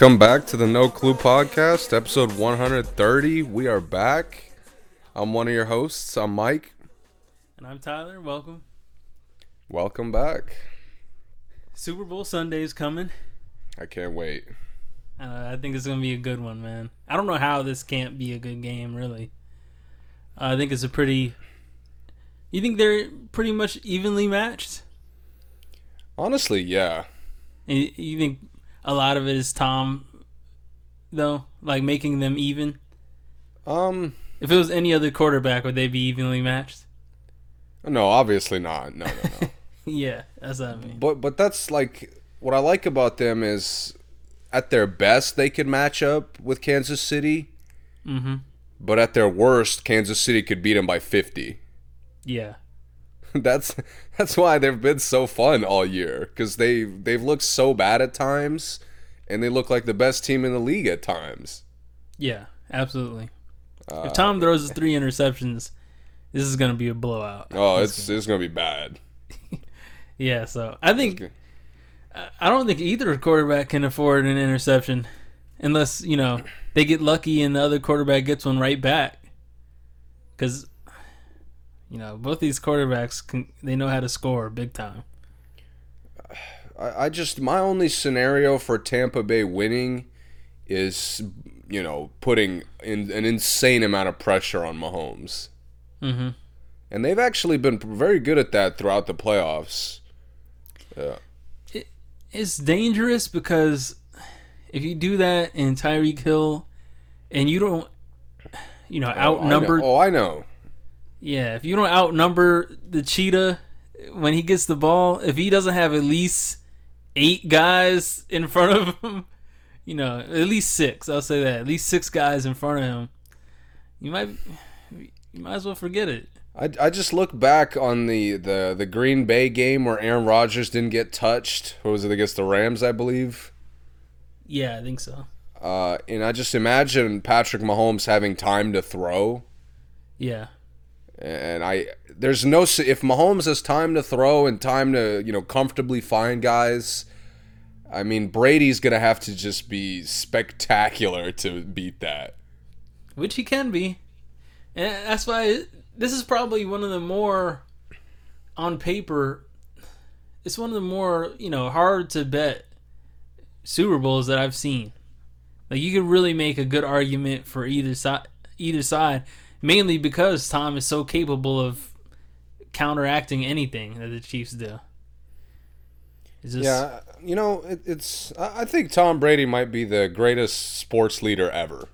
Welcome back to the No Clue Podcast, episode 130. We are back. I'm one of your hosts. I'm Mike. And I'm Tyler. Welcome. Welcome back. Super Bowl Sunday's coming. I can't wait. Uh, I think it's gonna be a good one, man. I don't know how this can't be a good game, really. Uh, I think it's a pretty. You think they're pretty much evenly matched? Honestly, yeah. And you think a lot of it is Tom, though, like making them even? Um, If it was any other quarterback, would they be evenly matched? no, obviously not. No, no, no. Yeah, that's what I mean. but but that's like what I like about them is at their best they could match up with Kansas City. Mm-hmm. But at their worst, Kansas City could beat them by 50. Yeah. that's that's why they've been so fun all year because they they've looked so bad at times and they look like the best team in the league at times Yeah. Absolutely. Uh, if Tom throws his three interceptions, this is gonna be a blowout. oh This it's it's gonna be bad Yeah, so I think I don't think either quarterback can afford an interception unless, you know, they get lucky and the other quarterback gets one right back. Cuz you know, both these quarterbacks can they know how to score big time. I, I just my only scenario for Tampa Bay winning is you know putting in an insane amount of pressure on Mahomes. Mhm. and they've actually been very good at that throughout the playoffs. Yeah. It's dangerous because if you do that in Tyreek Hill and you don't you know, Oh, I know- outnumber oh I know Yeah, if you don't outnumber the cheetah when he gets the ball, if he doesn't have at least eight guys in front of him, you know, at least six, I'll say that, at least six guys in front of him, you might, you might as well forget it. I, I just look back on the, the, the Green Bay game where Aaron Rodgers didn't get touched. What was it against the Rams, I believe? Yeah, I think so. Uh, and I just imagine Patrick Mahomes having time to throw. Yeah, And I there's no if Mahomes has time to throw and time to you know comfortably find guys. I mean Brady's gonna have to just be spectacular to beat that. which he can be, and that's why this is probably one of the more, on paper, it's one of the more you know hard to bet Super Bowls that I've seen. Like you could really make a good argument for either side. Either side, mainly because Tom is so capable of counteracting anything that the Chiefs do. Just, Yeah, you know it, it's I think Tom Brady might be the greatest sports leader ever.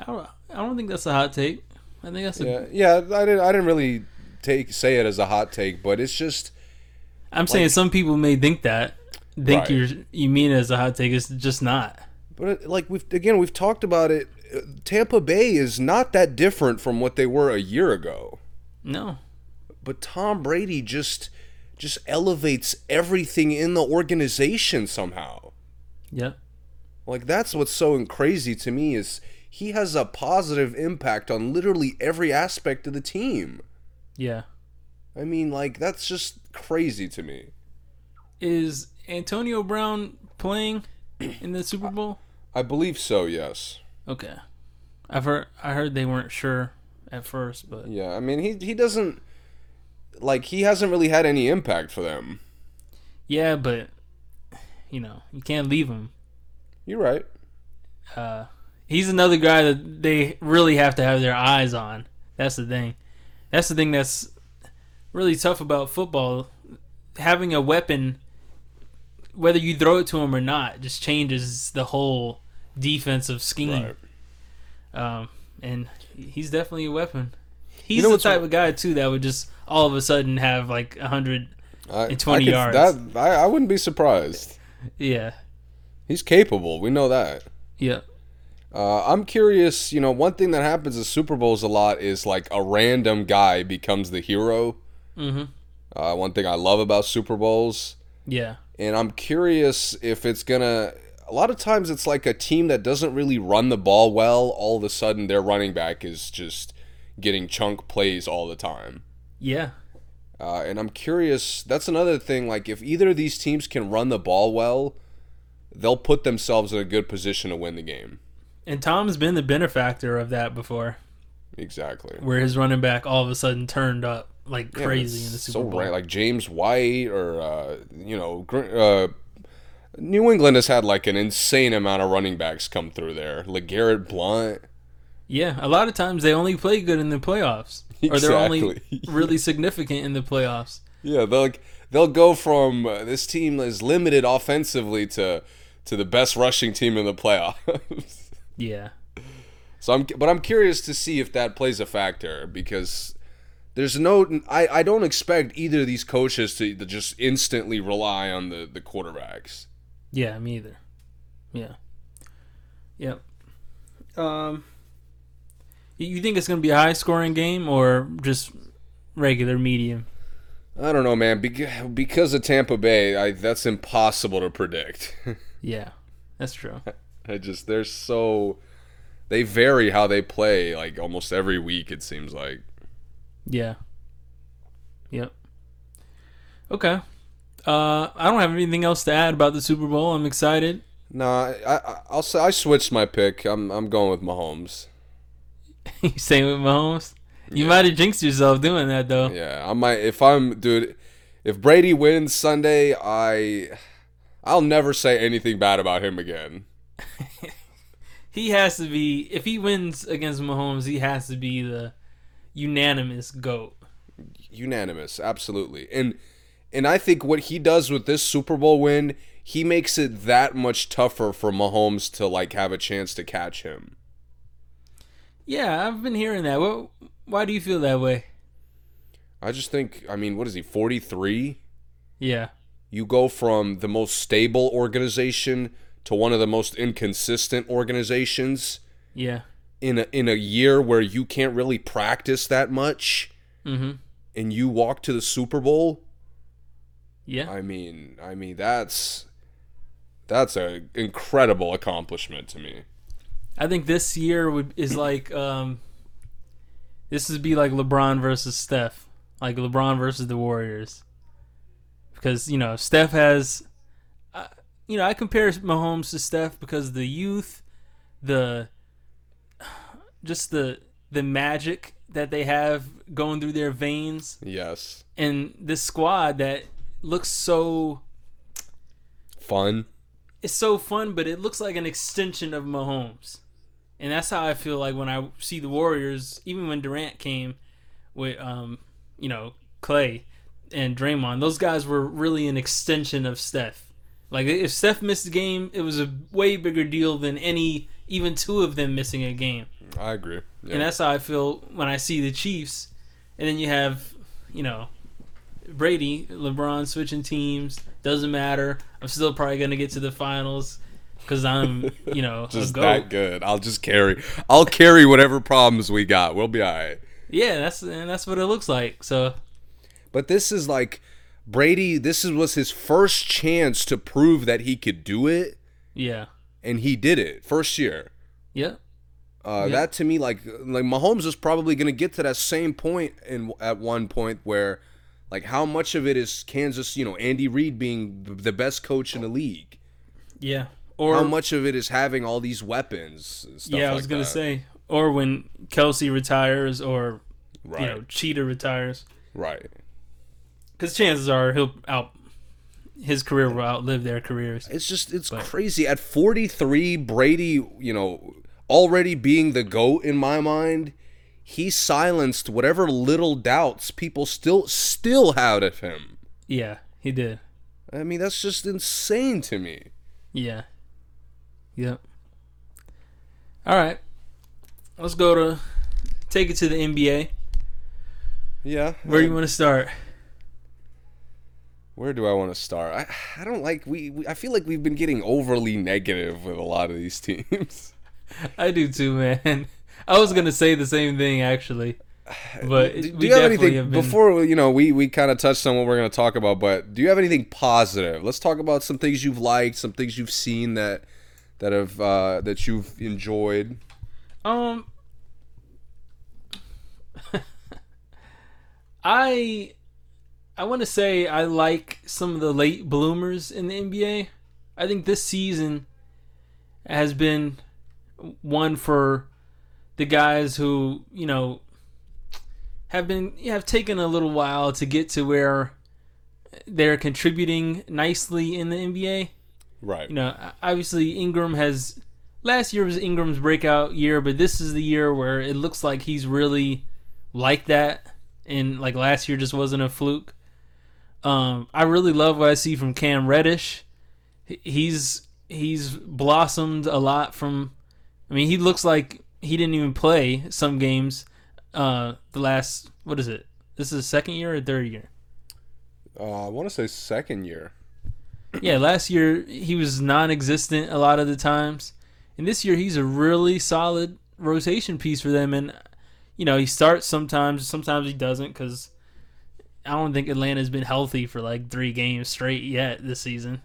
I don't, I don't think that's a hot take. I think that's a. Yeah, yeah. I didn't I didn't really take say it as a hot take, but it's just I'm saying some people may think that, think Right. you're you mean it as a hot take. It's just not. But it, like we've again we've talked about it. Tampa Bay is not that different from what they were a year ago. No. But Tom Brady just just elevates everything in the organization somehow. Yeah. Like that's what's so crazy to me is he has a positive impact on literally every aspect of the team. Yeah. I mean, like that's just crazy to me. Is Antonio Brown playing in the Super Bowl? I believe so, yes. Okay. I've heard I heard they weren't sure at first, but Yeah, I mean he he doesn't like he hasn't really had any impact for them. yeah, but you know, you can't leave him. You're right. Uh he's another guy that they really have to have their eyes on. That's the thing. That's the thing that's really tough about football. Having a weapon whether you throw it to him or not just changes the whole defensive scheme. Right. Um, and he's definitely a weapon. He's know the what's- type of guy too that would just all of a sudden have like a hundred. 20 I yards. That, I, I wouldn't be surprised. Yeah, He's capable. We know that. yeah. Uh, I'm curious. You know, one thing that happens at Super Bowls a lot is like a random guy becomes the hero. Mm-hmm. Uh, one thing I love about Super Bowls, Yeah. and I'm curious if it's gonna. A lot of times, it's like a team that doesn't really run the ball well. All of a sudden, their running back is just getting chunk plays all the time. Yeah. Uh, and I'm curious. That's another thing. Like, if either of these teams can run the ball well, they'll put themselves in a good position to win the game. And Tom's been the benefactor of that before, Exactly. where his running back all of a sudden turned up like crazy it's in the Super so Bowl. ra- Like James White or uh, you know, uh, New England has had like an insane amount of running backs come through there. LeGarrette Blount. yeah, a lot of times they only play good in the playoffs, exactly. or they're only really significant in the playoffs. Yeah, they'll like, they'll go from uh, this team is limited offensively to to the best rushing team in the playoffs. Yeah. So I'm, but I'm curious to see if that plays a factor because there's no, I, I don't expect either of these coaches to, to just instantly rely on the, the quarterbacks. Yeah, me either. Yeah. Yep. Um, you- think it's going to be a high scoring game or just regular medium? I don't know, man. Because, because of Tampa Bay, I, that's impossible to predict. Yeah, that's true. I just they're so they vary how they play like almost every week. It seems like. Yeah. Yep. Okay. Uh, I don't have anything else to add about the Super Bowl. I'm excited. Nah, I, I I'll say I switched my pick. I'm I'm going with Mahomes. you saying with Mahomes? You might have jinxed yourself doing that though. Yeah, I might if I'm dude. If Brady wins Sunday, I I'll never say anything bad about him again. He has to be. If he wins against Mahomes, he has to be the unanimous goat. Unanimous, absolutely. And and I think what he does with this Super Bowl win, he makes it that much tougher for Mahomes to like have a chance to catch him. Yeah, I've been hearing that. What? Why do you feel that way? I just think, I mean, what is he, 43? Yeah. You go from the most stable organization to one of the most inconsistent organizations Yeah. in a, in a year where you can't really practice that much Mm-hmm. and you walk to the Super Bowl. Yeah. I mean, I mean that's that's an incredible accomplishment to me. I think this year would is like um this would be like LeBron versus Steph. Like LeBron versus the Warriors. Because, you know, Steph has uh, you know, I compare Mahomes to Steph because the youth, the just the the magic that they have going through their veins Yes. and this squad that looks so Fun. it's so fun, but it looks like an extension of Mahomes. And that's how I feel like when I see the Warriors, even when Durant came with um, you know, Clay and Draymond, those guys were really an extension of Steph. Like if Steph missed a game, it was a way bigger deal than any even two of them missing a game. I agree. Yeah. And that's how I feel when I see the Chiefs. And then you have, you know, Brady, LeBron switching teams. Doesn't matter. I'm still probably going to get to the finals because I'm, you know, a just that good. I'll just carry. I'll carry whatever problems we got. We'll be all right. Yeah, that's and that's what it looks like. So But this is like Brady. This is, was his first chance to prove that he could do it, yeah, and he did it first year. yeah, Uh, Yeah. That to me, like like Mahomes is probably going to get to that same point in at one point where, like, how much of it is Kansas? You know, Andy Reid being the- best coach in the league. yeah. Or how much of it is having all these weapons? And stuff yeah, I like was gonna that. say, or when Kelce retires, or right, you know, Cheetah retires, right. because chances are he'll out his career will outlive their careers. It's just it's But- crazy. At 43, Brady, you know, already being the goat in my mind, he silenced whatever little doubts people still still had of him. Yeah, he did. I mean, that's just insane to me. Yeah. Yep. All right. Let's go to take it to the NBA. Yeah. Where do you want to start? Where do I want to start? I I don't like we, we I feel like we've been getting overly negative with a lot of these teams. I do too, man. I was gonna say the same thing actually, but do, do you have anything have been- before you know we we kind of touched on what we're going to talk about but do you have anything positive? Let's talk about some things you've liked some things you've seen that that have uh that you've enjoyed. Um, I I want to say I like some of the late bloomers in the NBA. I think this season has been one for the guys who you know have been have taken a little while to get to where they're contributing nicely in the NBA right you know, obviously Ingram has last year was Ingram's breakout year, but this is the year where it looks like he's really like that, and like last year just wasn't a fluke. Um, I really love what I see from Cam Reddish. He's he's blossomed a lot from. I mean, he looks like he didn't even play some games. Uh, the last what is it? This is the second year or third year? uh, i want to say second year yeah, last year he was non-existent a lot of the times, and this year he's a really solid rotation piece for them. And you know, he starts sometimes, sometimes he doesn't because I don't think Atlanta's been healthy for like three games straight yet this season.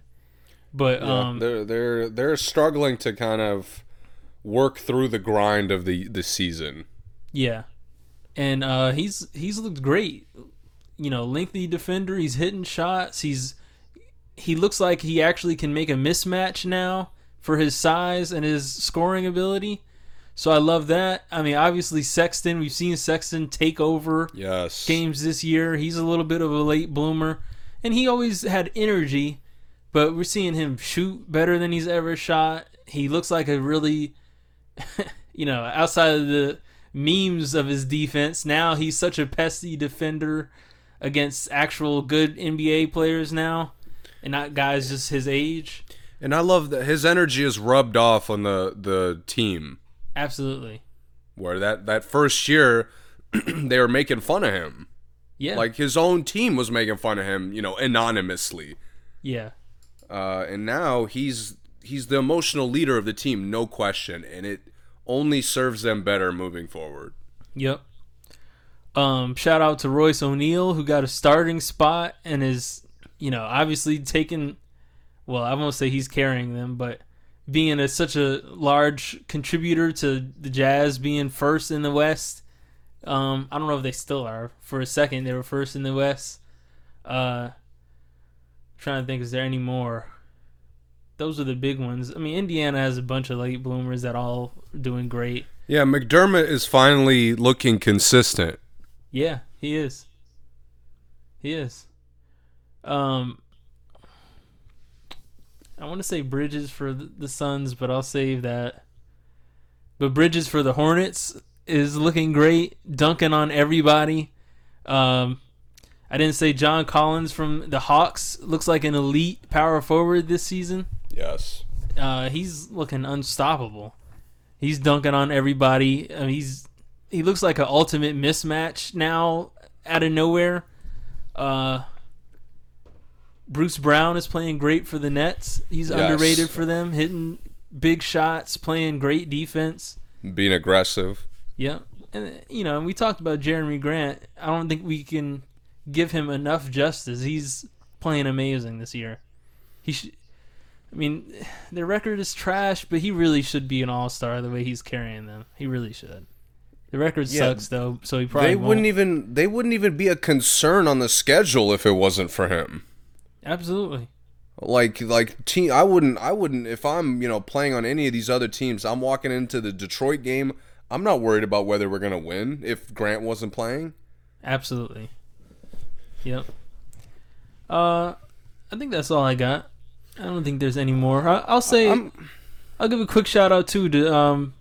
But Yeah, um, they're they're they're struggling to kind of work through the grind of the the season Yeah, and uh, he's he's looked great. You know, lengthy defender. He's hitting shots. He's he looks like he actually can make a mismatch now for his size and his scoring ability. So I love that. I mean, obviously Sexton. We've seen Sexton take over yes games this year. He's a little bit of a late bloomer, and he always had energy. But we're seeing him shoot better than he's ever shot. He looks like a really, you know, outside of the memes of his defense. Now he's such a pesky defender against actual good NBA players now, and not guys just his age. and i love that his energy is rubbed off on the the team. Absolutely, where that that first year they were making fun of him. Yeah, like his own team was making fun of him you know anonymously. Yeah, uh, and now he's he's the emotional leader of the team, no question, and it only serves them better moving forward. Yep. Um, shout out to Royce O'Neale who got a starting spot and is, you know, obviously taking. Well, I won't say he's carrying them, but being a, such a large contributor to the Jazz being first in the West. Um, I don't know if they still are. For a second, they were first in the West. Uh, trying to think, is there any more? Those are the big ones. I mean, Indiana has a bunch of late bloomers that all are doing great. Yeah, McDermott is finally looking consistent. Yeah, he is. He is. Um, I want to say Bridges for the the Suns, but I'll save that. But Bridges for the Hornets is looking great, dunking on everybody. Um, I didn't say John Collins from the Hawks looks like an elite power forward this season. Yes. Uh, he's looking unstoppable. He's dunking on everybody. I mean, he's he looks like an ultimate mismatch now out of nowhere. Uh, Bruce Brown is playing great for the Nets. He's Yes. underrated for them, hitting big shots, playing great defense. Being aggressive. Yeah, and you know, and we talked about Jerami Grant. I don't think we can give him enough justice. He's playing amazing this year. He should. I mean, their record is trash, but he really should be an all star the way he's carrying them. He really should. The record Yeah, sucks though, so he probably They won't. wouldn't even they wouldn't even be a concern on the schedule if it wasn't for him. Absolutely. Like like team I wouldn't I wouldn't if I'm, you know, playing on any of these other teams, I'm walking into the Detroit game, I'm not worried about whether we're going to win if Grant wasn't playing. Absolutely. Yep. Uh, I think that's all I got. I don't think there's any more. I, I'll say I'm- I'll give a quick shout out too to um,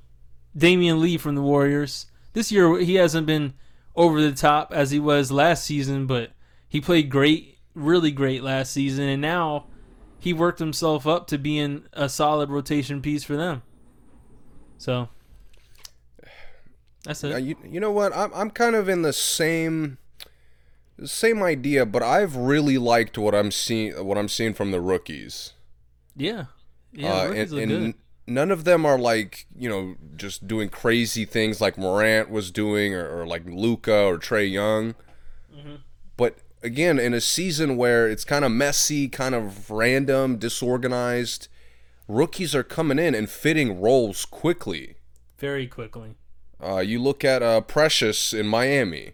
Damion Lee from the Warriors. This year he hasn't been over the top as he was last season, but he played great, really great last season, and now he worked himself up to being a solid rotation piece for them. So that's it. you, you know what? I'm I'm kind of in the same same idea, but I've really liked what I'm seeing what I'm seeing from the rookies. Yeah, yeah. uh, rookies and, and good. none of them are like you know just doing crazy things like Morant was doing, or, or like Luka or Trae Young. But again, in a season where it's kind of messy, kind of random, disorganized, rookies are coming in and fitting roles quickly. Very quickly. Uh, you look at uh, Precious in Miami.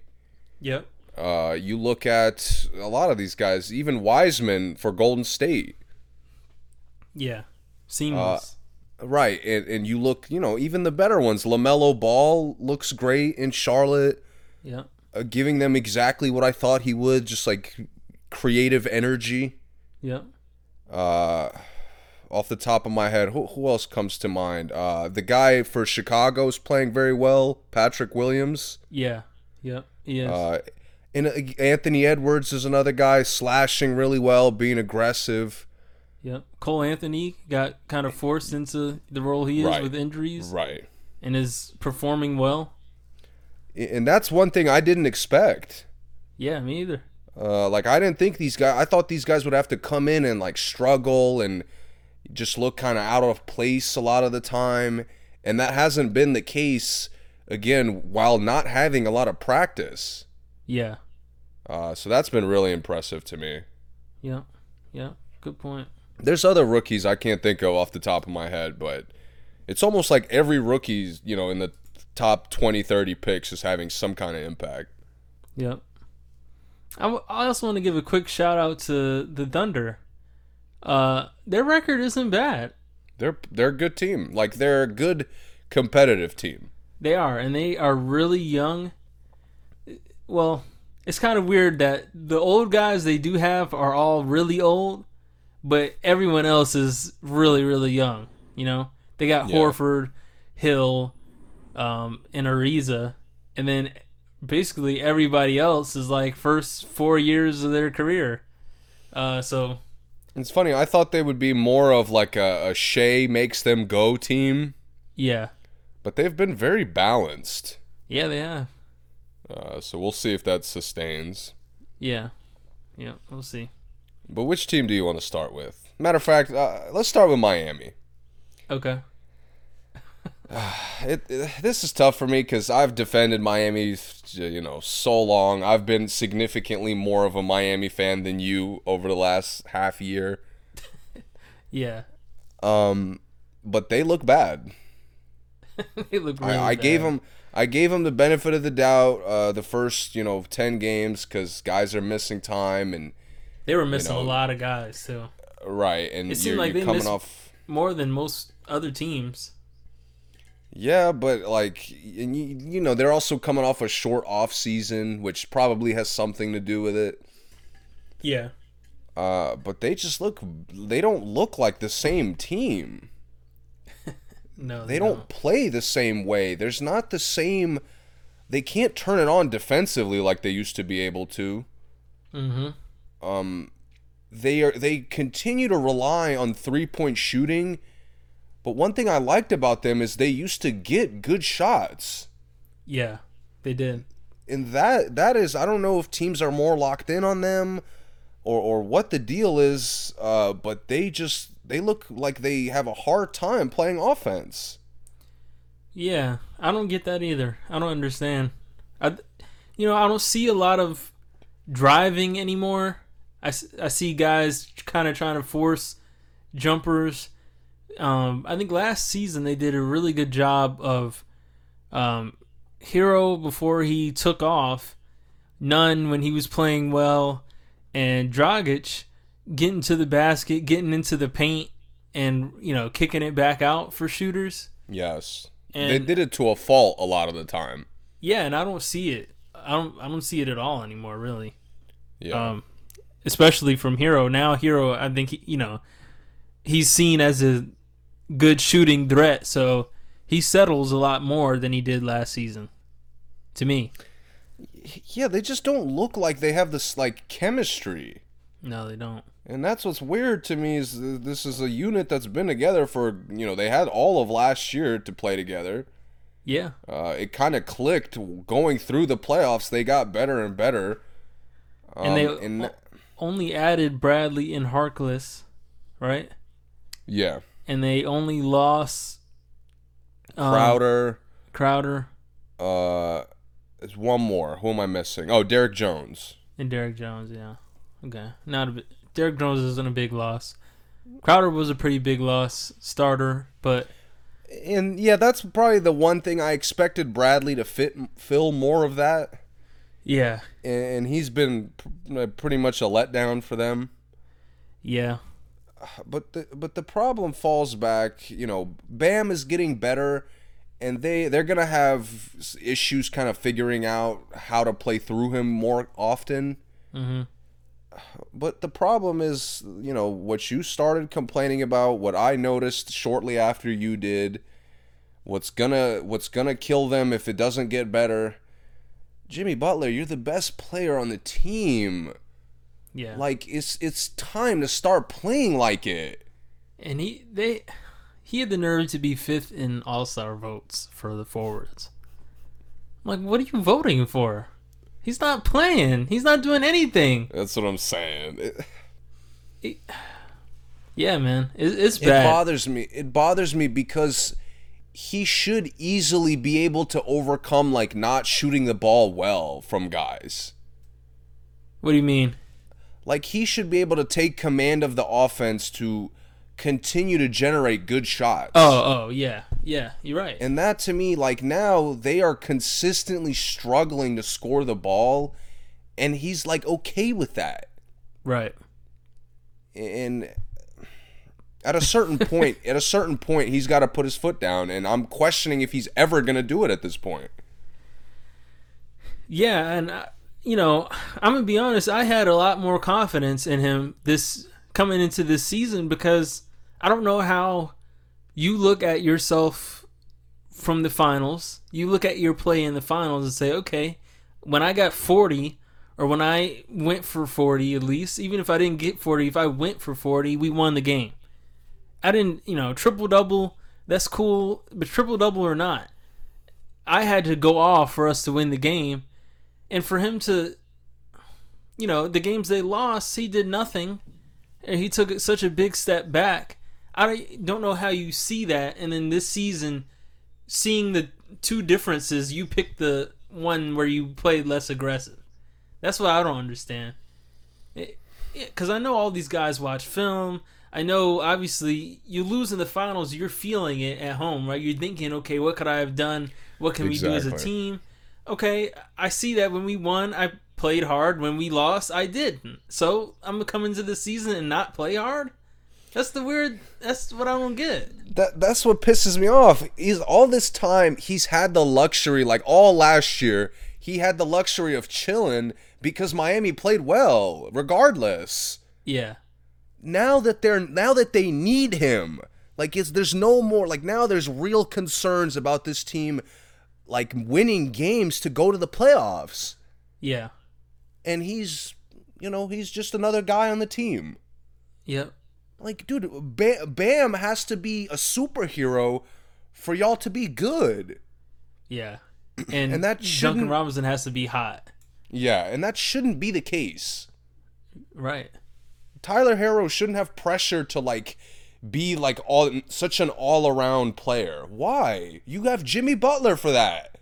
Yep. Uh, you look at a lot of these guys, even Wiseman for Golden State. Yeah. Seamless. Right, and, and you look, you know, even the better ones. Lamelo Ball looks great in Charlotte, Yeah, uh, giving them exactly what I thought he would, just like creative energy. Yeah. Uh, off the top of my head, who, who else comes to mind? Uh, the guy for Chicago is playing very well, Patrick Williams. Yeah. Yeah. Yeah. Uh, and uh, Anthony Edwards is another guy slashing really well, being aggressive. yep. Cole Anthony got kind of forced into the role he is Right. with injuries Right. and is performing well. And that's one thing I didn't expect. Yeah, me either. Uh, like I didn't think these guys. I thought these guys would have to come in and like struggle and just look kind of out of place a lot of the time, and that hasn't been the case. Again, while not having a lot of practice, Yeah. Uh, so that's been really impressive to me. Yeah. Yeah. Good point. There's other rookies I can't think of off the top of my head, but it's almost like every rookie's you know in the top 20, 30 picks is having some kind of impact. Yep. I, w- I also want to give a quick shout out to the Thunder. Uh, their record isn't bad. They're they're a good team. Like they're a good competitive team. They are, and they are really young. Well, it's kind of weird that the old guys they do have are all really old, but everyone else is really, really young. You know, they got Yeah. Horford, Hill, um, and Ariza, and then basically everybody else is like first four years of their career. Uh, so It's funny. I thought they would be more of like a, a Shai makes them go team, yeah, but they've been very balanced. yeah, they have. Uh, so we'll see if that sustains. Yeah, yeah, we'll see. But which team do you want to start with? Matter of fact, uh, let's start with Miami. Okay. It, it- this is tough for me because I've defended Miami, you know, so long. I've been significantly more of a Miami fan than you over the last half year. Yeah, Um, but they look bad. they look really I, I gave them I gave them the benefit of the doubt uh, the first you know ten games because guys are missing time and They were missing know, a lot of guys too, right and It seemed like they coming missed- off more than most other teams. yeah but like and you, you know they're also coming off a short off season which probably has something to do with it. Yeah, uh, but they just look they don't look like the same team no, they don't play the same way there's not the same they can't turn it on defensively like they used to be able to Mm-hmm. um, they are they continue to rely on three point shooting. But one thing I liked about them is they used to get good shots. Yeah, they did. And that that is I don't know if teams are more locked in on them or or what the deal is, uh, but they just they look like they have a hard time playing offense. Yeah, I don't get that either. I don't understand. I, you know, I don't see a lot of driving anymore. I, I see guys kind of trying to force jumpers. Um, I think last season they did a really good job of um, Herro before he took off, Nunn when he was playing well, and Dragic getting to the basket, getting into the paint, and you know kicking it back out for shooters. Yes. they did it to a fault a lot of the time. Yeah, and I don't see it. I don't. I don't see it at all anymore. Really. Yeah. Um, especially from Herro. Now Herro, I think he, you know, he's seen as a good shooting threat, so he settles a lot more than he did last season. To me, yeah, they just don't look like they have this like chemistry. No, they don't. And that's what's weird to me is this is a unit that's been together for you know they had all of last year to play together. Yeah, Uh, it kind of clicked going through the playoffs. They got better and better. Um, and they and only added Bradley and Harkless, right? yeah, and they only lost um, Crowder. Crowder, Uh, there's one more. Who am I missing? Oh, Derrick Jones. and Derrick Jones. Yeah, okay. Not a bit. Derrick Jones isn't a big loss. Crowder was a pretty big loss starter, but And yeah, that's probably the one thing I expected Bradley to fit fill more of that. yeah, And he's been pretty much a letdown for them. yeah, but the but the problem falls back. You know, Bam is getting better, and they they're gonna have issues kind of figuring out how to play through him more often. hmm But the problem is, you know, what you started complaining about, what I noticed shortly after you did, what's gonna what's gonna kill them if it doesn't get better. Jimmy Butler, you're the best player on the team. yeah. Like it's it's time to start playing like it. and he they he had the nerve to be fifth in All Star votes for the forwards. I'm like, what are you voting for? He's not playing. He's not doing anything. That's what I'm saying. It, Yeah, man, it, it's it bothers me. It bothers me because he should easily be able to overcome like not shooting the ball well from guys. what do you mean? Like he should be able to take command of the offense to continue to generate good shots. Oh, oh, yeah, yeah. You're right. And that to me, like now they are consistently struggling to score the ball, and he's like okay with that. right. and at a certain point at a certain point he's got to put his foot down and i'm questioning if he's ever going to do it at this point Yeah, and uh, you know, I'm gonna be honest. I had a lot more confidence in him this coming into this season because I don't know how you look at yourself from the finals. You look at your play in the finals and say, okay, when I got 40, or when I went for 40 at least, even if I didn't get 40, if I went for 40, we won the game. I didn't, you know, triple double. That's cool, but triple double or not, I had to go off for us to win the game, and for him to, you know, the games they lost, he did nothing, and he took such a big step back. I don't know how you see that, and then this season, seeing the two differences, you pick the one where you played less aggressive. That's what I don't understand. Because I know all these guys watch film. I know, obviously, you lose in the finals, you're feeling it at home, right? You're thinking, okay, what could I have done? What can we do as a team? Okay, I see that when we won, I played hard. When we lost, I didn't. So I'm gonna come into the season and not play hard. That's the weird. That's what I don't get. that that's what pisses me off He's all this time he's had the luxury like all last year he had the luxury of chilling because miami played well regardless Yeah, now that they're now that they need him like it's there's no more like now there's real concerns about this team like winning games to go to the playoffs yeah, and he's you know he's just another guy on the team yep. Like dude bam, bam has to be a superhero for y'all to be good. Yeah, and, And that Duncan shouldn't- Robinson has to be hot, yeah and that shouldn't be the case. Right? tyler herro shouldn't have pressure to like be like all such an all-around player. Why? You have jimmy butler for that.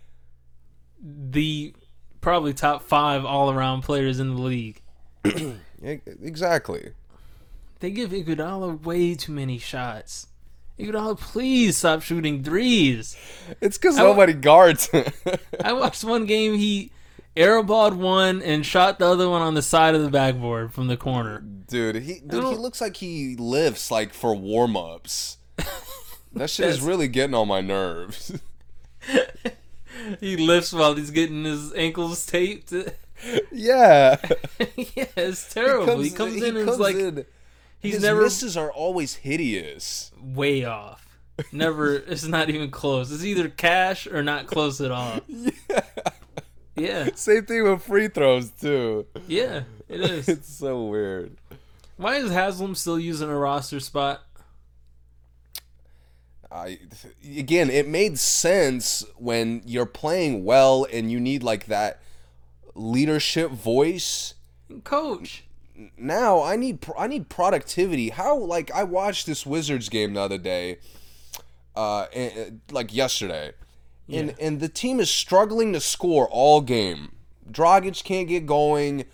The probably top five all-around players in the league. Exactly They give Iguodala way too many shots. Iguodala, please stop shooting threes. it's because nobody guards him. I watched one game. He airballed one and shot the other one on the side of the backboard from the corner. dude he dude, he looks like he lifts like for warm-ups that shit is really getting on my nerves He lifts while he's getting his ankles taped. yeah yeah, it's terrible. He comes, in and it's comes like in, he's his never misses are always hideous way off. Never. it's not even close. It's either cash or not close at all. Yeah, Yeah. Same thing with free throws too. yeah, it is. It's so weird. Why is Haslem still using a roster spot? I again, it made sense when you're playing well and you need like that leadership voice. Coach. Now I need I need productivity. How like I watched this Wizards game the other day, uh, and, like yesterday, and Yeah. and the team is struggling to score all game. Dragic can't get going.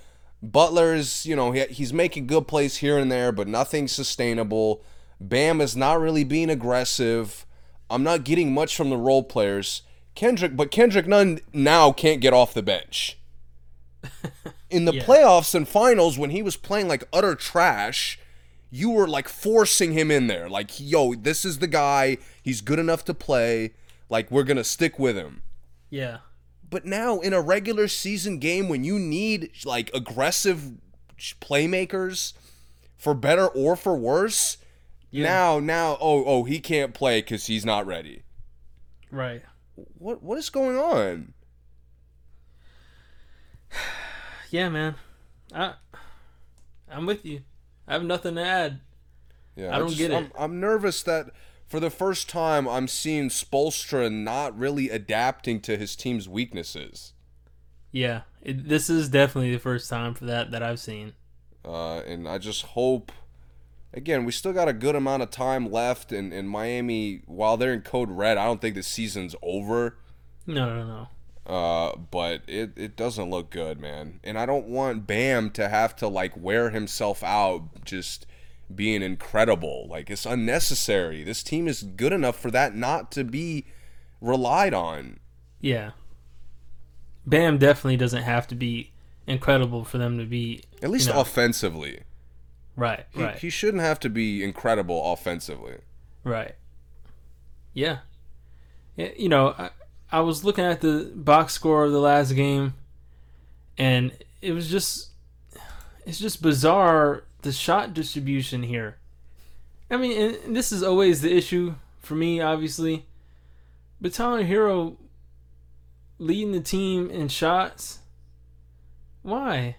Butler's you know he, he's making good plays here and there, but nothing sustainable. Bam is not really being aggressive. I'm not getting much from the role players. Kendrick, but Kendrick Nunn now can't get off the bench in the Yeah. playoffs and finals when he was playing like utter trash you were like forcing him in there. Like yo this is the guy. He's good enough to play. Like we're gonna stick with him. Yeah. but now in a regular season game when you need like aggressive playmakers for better or for worse now now oh oh he can't play because he's not ready. Right. what what is going on Yeah, man. I I'm with you. I have nothing to add. Yeah, I don't get it. I'm, I'm nervous that for the first time I'm seeing Spoelstra not really adapting to his team's weaknesses. Yeah. It, this is definitely the first time for that that I've seen. Uh, and I just hope. Again, we still got a good amount of time left, and in Miami, while they're in code red, I don't think the season's over. No, no, no. Uh, but it, it doesn't look good, man. And I don't want Bam to have to like wear himself out just being incredible. Like it's unnecessary. This team is good enough for that not to be relied on. Yeah. Bam definitely doesn't have to be incredible for them to be At least you know, offensively. right, He, right, he shouldn't have to be incredible offensively. right. Yeah. You know, I, I was looking at the box score of the last game, and it was just, it's just bizarre the shot distribution here. I mean, and this is always the issue for me, obviously. But Tyler Herro leading the team in shots. Why?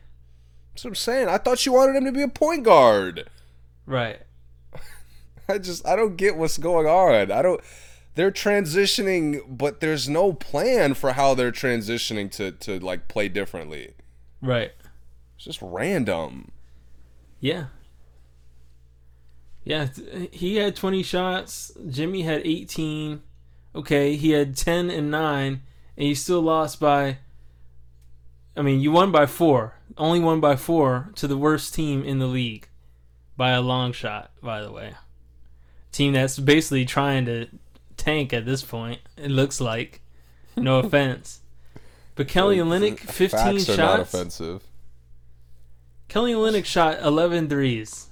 That's what I'm saying. I thought you wanted him to be a point guard. Right. I just I don't get what's going on. I don't they're transitioning, but there's no plan for how they're transitioning to to like play differently. Right. It's just random. Yeah. Yeah, he had 20 shots. Jimmy had 18. Okay, he had 10 and 9 and you still lost by I mean, you won by 4. Only won by 4 to the worst team in the league by a long shot, by the way. Team that's basically trying to tank at this point. It looks like. No offense. But Kelly Olynyk 15 Facts are not shots. offensive. Kelly Olynyk shot 11 threes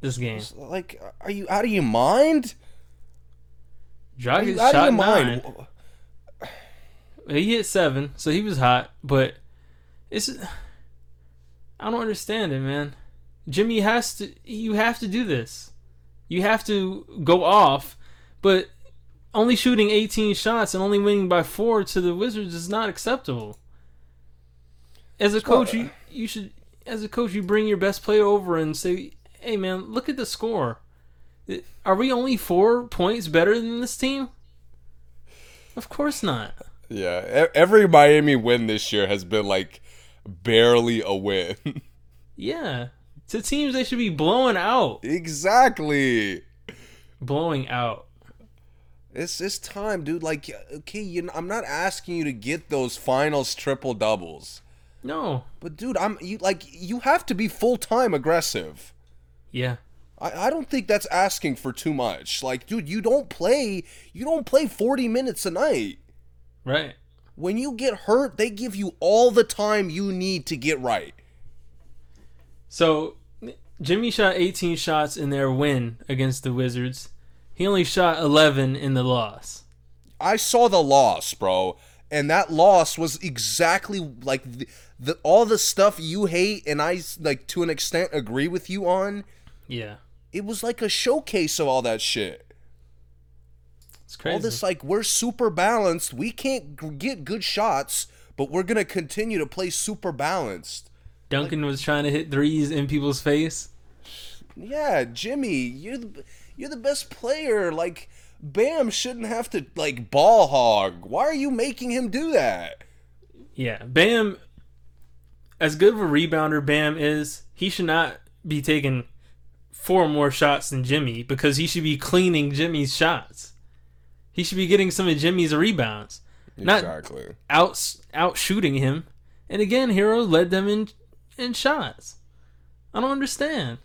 this game. Like, are you out of your mind? Dragic out of your nine. mind? He hit seven, so he was hot. But it's I don't understand it, man. Jimmy has to. You have to do this. You have to go off, but only shooting 18 shots and only winning by four to the Wizards is not acceptable. As a coach, you you should. As a coach, you bring your best player over and say, "Hey, man, look at the score. Are we only four points better than this team?" Of course not. Yeah, every Miami win this year has been like barely a win. Yeah. To teams they should be blowing out. exactly. Blowing out. It's it's time, dude. Like, okay, you I'm not asking you to get those finals triple doubles, No. but dude, I'm you like you have to be full time aggressive. Yeah. I, I don't think that's asking for too much. Like, dude, you don't play you don't play 40 minutes a night. Right. When you get hurt, they give you all the time you need to get right. So Jimmy shot 18 shots in their win against the Wizards. He only shot 11 in the loss. I saw the loss, bro, and that loss was exactly like the, the all the stuff you hate and I like to an extent agree with you on. Yeah. It was like a showcase of all that shit. It's crazy. All this like we're super balanced. We can't g- get good shots, but we're going to continue to play super balanced. Duncan was trying to hit threes in people's face. Yeah, Jimmy, you're the you're the best player. Like Bam shouldn't have to like ball hog. Why are you making him do that? Yeah. Bam as good of a rebounder Bam is, he should not be taking four more shots than Jimmy because he should be cleaning Jimmy's shots. He should be getting some of Jimmy's rebounds, not out out shooting him. And again, Herro led them in in shots. I don't understand.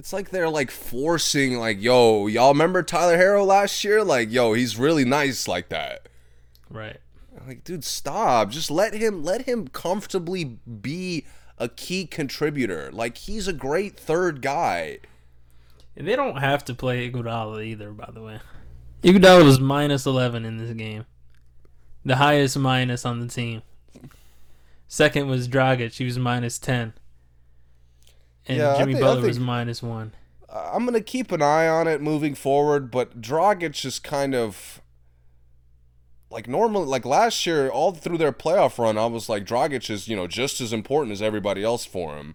It's like they're like forcing, like, yo, y'all remember Tyler Herro last year? Like, yo, he's really nice like that. Right. Like, dude, stop. Just let him let him comfortably be a key contributor. Like, he's a great third guy. And they don't have to play Iguodala either, by the way. Iguodala was minus 11 in this game. The highest minus on the team. Second was Dragic. He was minus 10. And Yeah, Jimmy think- Butler was minus 1. Uh, I'm gonna keep an eye on it moving forward, but Dragic is kind of like normally, like last year, all through their playoff run, I was like, Dragic is you know just as important as everybody else for him.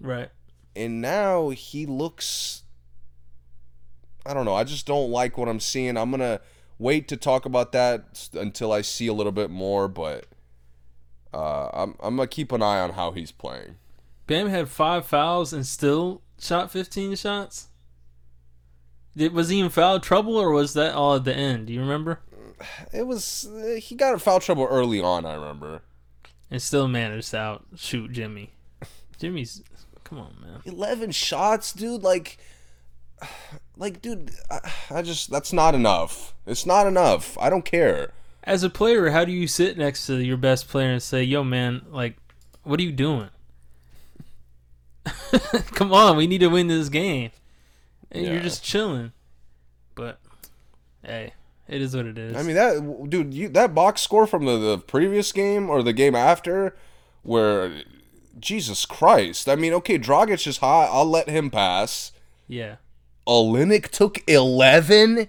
Right. and now he looks I don't know, I just don't like what I'm seeing. I'm going to wait to talk about that until I see a little bit more, but uh, I'm I'm going to keep an eye on how he's playing. Bam had five fouls and still shot 15 shots. Did, was he in foul trouble or was that all at the end? Do you remember? It was he got in foul trouble early on, I remember. And still managed to out shoot Jimmy. Jimmy's. Come on, man. 11 shots, dude, like like dude, I, I just that's not enough. It's not enough. I don't care. As a player, how do you sit next to your best player and say, "Yo, man, like, what are you doing? Come on, we need to win this game." And Yeah. you're just chilling. But hey, it is what it is. I mean that dude, you that box score from the, the previous game or the game after, where Jesus Christ. I mean, okay, Dragic is hot. I'll let him pass. yeah, Olynyk took eleven.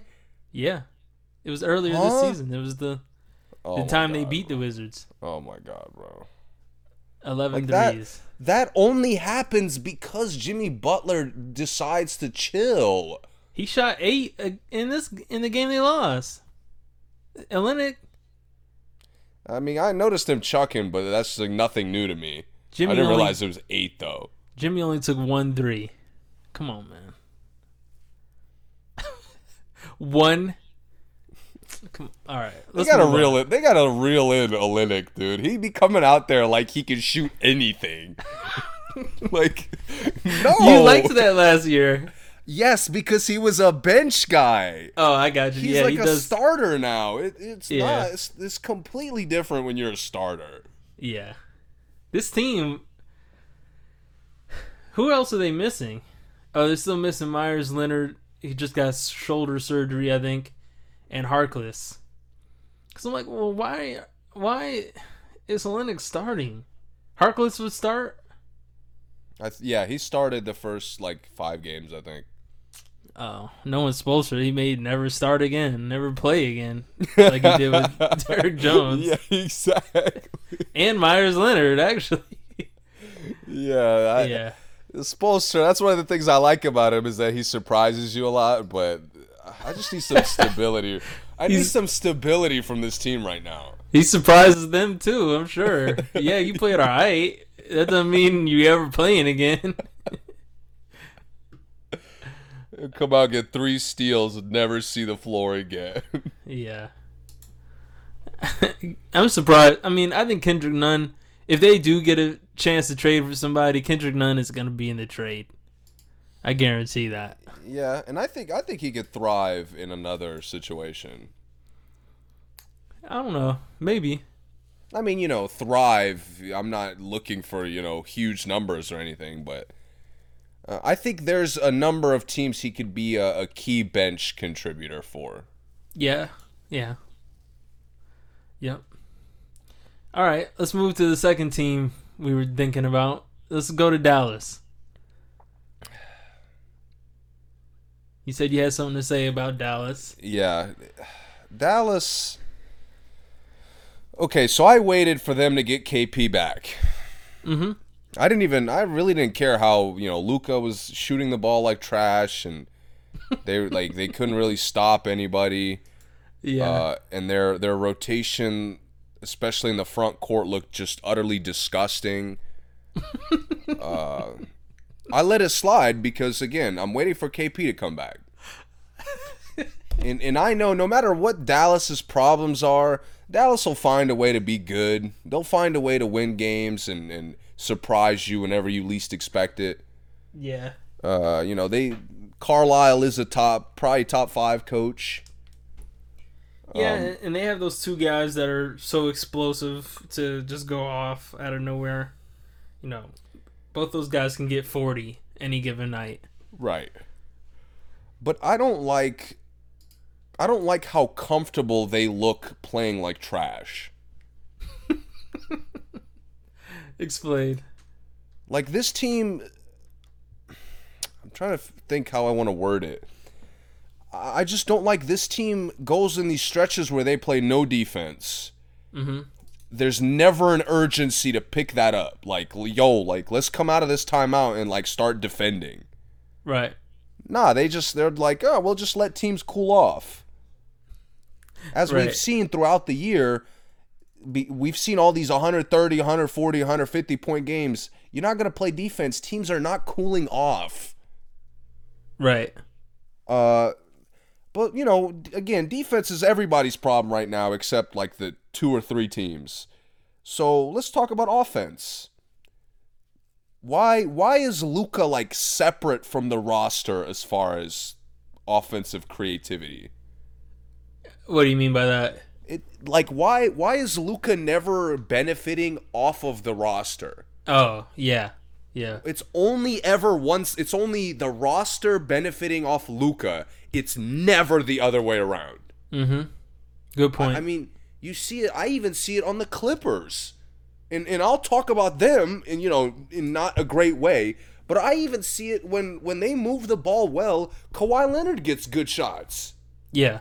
yeah. It was earlier Huh? this season. It was the Oh the time they God, beat the Wizards. Oh my god, bro. 11 Like that. threes. That only happens because Jimmy Butler decides to chill. He shot eight uh, in this in the game they lost. Olynyk, I mean, I noticed him chucking, but that's like nothing new to me. Jimmy I didn't only, realize it was eight though. Jimmy only took one three. Come on, man. one. All right, They gotta on. reel it. They gotta reel in Olynyk, dude. He be coming out there like he can shoot anything. like, no. You liked that last year. Yes, because he was a bench guy. Oh, I got you. He's yeah, like he a does. starter now. It, it's Yeah. not. It's, it's completely different when you're a starter. Yeah, this team. Who else are they missing? Oh, they're still missing Meyers Leonard. He just got shoulder surgery, I think, and Harkless. Because I'm like, well, why? Why is Olynyk starting? Harkless would start. Th- yeah, he started the first like five games, I think. Oh, no one's supposed to. He may never start again, never play again, like he did with Derrick Jones yeah, exactly. and Meyers Leonard. Actually, Yeah, I, yeah, Spoelstra, that's one of the things I like about him is that he surprises you a lot, but I just need some stability. I need He's- some stability from this team right now. he surprises them too. I'm sure. Yeah, you played all right. That doesn't mean you ever playing again. Come out, get three steals, and never see the floor again. yeah, I'm surprised. I mean, I think Kendrick Nunn. If they do get a chance to trade for somebody, Kendrick Nunn is going to be in the trade. I guarantee that. yeah, and I think I think he could thrive in another situation. I don't know. Maybe. I mean, you know, thrive. I'm not looking for you know huge numbers or anything, but uh, I think there's a number of teams he could be a, a key bench contributor for. Yeah. Yeah. Yep. All right, let's move to the second team we were thinking about. Let's go to Dallas. You said you had something to say about Dallas. Yeah, Dallas. Okay, so I waited for them to get KP back. Mhm. I didn't even. I really didn't care how you know Luka was shooting the ball like trash, and they were like they couldn't really stop anybody. Yeah. Uh, and their their rotation, especially in the front court, looked just utterly disgusting. uh, I let it slide because again, I'm waiting for KP to come back. and and I know no matter what Dallas's problems are, Dallas will find a way to be good. They'll find a way to win games and, and surprise you whenever you least expect it. Yeah. Uh, you know, they Carlisle is a top probably top five coach. Yeah, and they have those two guys that are so explosive to just go off out of nowhere. You know, both those guys can get 40 any given night. Right. But I don't like I don't like how comfortable they look playing like trash. Explain. Like this team I'm trying to think how I want to word it. I just don't like this team goes in these stretches where they play no defense. Mhm. There's never an urgency to pick that up. Like, yo, like let's come out of this timeout and like start defending. Right. Nah, they just they're like, oh, we'll just let teams cool off. As Right. we've seen throughout the year, we've seen all these 130, 140, 150 point games. You're not going to play defense. Teams are not cooling off. Right. Uh, but you know, again, defense is everybody's problem right now, except like the two or three teams. So let's talk about offense. Why why is Luka like separate from the roster as far as offensive creativity? What do you mean by that? It like why why is Luka never benefiting off of the roster? Oh, yeah. Yeah. It's only ever once. It's only the roster benefiting off Luka. It's never the other way around. Mhm. Good point. I mean, you see it. I even see it on the Clippers, and and I'll talk about them, in you know, in not a great way. But I even see it when when they move the ball well. Kawhi Leonard gets good shots, yeah.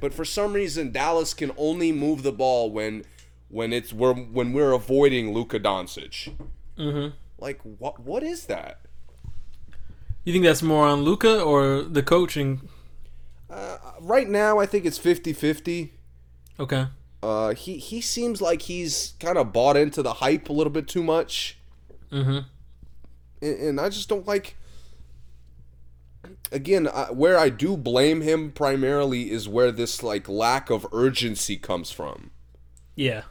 but for some reason Dallas can only move the ball when when it's we're when we're avoiding Luka Doncic. Mhm. Like what what is that? You think that's more on Luka or the coaching? Right now, I think it's 50-50. Okay. Uh, he he seems like he's kind of bought into the hype a little bit too much. Mhm. and, and I just don't like. Again, I, where I do blame him primarily is where this like lack of urgency comes from. Yeah.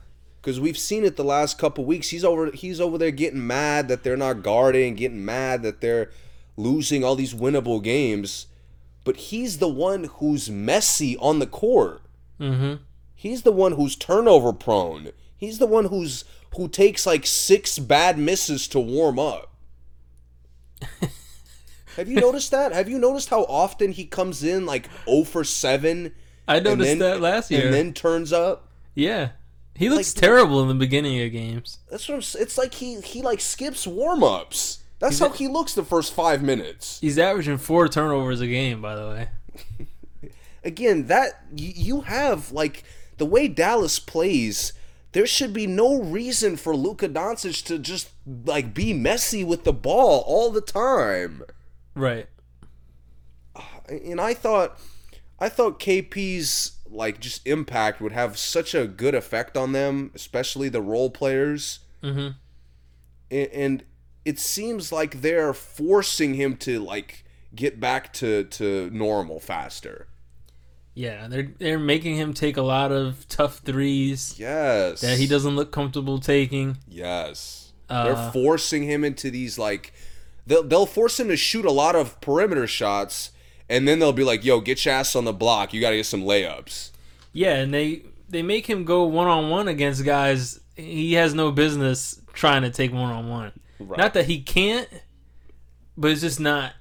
Because we've seen it the last couple weeks. He's over. He's over there getting mad that they're not guarding, getting mad that they're losing all these winnable games. But he's the one who's messy on the court. Mhm. He's the one who's turnover prone. He's the one who's who takes like six bad misses to warm up. Have you noticed that? Have you noticed how often he comes in like 0 for 7 I noticed then- that last year. and then turns up? yeah. He looks Like- terrible in the beginning of games. That's what I'm, it's like he he like skips warm-ups. That's how he looks the first 5 minutes. He's averaging four turnovers a game, by the way. Again, that y- you have like the way Dallas plays, there should be no reason for Luka Doncic to just like be messy with the ball all the time. Right. and I thought I thought KP's like just impact would have such a good effect on them, especially the role players. Mhm. And, and it seems like they're forcing him to like get back to to normal faster. Yeah, they're they're making him take a lot of tough threes Yes. that he doesn't look comfortable taking. Yes. Uh, they're forcing him into these like they'll they'll force him to shoot a lot of perimeter shots and then they'll be like, "Yo, get your ass on the block. You got to get some layups." Yeah, and they they make him go one on one against guys he has no business trying to take one on one. Not that he can't, but it's just not.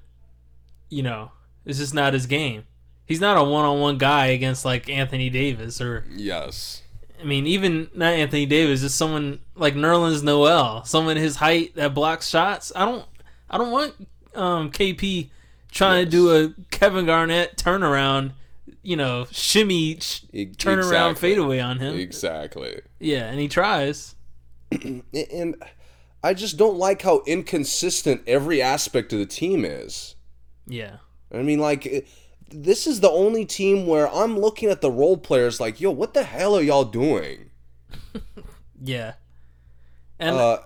You know, it's just not his game. He's not a one on one guy against like Anthony Davis or Yes. I mean even not Anthony Davis, just someone like Nerlens Noel, someone his height that blocks shots. I don't I don't want um KP trying to do a Kevin Garnett turnaround, you know, shimmy sh- turnaround exactly. fadeaway on him. Exactly. Yeah, and he tries. And I just don't like how inconsistent every aspect of the team is. Yeah. I mean, like, this is the only team where I'm looking at the role players like, yo, what the hell are y'all doing? Yeah. And Uh,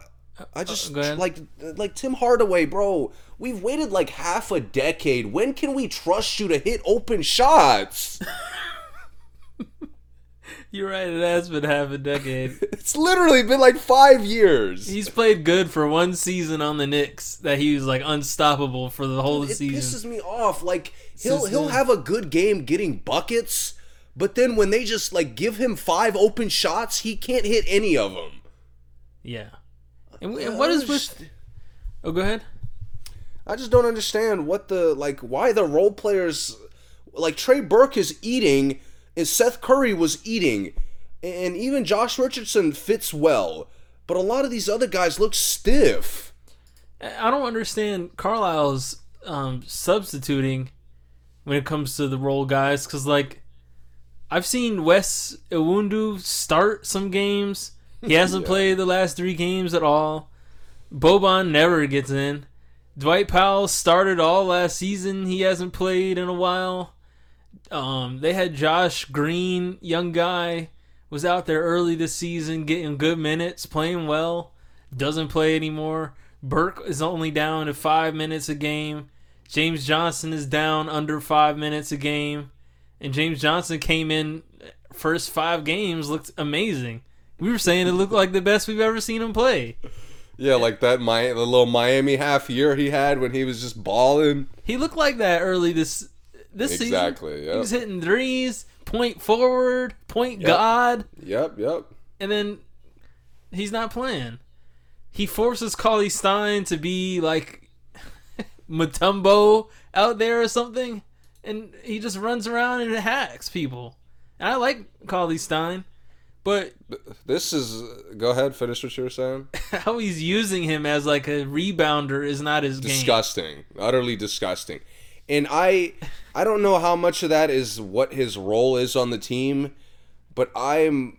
I just Uh, go ahead. like like Tim Hardaway, bro. We've waited like half a decade. When can we trust you to hit open shots? You're right. It has been half a decade. It's literally been like five years. He's played good for one season on the Knicks that he was like unstoppable for the whole it season. It pisses me off. Like he'll Since he'll then. have a good game getting buckets, but then when they just like give him five open shots, he can't hit any of them. yeah. And, and what is with? Oh, go ahead. I just don't understand what the like why the role players like Trey Burke is eating and Seth Curry was eating and even Josh Richardson fits well, but a lot of these other guys look stiff. I don't understand Carlisle's um, substituting when it comes to the role guys because like I've seen Wes Iwundu start some games. He hasn't Yeah. played the last three games at all. Boban never gets in. Dwight Powell started all last season. He hasn't played in a while. Um, they had Josh Green, young guy, was out there early this season, getting good minutes, playing well. Doesn't play anymore. Burke is only down to five minutes a game. James Johnson is down under five minutes a game. And James Johnson came in first five games, looked amazing. We were saying it looked like the best we've ever seen him play. Yeah, like that my the little Miami half year he had when he was just balling. He looked like that early this this season. Exactly, He was hitting threes, point forward, point Yep. God, Yep, yep. and then he's not playing. He forces Cauley-Stein to be like Mutombo out there or something, and he just runs around and hacks people. And I like Cauley-Stein, but This is go ahead, finish what you were saying. how he's using him as like a rebounder is not his game. disgusting utterly disgusting and i i don't know how much of that is what his role is on the team but i'm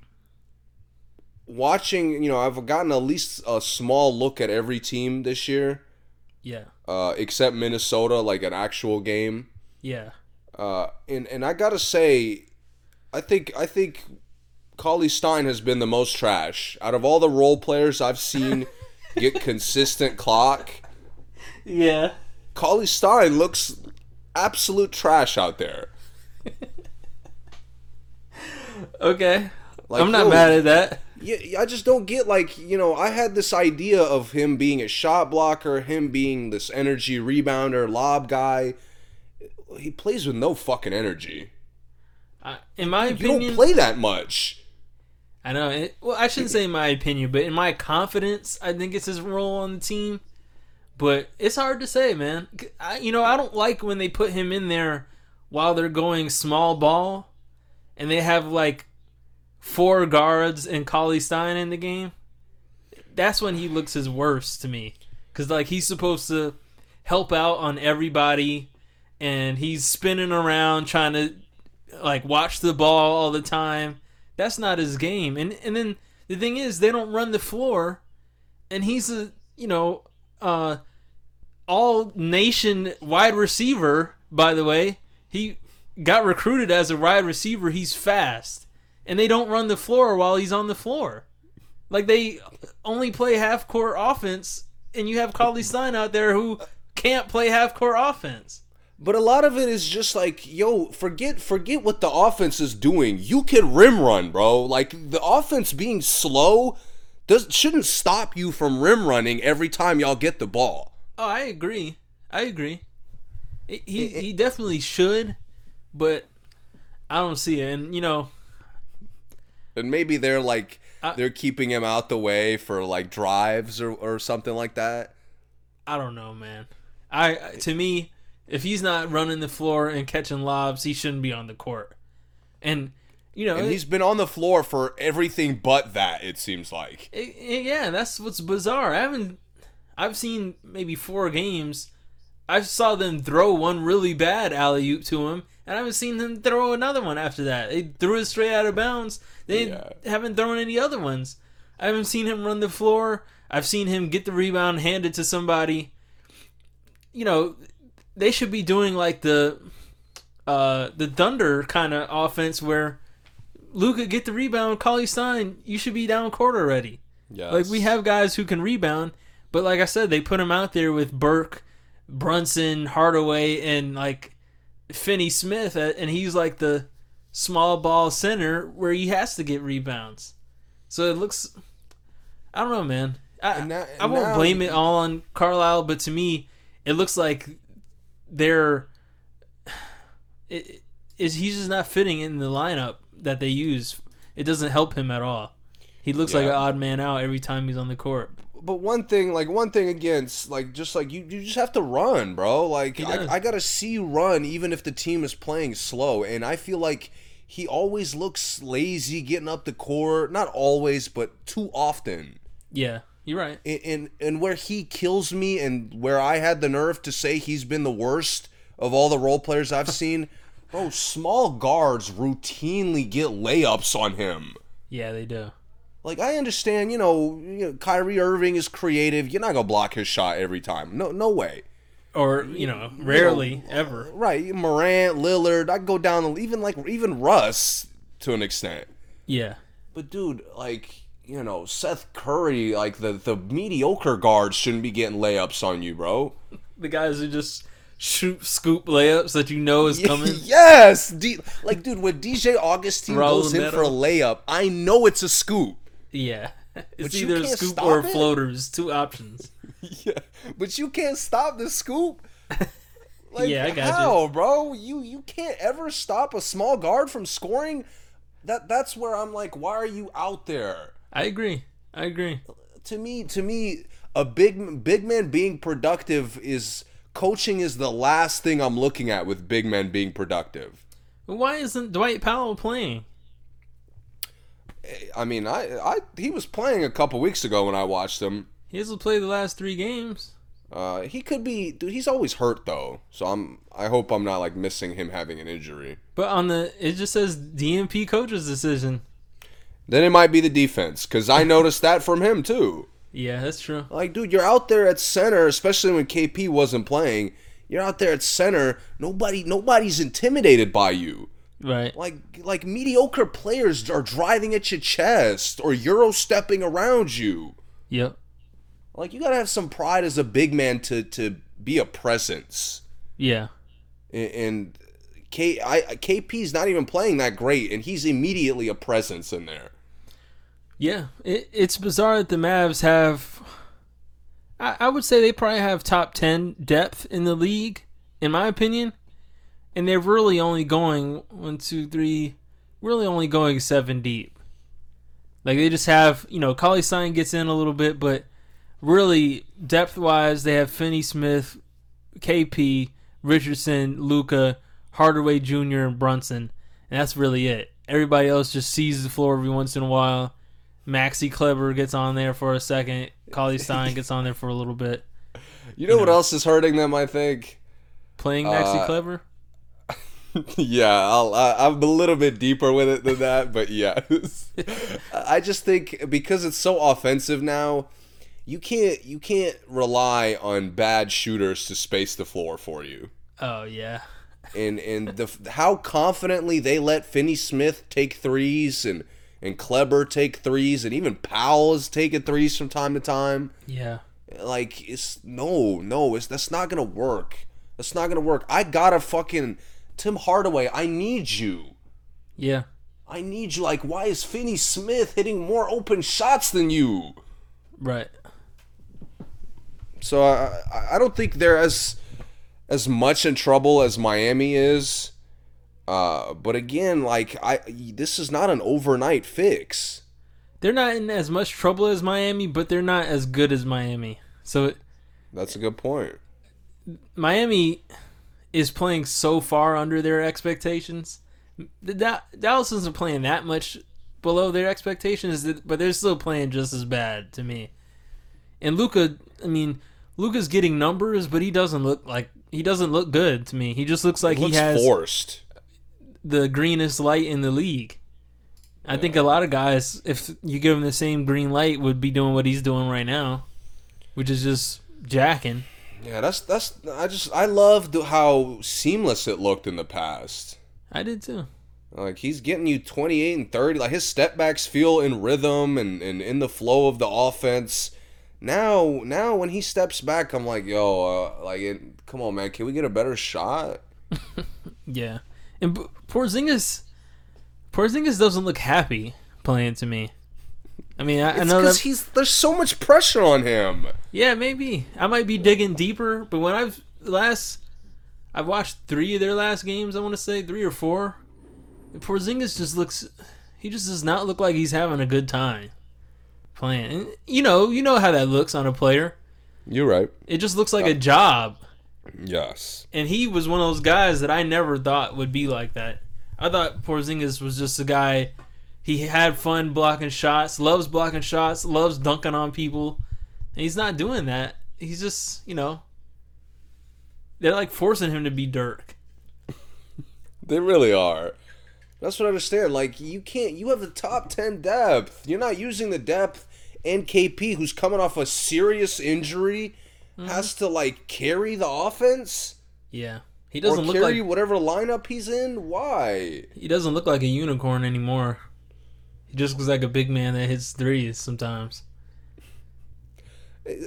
watching you know i've gotten at least a small look at every team this year Yeah, uh, except minnesota like an actual game yeah. uh, and and i gotta say i think i think Cauley-Stein has been the most trash out of all the role players I've seen get consistent clock. Yeah. Cauley-Stein looks absolute trash out there. Okay. Like, I'm not yo, mad at that. Yeah, I just don't get like you know. I had this idea of him being a shot blocker, him being this energy rebounder, lob guy. He plays with no fucking energy. I, in my You opinion, don't play that much. I know. It, well, I shouldn't say my opinion, but in my confidence, I think it's his role on the team. But it's hard to say, man. I, you know, I don't like when they put him in there while they're going small ball, and they have like four guards and Cauley-Stein in the game. That's when he looks his worst to me, because like he's supposed to help out on everybody, and he's spinning around trying to like watch the ball all the time. That's not his game. And and then the thing is they don't run the floor and he's a, you know, uh all nation wide receiver, by the way. He got recruited as a wide receiver. He's fast. And they don't run the floor while he's on the floor. Like they only play half court offense and you have Cauley-Stein out there who can't play half court offense. But a lot of it is just like, yo, forget forget what the offense is doing. You can rim run, bro. Like the offense being slow does shouldn't stop you from rim running every time y'all get the ball. Oh, I agree. I agree. He he, he definitely should, but I don't see it. And you know, And maybe they're like I- they're keeping him out the way for like drives or, or something like that. I don't know, man. I to me, if he's not running the floor and catching lobs, he shouldn't be on the court. And you know, And it- he's been on the floor for everything but that, it seems like. it- it- yeah, that's what's bizarre. I haven't. I've seen maybe four games. I saw them throw one really bad alley oop to him, and I haven't seen them throw another one after that. They threw it straight out of bounds. They Yeah. haven't thrown any other ones. I haven't seen him run the floor. I've seen him get the rebound, hand it to somebody. You know, they should be doing like the uh the Thunder kind of offense where Luka get the rebound, Cauley-Stein, you should be down court already. Yeah, Like we have guys who can rebound, but like I said, they put him out there with Burke, Brunson, Hardaway, and like Finney Smith, uh, and he's like the small ball center where he has to get rebounds. So it looks, I don't know, man. I, And now- I won't now- blame it all on Carlisle, but to me, it looks like they're. It, is he's just not fitting in the lineup that they use. It doesn't help him at all. He looks like an odd man out every time he's on the court. but one thing, like one thing against, like just like you, you just have to run, bro. Like I, I gotta see you run, even if the team is playing slow. And I feel like he always looks lazy getting up the court. Not always, but too often. Yeah, you're right. And and, and where he kills me, and where I had the nerve to say he's been the worst of all the role players I've seen. Bro, small guards routinely get layups on him. Yeah, they do. Like I understand, you know, you know, Kyrie Irving is creative. You're not gonna block his shot every time. No, no way. Or you know, rarely ever. Right, Morant, Lillard. I go down even like even Russ to an extent. Yeah, But dude, like you know, Seth Curry, like the the mediocre guards shouldn't be getting layups on you, bro. the guys who just shoot scoop layups that you know is coming. yes, D- like dude, when DJ Augustin goes in for a layup, I know it's a scoop. Yeah, it's you either can't scoop or it? floaters. Two options. Yeah, but you can't stop the scoop. Like, Yeah, I got you. how, bro? You you can't ever stop a small guard from scoring. That that's where I'm like, why are you out there? I agree. I agree. To me, to me, a big big man being productive is coaching is the last thing I'm looking at with big men being productive. Why isn't Dwight Powell playing? I mean, I I he was playing a couple weeks ago when I watched him. He hasn't played the last three games. Uh, he could be, dude. He's always hurt though, so I'm. I hope I'm not like missing him having an injury. But on the it just says DMP coach's decision. Then it might be the defense because I noticed that from him too. Yeah, that's true. Like, dude, you're out there at center, especially when KP wasn't playing. You're out there at center. Nobody, nobody's intimidated by you. Right. Like, like mediocre players are driving at your chest or euro stepping around you. Yep. Like, you gotta have some pride as a big man to to be a presence. Yeah. And, and K, I, KP's not even playing that great, and he's immediately a presence in there. Yeah, it, it's bizarre that the Mavs have. I, I would say they probably have top 10 depth in the league, in my opinion. And they're really only going one, two, three, really only going seven deep. Like they just have, you know, Cauley-Stein gets in a little bit, but really depth wise, they have Finney Smith, KP, Richardson, Luka, Hardaway Jr., and Brunson. And that's really it. Everybody else just sees the floor every once in a while. Maxi Kleber gets on there for a second. Cauley-Stein gets on there for a little bit. You know, what else is hurting them? I think. Playing Maxi Uh, Kleber? yeah, I'll, I, I'm a little bit deeper with it than that, but yes. I just think because it's so offensive now, you can't you can't rely on bad shooters to space the floor for you. Oh, yeah. And and the how confidently they let Finney Smith take threes and and Kleber take threes and even Powell is taking threes from time to time. Yeah. Like it's no, no, it's that's not gonna work. That's not gonna work. I gotta fucking Tim Hardaway. I need you. Yeah. I need you. Like, why is Finney Smith hitting more open shots than you? Right. So I, I- I don't think they're as as much in trouble as Miami is. Uh, but again, like I, this is not an overnight fix. They're not in as much trouble as Miami, but they're not as good as Miami. So That's a good point. Miami is playing so far under their expectations. Dallas isn't playing that much below their expectations, but they're still playing just as bad to me. And Luka, I mean, Luka's getting numbers, but he doesn't look like he doesn't look good to me. He just looks like It looks he has forced. The greenest light in the league. I think a lot of guys, if you give him the same green light, would be doing what he's doing right now, which is just jacking. Yeah, that's that's. I just I loved how seamless it looked in the past. I did too. Like he's getting you 28 and 30. Like his step backs feel in rhythm and, and in the flow of the offense. Now, now when he steps back, I'm like, yo, uh, like, it, come on, man, can we get a better shot? Yeah, and B- Porzingis, Porzingis doesn't look happy playing to me. I mean, I, I know because he's there's so much pressure on him. Yeah, maybe I might be digging deeper, but when I've last, I've watched three of their last games. I want to say three or four. Porzingis just looks. He just does not look like he's having a good time playing. And you know, you know how that looks on a player. You're right. It just looks like uh, a job. Yes. and he was one of those guys that I never thought would be like that. I thought Porzingis was just a guy. He had fun blocking shots, loves blocking shots, loves dunking on people, and he's not doing that. He's just, you know, they're like forcing him to be Dirk. They really are. That's what I understand. Like you can't. You have the top ten depth. You're not using the depth. And KP, who's coming off a serious injury, Mm-hmm. has to like carry the offense Yeah, he doesn't look carry like whatever lineup he's in. Why? he doesn't look like a unicorn anymore. He just looks like a big man that hits threes sometimes.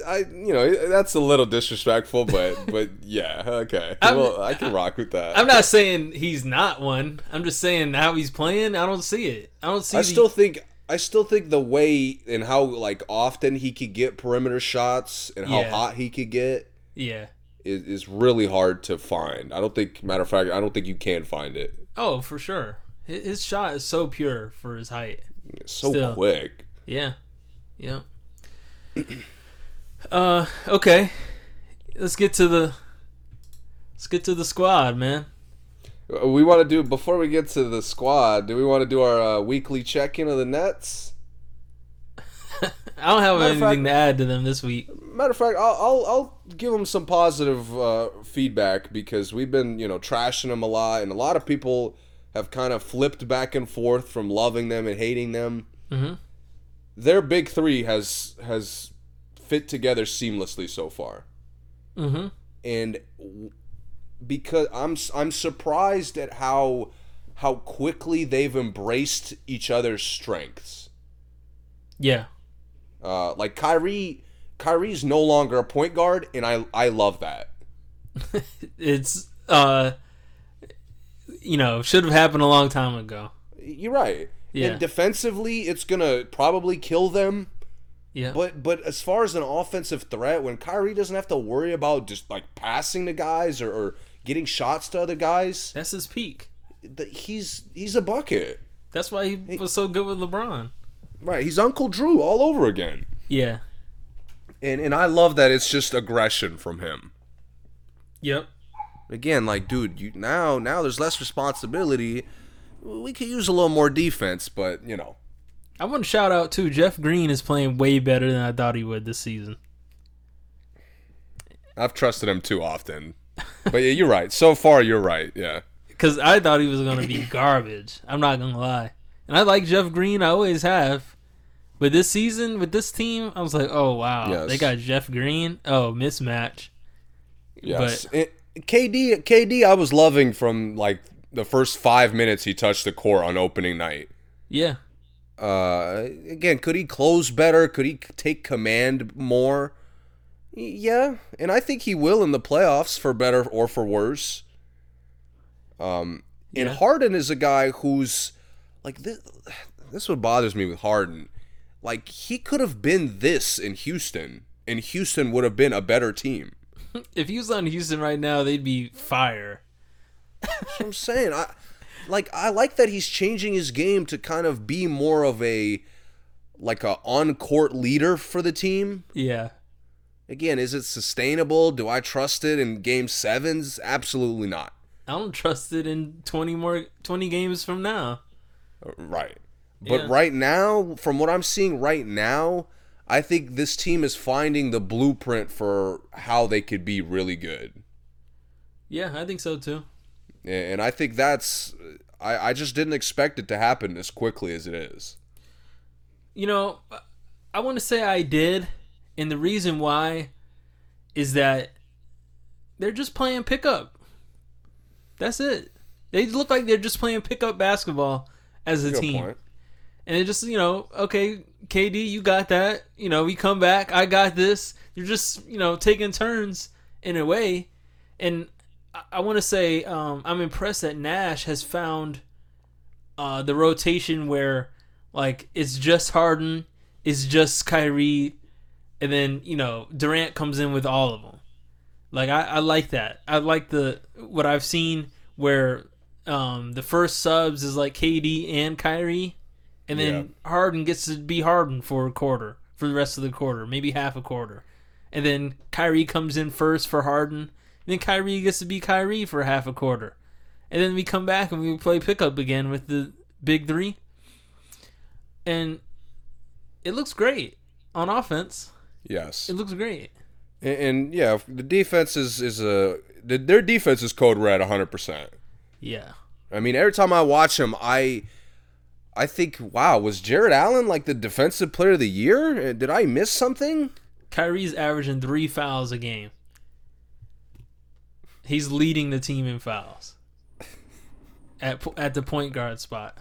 I you know that's a little disrespectful, but but yeah, okay. I'm- well, I can rock with that. I'm not saying he's not one. I'm just saying how he's playing. I don't see it. I don't see. I the- still think I still think the way and how like often he could get perimeter shots and how Yeah. hot he could get yeah. is, is really hard to find. I don't think matter of fact I don't think you can find it. Oh, for sure. His, shot is so pure for his height. It's so Still. quick. Yeah. Yeah. uh okay. Let's get to the Let's get to the squad, man. We want to do before we get to the squad. Do we want to do our uh, weekly check-in of the Nets? I don't have Matter anything fact- to add to them this week. Matter of fact, I'll I'll, I'll give them some positive uh, feedback because we've been you know trashing them a lot, and a lot of people have kind of flipped back and forth from loving them and hating them. Mhm. Their big three has has fit together seamlessly so far, Mhm. and w- because I'm I'm surprised at how how quickly they've embraced each other's strengths. Yeah. Uh, like Kyrie, Kyrie's no longer a point guard, and I I love that. It's uh you know, should have happened a long time ago. You're right. Yeah. And defensively, it's gonna probably kill them. Yeah. But but as far as an offensive threat, when Kyrie doesn't have to worry about just like passing to guys or, or getting shots to other guys, That's his peak. he's he's a bucket. That's why he was so good with LeBron. Right. He's Uncle Drew all over again. Yeah. And and I love that it's just aggression from him. Yep. Again, like dude, you now now there's less responsibility. We could use a little more defense, but you know. I want to shout out too. Jeff Green is playing way better than I thought he would this season. I've trusted him too often. But yeah, you're right. So far, you're right. Yeah. Because I thought he was going to be garbage. I'm not going to lie. And I like Jeff Green. I always have. But this season, with this team, I was like, oh, wow. Yes. They got Jeff Green. Oh, mismatch. Yes. It- KD, KD, I was loving from like the first five minutes he touched the court on opening night. Yeah. Uh, again, could he close better? Could he take command more? Yeah, and I think he will in the playoffs for better or for worse. Um, and Yeah. Harden is a guy who's like this. This what bothers me with Harden. Like he could have been this in Houston, and Houston would have been a better team. If he was on Houston right now, they'd be fire. That's what I'm saying. I like I like that he's changing his game to kind of be more of a like a on court leader for the team. Yeah. Again, is it sustainable? Do I trust it in game sevens? Absolutely not. I don't trust it in 20 more 20 games from now. Uh, right. But Yeah. right now, from what I'm seeing right now, I think this team is finding the blueprint for how they could be really good. Yeah, I think so too. And I think that's I, I just didn't expect it to happen as quickly as it is. You know, I want to say I did, and the reason why is that they're just playing pickup. That's it. They look like they're just playing pickup basketball as a Good team. point. And it just, you know, okay, KD, you got that. You know, we come back, I got this. You're just, you know, taking turns in a way. And I, I want to say um, I'm impressed that Nash has found uh, the rotation where, like, it's just Harden, it's just Kyrie, and then, you know, Durant comes in with all of them. Like, I, I like that. I like the what I've seen where um, the first subs is like KD and Kyrie and then Harden gets to be Harden for a quarter, for the rest of the quarter, maybe half a quarter. And then Kyrie comes in first for Harden. And then Kyrie gets to be Kyrie for half a quarter. And then we come back and we play pickup again with the big three. And it looks great on offense. Yes. It looks great. And, and yeah, the defense is is a the, their defense is code red 100%. Yeah. I mean, every time I watch him, I I think, wow, was Jarrett Allen like the defensive player of the year? Uh, Did I miss something? Kyrie's averaging three fouls a game. He's leading the team in fouls at at the point guard spot.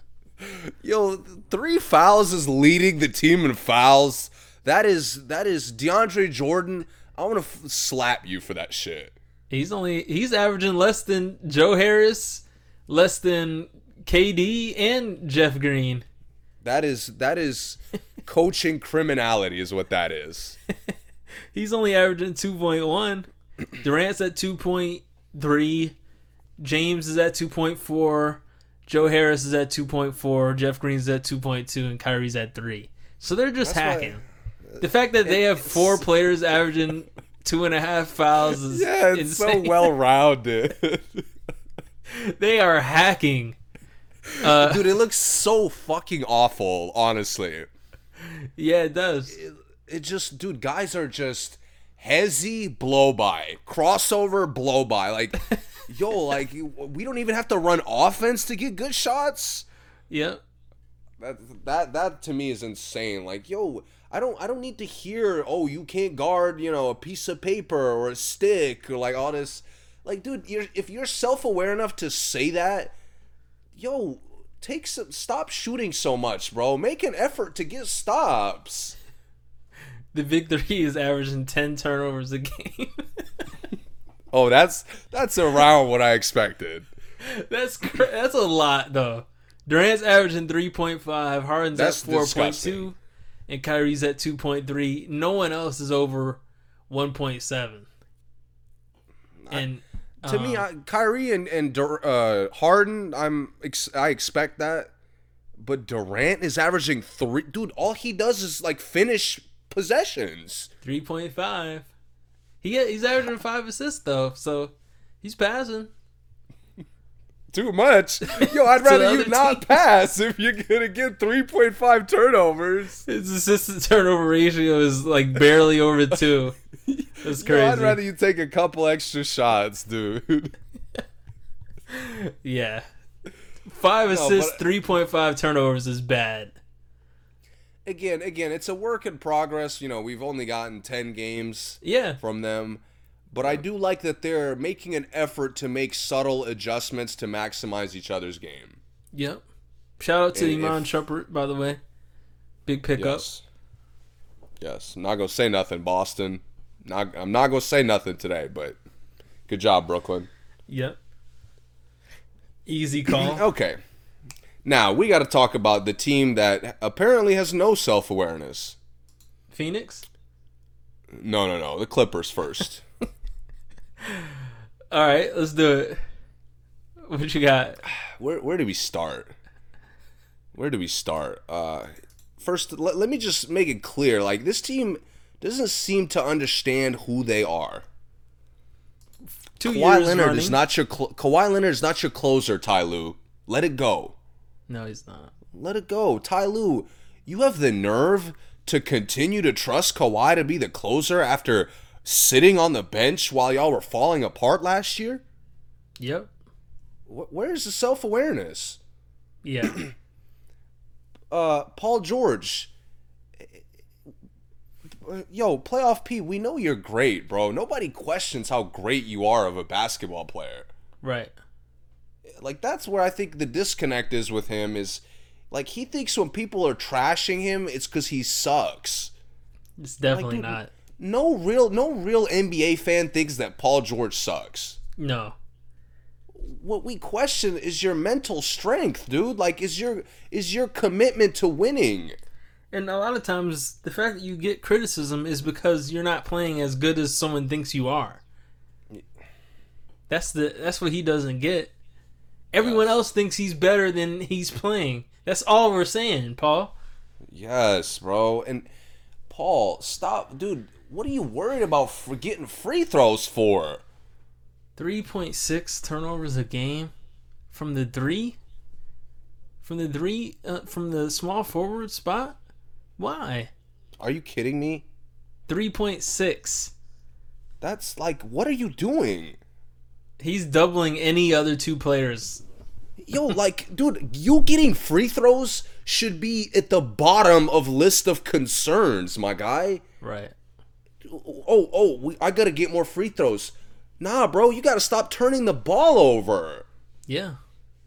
Yo, three fouls is leading the team in fouls. That is that is DeAndre Jordan. I want to f- slap you for that shit. He's only he's averaging less than Joe Harris, less than KD and Jeff Green. That is that is coaching criminality is what that is. He's only averaging two point one. Durant's at two point three. James is at two point four. Joe Harris is at two point four. Jeff Green's at two point two, and Kyrie's at three. So they're just That's why- hacking. The fact that they have four players averaging two and a half fouls is Yeah, it's so well rounded. they are hacking. Uh, Dude, it looks so fucking awful, honestly. yeah, it does. it just dude guys are just hezzy blow by crossover blow by like yo like we don't even have to run offense to get good shots Yep. that that that to me is insane like yo i don't i don't need to hear oh you can't guard you know a piece of paper or a stick or like all this like dude you're, if you're self-aware enough to say that yo take some stop shooting so much bro make an effort to get stops The big three is averaging ten turnovers a game. Oh, that's that's around what I expected. that's cra- that's a lot though. Durant's averaging three point five. Harden's That's at four point two, and Kyrie's at two point three. No one else is over one point seven. And To me, um, I, Kyrie and and Dur- uh, Harden, I'm ex- I expect that, but Durant is averaging three. Dude, all he does is like finish possessions. three point five. He he's averaging five assists though, so he's passing. Too much. Yo, I'd rather you not team. pass if you're gonna get three point five turnovers. His assist to turnover ratio is like barely over two. That's Yo, crazy. I'd rather you take a couple extra shots, dude. Yeah. Five No, assists, point five turnovers is bad. again, again, it's a work in progress. You know, we've only gotten ten games. Yeah. from them. But I do like that they're making an effort to make subtle adjustments to maximize each other's game. Yep. Shout out to And Iman Shumpert, by the way. Big pickup. Yes. Yes. Not gonna say nothing, Boston. Not I'm not gonna say nothing today, but good job, Brooklyn. Yep. Easy call. Okay. Now we gotta talk about the team that apparently has no self awareness. Phoenix. No, no, no. The Clippers first. All right, let's do it. What you got? where where do we start? Where do we start? Uh, first, let, let me just make it clear. Like this team doesn't seem to understand who they are. Two Kawhi Leonard running. is not your cl- Kawhi Leonard is not your closer, Ty Lue. Let it go. No, he's not. Let it go, Ty Lue. You have the nerve to continue to trust Kawhi to be the closer after sitting on the bench while y'all were falling apart last year. Yep. Wh- Where's the self awareness? Yeah. uh, Paul George. Yo, playoff P, we know you're great, bro. Nobody questions how great you are of a basketball player. right. Like that's where I think the disconnect is with him is like he thinks when people are trashing him it's cuz he sucks. It's definitely dude, not. No real no real NBA fan thinks that Paul George sucks. No. What we question is your mental strength, dude. Like is your is your commitment to winning. And a lot of times, the fact that you get criticism is because you're not playing as good as someone thinks you are. That's the that's what he doesn't get. Everyone else thinks he's better than he's playing. That's all we're saying, Paul. Yes, bro. And Paul, stop, dude. What are you worried about for getting free throws for? 3.6 turnovers a game from the three from the three uh, from the small forward spot why Are you kidding me? 3.6 That's like, what are you doing? he's doubling any other two players Yo, like, dude, you getting free throws should be at the bottom of list of concerns, my guy. right Oh, oh, we, I gotta get more free throws. Nah, bro, you gotta stop turning the ball over. yeah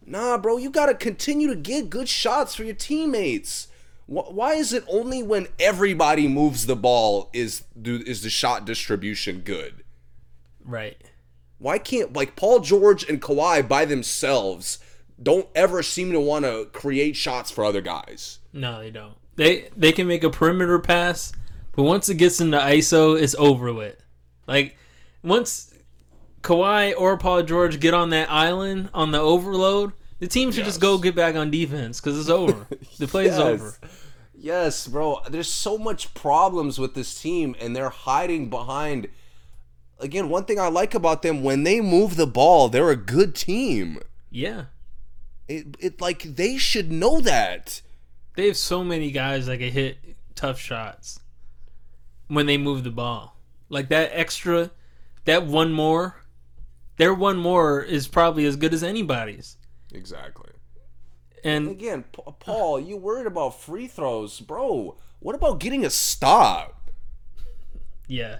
Nah, bro, you gotta continue to get good shots for your teammates. Why is it only when everybody moves the ball is do is the shot distribution good? right Why can't like Paul George and Kawhi by themselves don't ever seem to want to create shots for other guys? no they don't they they can make a perimeter pass but once it gets into iso it's over with like once Kawhi or Paul George get on that island on the overload the team should just go get back on defense because it's over the play's Yes. over Yes, bro. There's so much problems with this team, and they're hiding behind. Again, one thing I like about them when they move the ball, they're a good team. yeah It, it like they should know that. They have so many guys that can hit tough shots when they move the ball. Like that extra, that one more, their one more is probably as good as anybody's. Exactly. And Again, Paul, you worried about free throws, bro? What about getting a stop? yeah,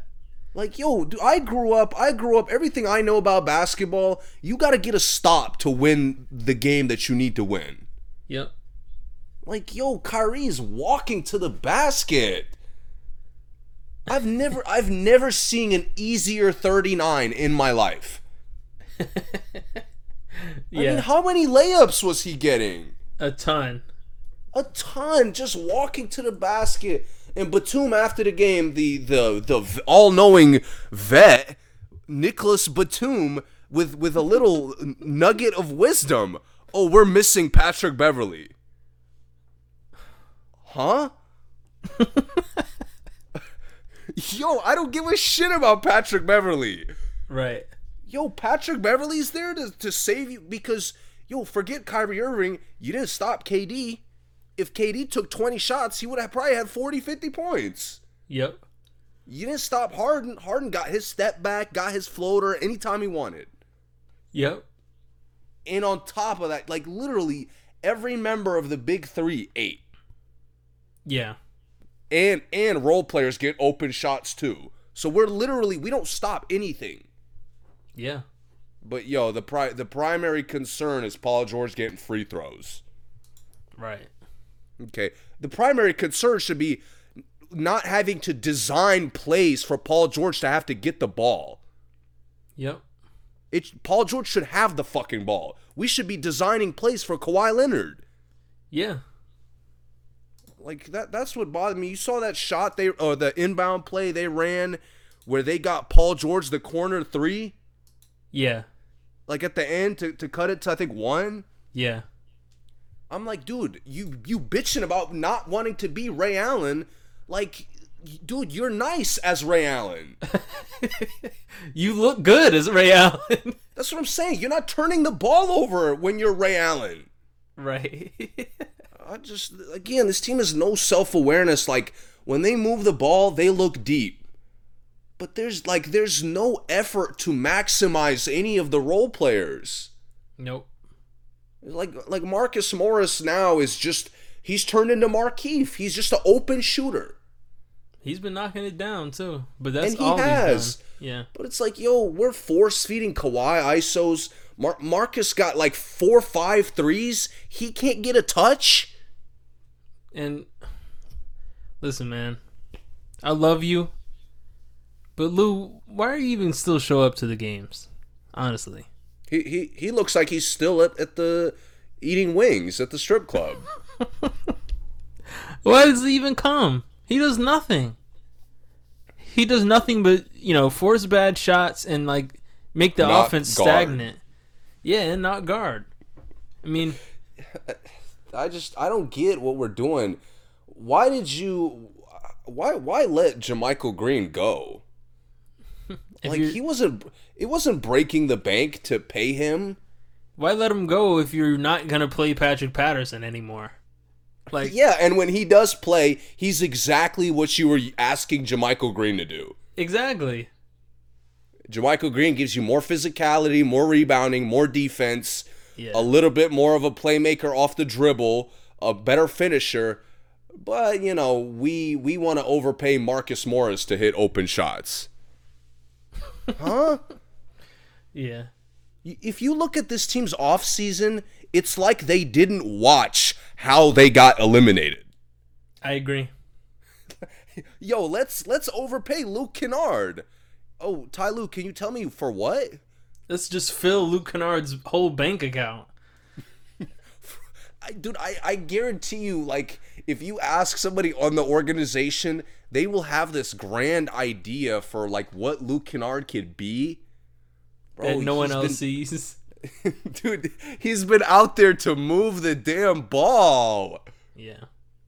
Like, yo, dude, I grew up. I grew up. Everything I know about basketball, you got to get a stop to win the game that you need to win. yep, Like, yo, Kyrie's walking to the basket. I've never I've never seen an easier 39 in my life. yeah. I mean, how many layups was he getting? a ton. A ton just walking to the basket. And Batum after the game, the the the all-knowing vet Nicolas Batum with with a little nugget of wisdom. Oh, we're missing Patrick Beverley. Huh? Yo, I don't give a shit about Patrick Beverley. Right. Yo, Patrick Beverley's there to, to save you because, yo, forget Kyrie Irving. You didn't stop KD. If KD took 20 shots, he would have probably had 40, 50 points. Yep. You didn't stop Harden. Harden got his step back, got his floater anytime he wanted. Yep. And on top of that, like literally every member of the big three ate. Yeah. And and role players get open shots too. So we're literally we don't stop anything. Yeah. But yo, the pri- the primary concern is Paul George getting free throws. Right. Okay. The primary concern should be not having to design plays for Paul George to have to get the ball. Yep. It Paul George should have the fucking ball. We should be designing plays for Kawhi Leonard. Yeah. Like that that's what bothered me. You saw that shot they or the inbound play they ran where they got Paul George the corner 3 Yeah. like at the end to, to cut it to I think 1. Yeah. I'm like, dude, you you bitching about not wanting to be Ray Allen. Like, dude, you're nice as Ray Allen. You look good as Ray Allen. That's what I'm saying. You're not turning the ball over when you're Ray Allen. right. I just again, this team has no self-awareness. Like when they move the ball, they look deep. But there's like there's no effort to maximize any of the role players. nope. Like like Marcus Morris now is just he's turned into Markieff. He's just an open shooter. He's been knocking it down too. But that's And he all has. Yeah. But it's like, yo, we're force feeding Kawhi ISOs. Mar- Marcus got like four, five threes. He can't get a touch. And listen, man, I love you, but Lou, why are you even still show up to the games? Honestly, He he he looks like he's still at, at the eating wings at the strip club. why does he even come? He does nothing. He does nothing but you know force bad shots and like make the Not offense guard. stagnant. Yeah, and not guard. I mean, I just I don't get what we're doing. Why did you? Why why let JaMychal Green go? Like he wasn't. It wasn't breaking the bank to pay him. why let him go if you're not gonna play Patrick Patterson anymore? Like, Yeah, and when he does play, he's exactly what you were asking JaMychal Green to do. exactly. JaMychal Green gives you more physicality, more rebounding, more defense, Yeah. a little bit more of a playmaker off the dribble, a better finisher. But you know, we we want to overpay Marcus Morris to hit open shots. Huh? Yeah. If you look at this team's offseason, it's like they didn't watch how they got eliminated. I agree. Yo, let's let's overpay Luke Kennard. Oh, Ty Lue, can you tell me for what? Let's just fill Luke Kennard's whole bank account. I, dude, I, I guarantee you, like, if you ask somebody on the organization, they will have this grand idea for like what Luke Kennard could be. Bro, that no one else been- sees. dude, he's been out there to move the damn ball. Yeah.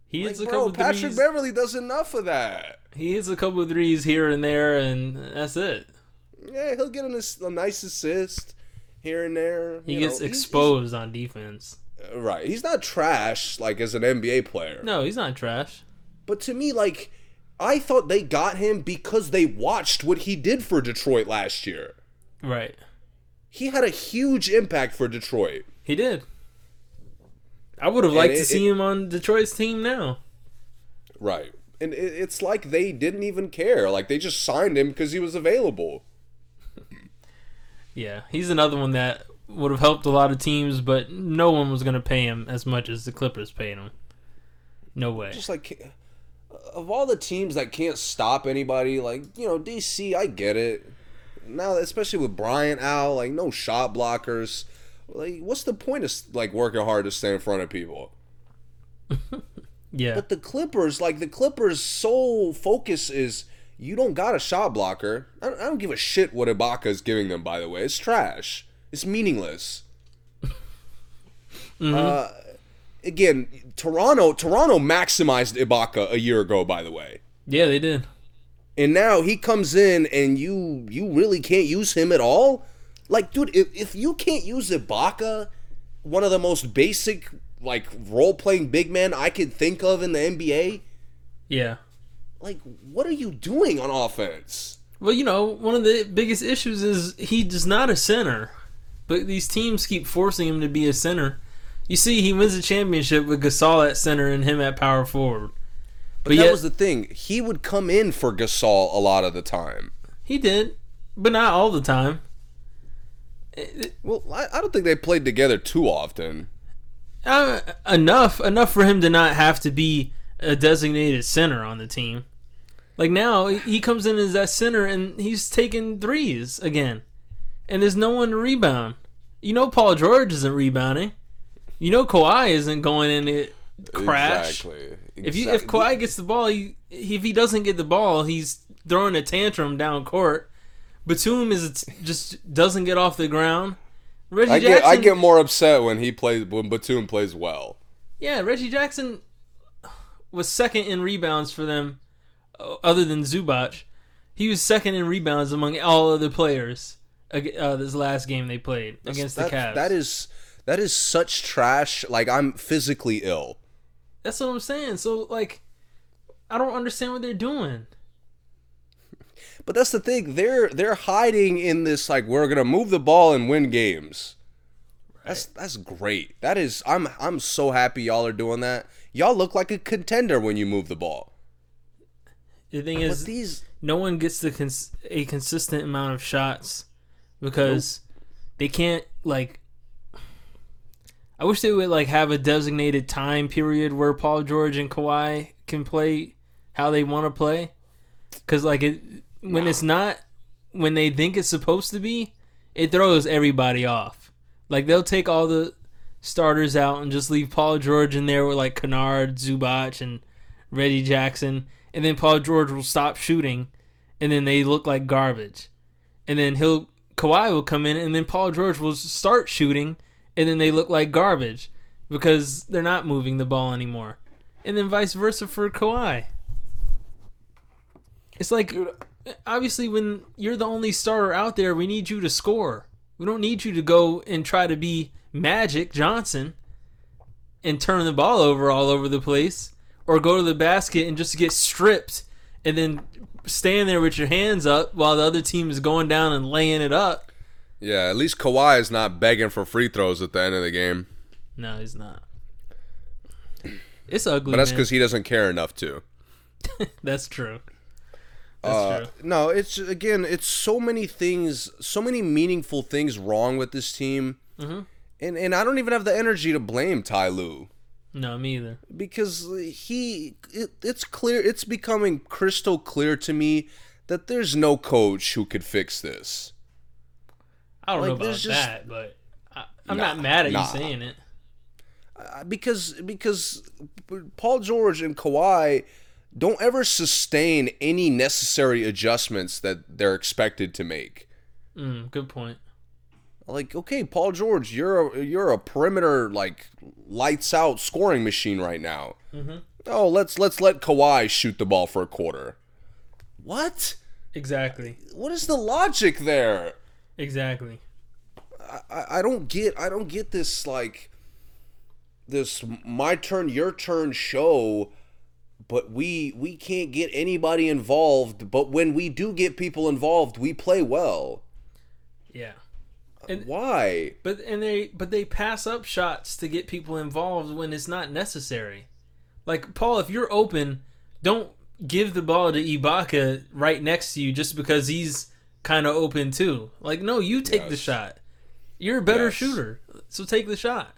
He Like, hits a bro, couple Patrick threes. Beverley does enough of that. He hits a couple of threes here and there, and that's it. Yeah, he'll get an, a nice assist here and there. He gets know, he's- exposed on defense. Uh, right. He's not trash like as an NBA player. No, he's not trash. But to me, like, I thought they got him because they watched what he did for Detroit last year. Right. He had a huge impact for Detroit. He did. I would have liked it- to see him on Detroit's team now. Right. And it, it's like they didn't even care. Like, they just signed him because he was available. Yeah, he's another one that would have helped a lot of teams, but no one was going to pay him as much as the Clippers paid him. No way. Just like, of all the teams that can't stop anybody, like, you know, DC, I get it. Now, especially with Bryant out, like, no shot blockers. Like, what's the point of, like, working hard to stay in front of people? Yeah. But the Clippers, like the Clippers' sole focus is you don't got a shot blocker. I don't, I don't give a shit what Ibaka is giving them. By the way, it's trash. It's meaningless. Uh, again, Toronto, Toronto maximized Ibaka a year ago. By the way, yeah, they did. and now he comes in and you you really can't use him at all. Like, dude, if, if you can't use Ibaka, one of the most basic like role playing big men I could think of in the NBA. Yeah. Like what are you doing on offense Well, you know, one of the biggest issues is he's not a center, but these teams keep forcing him to be a center. You see, he wins the championship with Gasol at center and him at power forward. but, But that yet, was the thing he would come in for gasol a lot of the time he did, but not all the time. well i, I don't think they played together too often Uh, enough, enough for him to not have to be a designated center on the team. Like now, he comes in as that center and he's taking threes again, and there's no one to rebound. You know, Paul George isn't rebounding. You know, Kawhi isn't going in to crash. exactly If you if Kawhi gets the ball, he, if he doesn't get the ball, he's throwing a tantrum down court. Batum is just doesn't get off the ground. Reggie I get I get more upset when he plays when Batum plays well. Yeah, Reggie Jackson was second in rebounds for them, uh, other than Zubac. He was second in rebounds among all other players. Uh, this last game they played against that, the Cavs. That is that is such trash. Like I'm physically ill. That's what I'm saying. So like, I don't understand what they're doing. But that's the thing. They're they're hiding in this like we're gonna move the ball and win games. That's that's great. That is I'm I'm so happy y'all are doing that. Y'all look like a contender when you move the ball. The thing But is, these no one gets the cons- a consistent amount of shots because they can't like. I wish they would like have a designated time period where Paul George and Kawhi can play how they want to play, because like it when it's not when they think it's supposed to be, it throws everybody off. Like they'll take all the starters out and just leave Paul George in there with like Kennard, Zubac, and Reggie Jackson, and then Paul George will stop shooting, and then they look like garbage, and then he'll Kawhi will come in, and then Paul George will start shooting, and then they look like garbage because they're not moving the ball anymore, and then vice versa for Kawhi. It's like obviously when you're the only starter out there, we need you to score. We don't need you to go and try to be Magic Johnson and turn the ball over all over the place or go to the basket and just get stripped and then stand there with your hands up while the other team is going down and laying it up. Yeah, at least Kawhi is not begging for free throws at the end of the game. No, he's not. It's ugly. But that's because he doesn't care enough to. That's true. Uh, true. no, it's again, it's so many things, so many meaningful things wrong with this team, Mm-hmm. and and I don't even have the energy to blame Ty Lue No, me either. because he, it, it's clear, it's becoming crystal clear to me that there's no coach who could fix this. I don't know Like, about just- that, but I, I'm Nah, not mad at nah. you saying it. Uh, because because Paul George and Kawhi don't ever sustain any necessary adjustments that they're expected to make. Mm, good point. Like, okay, Paul George, you're a, you're a perimeter like lights out scoring machine right now. Mm-hmm. Oh, let's let's let Kawhi shoot the ball for a quarter. What? Exactly. What is the logic there? Exactly. I, I don't get I don't get this like this my turn your turn show but we we can't get anybody involved but when we do get people involved we play well Yeah. Uh, and- why But and they but they pass up shots to get people involved when it's not necessary. Like Paul, if you're open, don't give the ball to Ibaka right next to you just because he's kind of open too. Like no, you take the shot. You're a better Yes. shooter, so take the shot.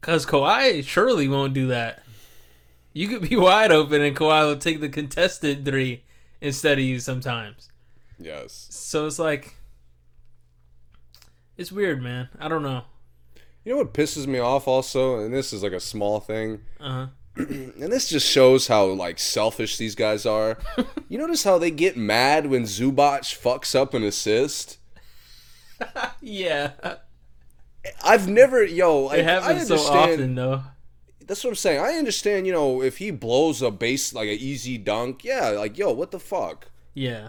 Cause Kawhi surely won't do that. You could be wide open and Kawhi will take the contested three instead of you sometimes. yes So it's like it's weird, man. I don't know. you know what pisses me off also and this is like a small thing Uh huh. and this just shows how like selfish these guys are you notice how they get mad when Zubac fucks up an assist Yeah. I've never yo like, It I happens so often, though. That's what I'm saying. I understand, you know, if he blows a base like an easy dunk, yeah, like yo, what the fuck? Yeah.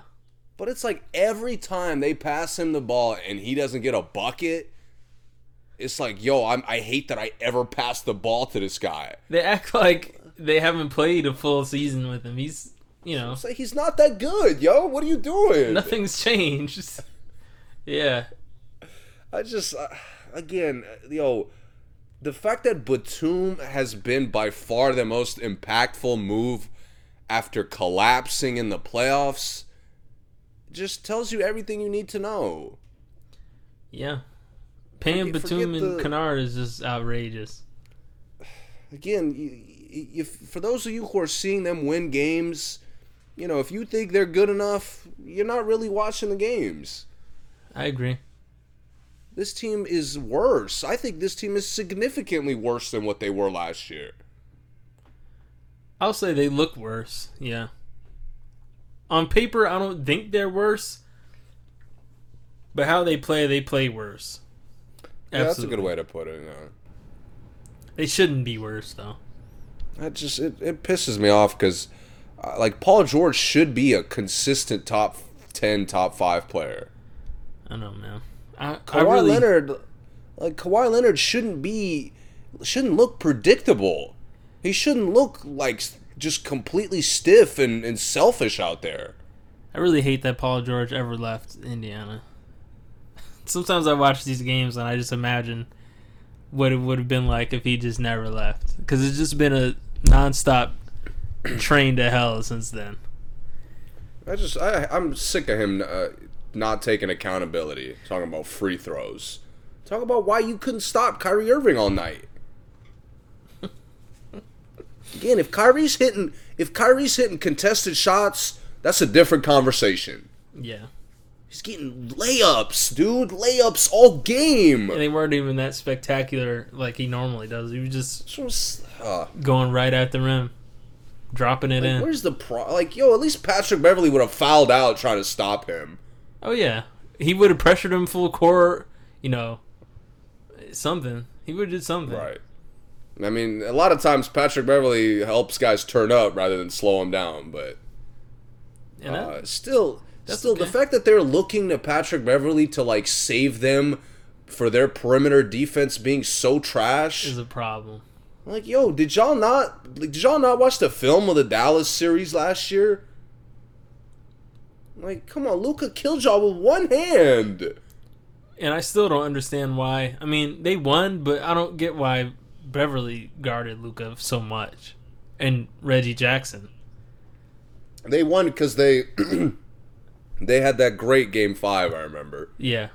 But it's like every time they pass him the ball and he doesn't get a bucket, it's like, yo, I'm, I hate that I ever passed the ball to this guy. They act like they haven't played a full season with him. He's, you know, It's like he's not that good, yo. What are you doing? nothing's changed. yeah. I just, uh, again, yo, the fact that Batum has been by far the most impactful move after collapsing in the playoffs just tells you everything you need to know. Yeah. Paying Forget- Batum forget and the- Kennard is just outrageous. Again, you, if for those of you who are seeing them win games, you know, if you think they're good enough, you're not really watching the games. I agree. This team is worse. I think this team is significantly worse than what they were last year. I'll say they look worse. Yeah. On paper, I don't think they're worse. But how they play, they play worse. Yeah, that's a good way to put it. Yeah. They shouldn't be worse, though. That just it, it pisses me off because uh, like Paul George should be a consistent top ten, top five player. I know, man. I, I Kawhi really, Leonard, like Kawhi Leonard, shouldn't be, shouldn't look predictable. He shouldn't look like just completely stiff and, and selfish out there. I really hate that Paul George ever left Indiana. Sometimes I watch these games and I just imagine what it would have been like if he just never left. Because it's just been a nonstop train to hell since then. I just I I'm sick of him uh, not taking accountability. Talking about free throws. Talk about why you couldn't stop Kyrie Irving all night. Again, if Kyrie's hitting if Kyrie's hitting contested shots, that's a different conversation. Yeah. He's getting layups, dude. Layups all game. And they weren't even that spectacular like he normally does. He was just Just, uh, going right at the rim, dropping it like, in. where's the pro? Like, yo, at least Patrick Beverley would have fouled out trying to stop him. Oh yeah, he would have pressured him full court. You know, something. He would have did something. Right. I mean, a lot of times Patrick Beverley helps guys turn up rather than slow them down, but that- uh, still, That's still, the fact that they're looking to Patrick Beverley to like save them for their perimeter defense being so trash, is a problem. like, yo, did y'all not, like, did y'all not watch the film of the Dallas series last year? Like, come on, Luka killed y'all with one hand. And I still don't understand why. I mean, they won, but I don't get why Beverley guarded Luka so much, and Reggie Jackson. They won because they they had that great game five. I remember. Yeah,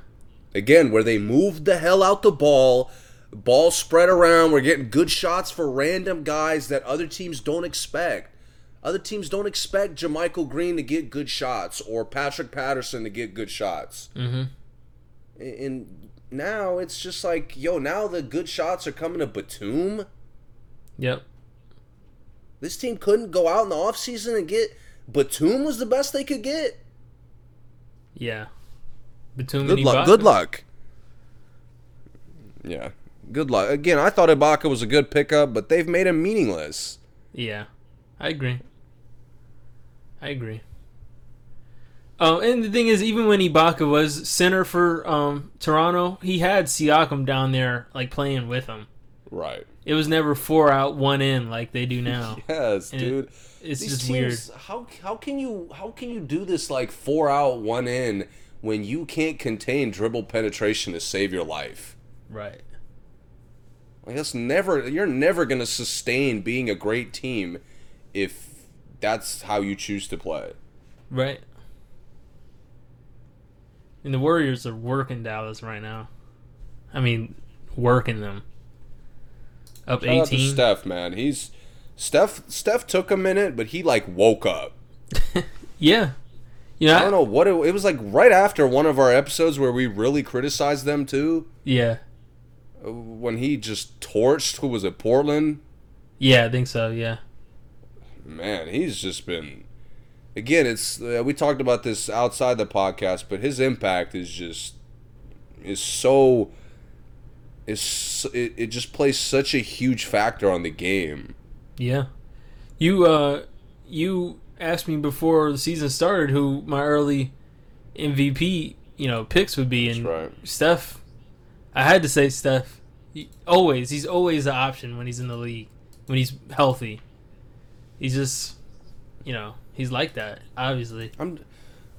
again where they moved the hell out the ball ball spread around we're getting good shots for random guys that other teams don't expect other teams don't expect JaMychal Green to get good shots or Patrick Patterson to get good shots mm-hmm. and now it's just like yo now the good shots are coming to Batum yep, this team couldn't go out in the offseason and get Batum was the best they could get yeah. Batum Good luck. Ibaka. Good luck. Yeah. Good luck. Again, I thought Ibaka was a good pickup, but they've made him meaningless. Yeah, I agree. I agree. Oh, and the thing is, even when Ibaka was center for um, Toronto, he had Siakam down there, like playing with him. Right. It was never four out, one in like they do now. Yes, And it- dude. It's These just teams, how how can you how can you do this like four out, one in when you can't contain dribble penetration to save your life? Right. Like that's never you're never gonna sustain being a great team if that's how you choose to play. Right. And the Warriors are working Dallas right now. I mean, working them. Up Shout 18. Steph, man. He's Steph. Steph took a minute, but he like woke up. Yeah. You know, I don't know what it, it was like. Right after one of our episodes where we really criticized them too, Yeah. uh, when he just torched who was it, Portland. Yeah, I think so. Yeah. Man, he's just been. Again, it's uh, we talked about this outside the podcast, but his impact is just is so is it, it just plays such a huge factor on the game. Yeah. You uh you asked me before the season started who my early MVP, you know, picks would be and right. Steph I had to say Steph. He, always, he's always the option when he's in the league. When he's healthy. He's just you know, he's like that, obviously. I'm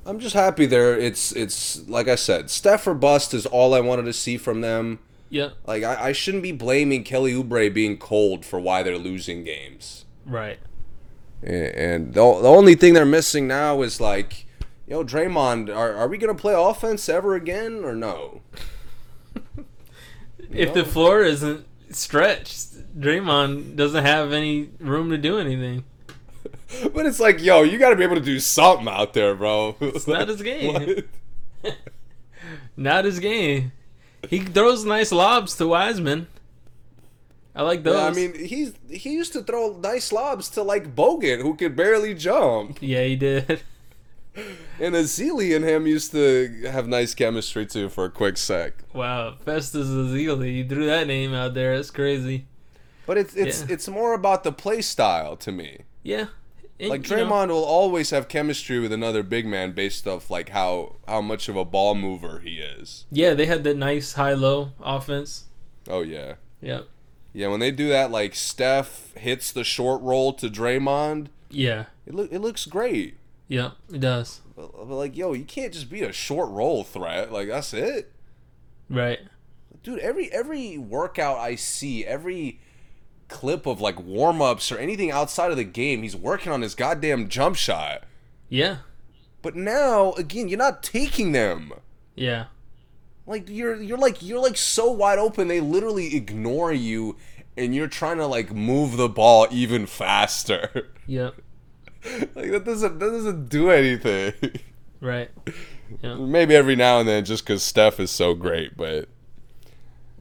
I'm just happy there. It's it's like I said, Steph or bust is all I wanted to see from them. Yeah. Like I, I shouldn't be blaming Kelly Oubre being cold for why they're losing games. Right. And the, the only thing they're missing now is like, yo, Draymond, are, are we gonna play offense ever again or no? If the floor isn't stretched, Draymond doesn't have any room to do anything. But it's like, yo, you got to be able to do something out there, bro. It's not his game. Not his game. He throws nice lobs to Wiseman. I like those. Yeah, I mean, he's he used to throw nice lobs to like Bogut, who could barely jump. yeah, he did. And Ezeli and him used to have nice chemistry too for a quick sec. Wow, Festus Ezeli, you threw that name out there. That's crazy. But it's it's Yeah. it's more about the play style to me. Yeah, And, Like you know, Draymond will always have chemistry with another big man based off like how how much of a ball mover he is. yeah, they had that nice high-low offense. Oh yeah. Yep. Yeah, when they do that like Steph hits the short roll to Draymond, Yeah. it look it looks great. Yep. It does. But, but like yo, you can't just be a short roll threat. Like that's it. Right. Dude, every every workout I see, every clip of like warm-ups or anything outside of the game, he's working on his goddamn jump shot. Yeah. But now, again, you're not taking them. Yeah. Like you're you're like you're like so wide open they literally ignore you and you're trying to like move the ball even faster. Yep. like that doesn't that doesn't do anything. Right. Yeah. Maybe every now and then just cuz Steph is so great, but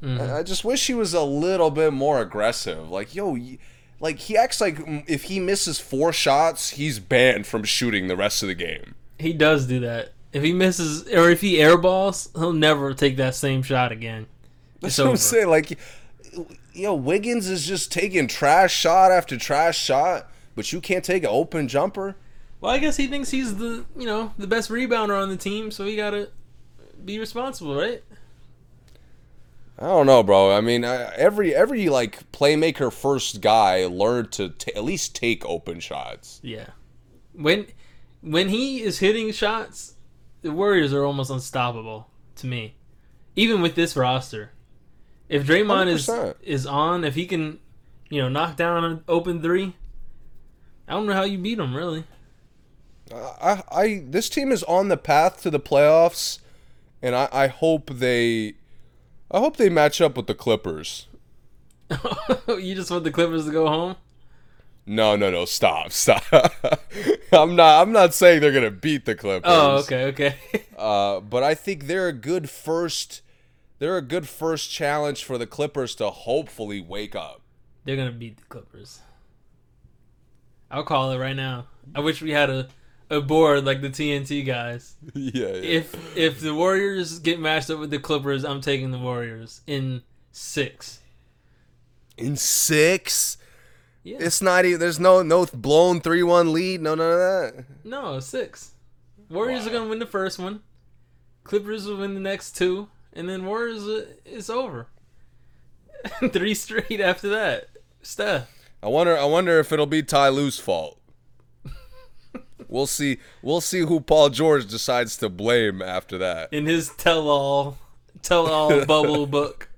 Mm-hmm. I just wish he was a little bit more aggressive. Like, yo, like he acts like if he misses four shots, he's banned from shooting the rest of the game. He does do that. If he misses or if he airballs, he'll never take that same shot again. That's It's what I'm saying. Like, yo, Wiggins is just taking trash shot after trash shot, but you can't take an open jumper. Well, I guess he thinks he's the you know the best rebounder on the team, so he gotta be responsible, right? I don't know, bro. I mean, every every like playmaker first guy learned to ta at least take open shots. Yeah. When when he is hitting shots, the Warriors are almost unstoppable to me. Even with this roster. If Draymond is 100%. is on, if he can, you know, knock down an open three, I don't know how you beat him really. I, I this team is on the path to the playoffs, and I, I hope they, I hope they match up with the Clippers. you just want the Clippers to go home? No, no, no! Stop, stop! I'm not. I'm not saying they're gonna beat the Clippers. Oh, okay, okay. Uh, but I think they're a good first. They're a good first challenge for the Clippers to hopefully wake up. They're gonna beat the Clippers. I'll call it right now. I wish we had a, a board like the TNT guys. yeah, yeah. If if the Warriors get matched up with the Clippers, I'm taking the Warriors in six. in six, Yeah. it's not even. There's no no blown three one lead. No, none of that. no, six. Warriors are gonna win the first one. Clippers will win the next two, and then Warriors uh, it's over. Three straight after that. Steph. I wonder. I wonder if it'll be Ty Lue's fault. We'll see. We'll see who Paul George decides to blame after that. in his tell-all tell-all bubble book.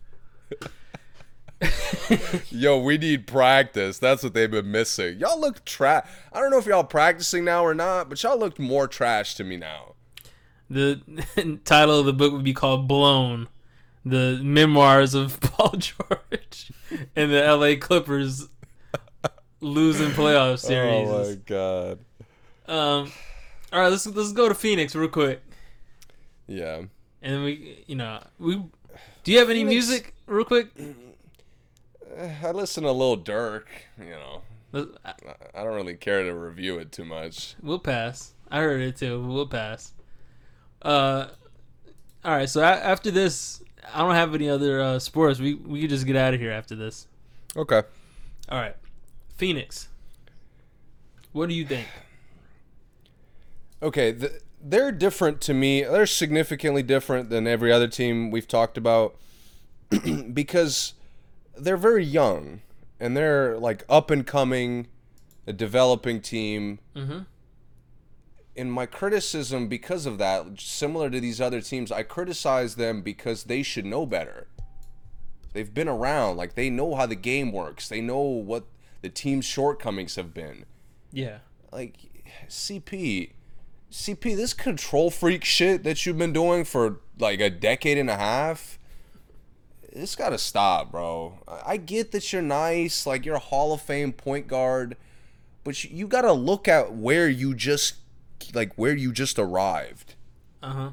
Yo, we need practice. That's what they've been missing. Y'all look trash. I don't know if y'all practicing now or not, but y'all looked more trash to me now. The title of the book would be called "Blown," the memoirs of Paul George and the L.A. Clippers losing playoff series. Oh my god. Um, all right, let's let's go to Phoenix real quick, Yeah. and then we, you know, we. Do you have any Phoenix- music real quick? I listen to Lil Durk. You know, I I don't really care to review it too much. We'll pass. I heard it too. We'll pass. Uh, all right. So a- after this, I don't have any other uh, sports. We we can just get out of here after this. Okay. All right, Phoenix. What do you think? Okay, th- they're different to me. They're significantly different than every other team we've talked about because they're very young and they're like up and coming, a developing team. Mm-hmm. And my criticism because of that, similar to these other teams, I criticize them because they should know better. They've been around, like they know how the game works. They know what the team's shortcomings have been Yeah. like CP, CP, this control freak shit that you've been doing for like a decade and a half, it's gotta stop, bro. I get that you're nice, like you're a Hall of Fame point guard, but you, you gotta look at where you just, like where you just arrived. Uh huh.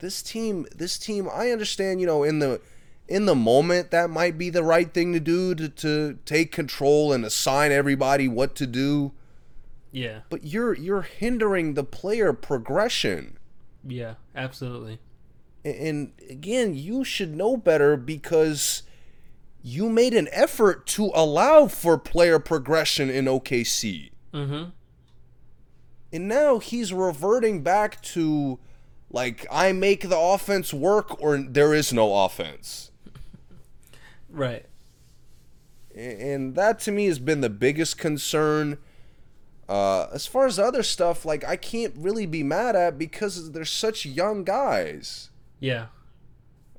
This team, this team, I understand, you know, in the in the moment that might be the right thing to do to, to take control and assign everybody what to do Yeah. but you're you're hindering the player progression Yeah. Absolutely. And again you should know better because you made an effort to allow for player progression in OKC Mm-hmm. and now he's reverting back to like I make the offense work or there is no offense Right. And that to me has been the biggest concern uh, as far as other stuff like I can't really be mad at because they're such young guys Yeah.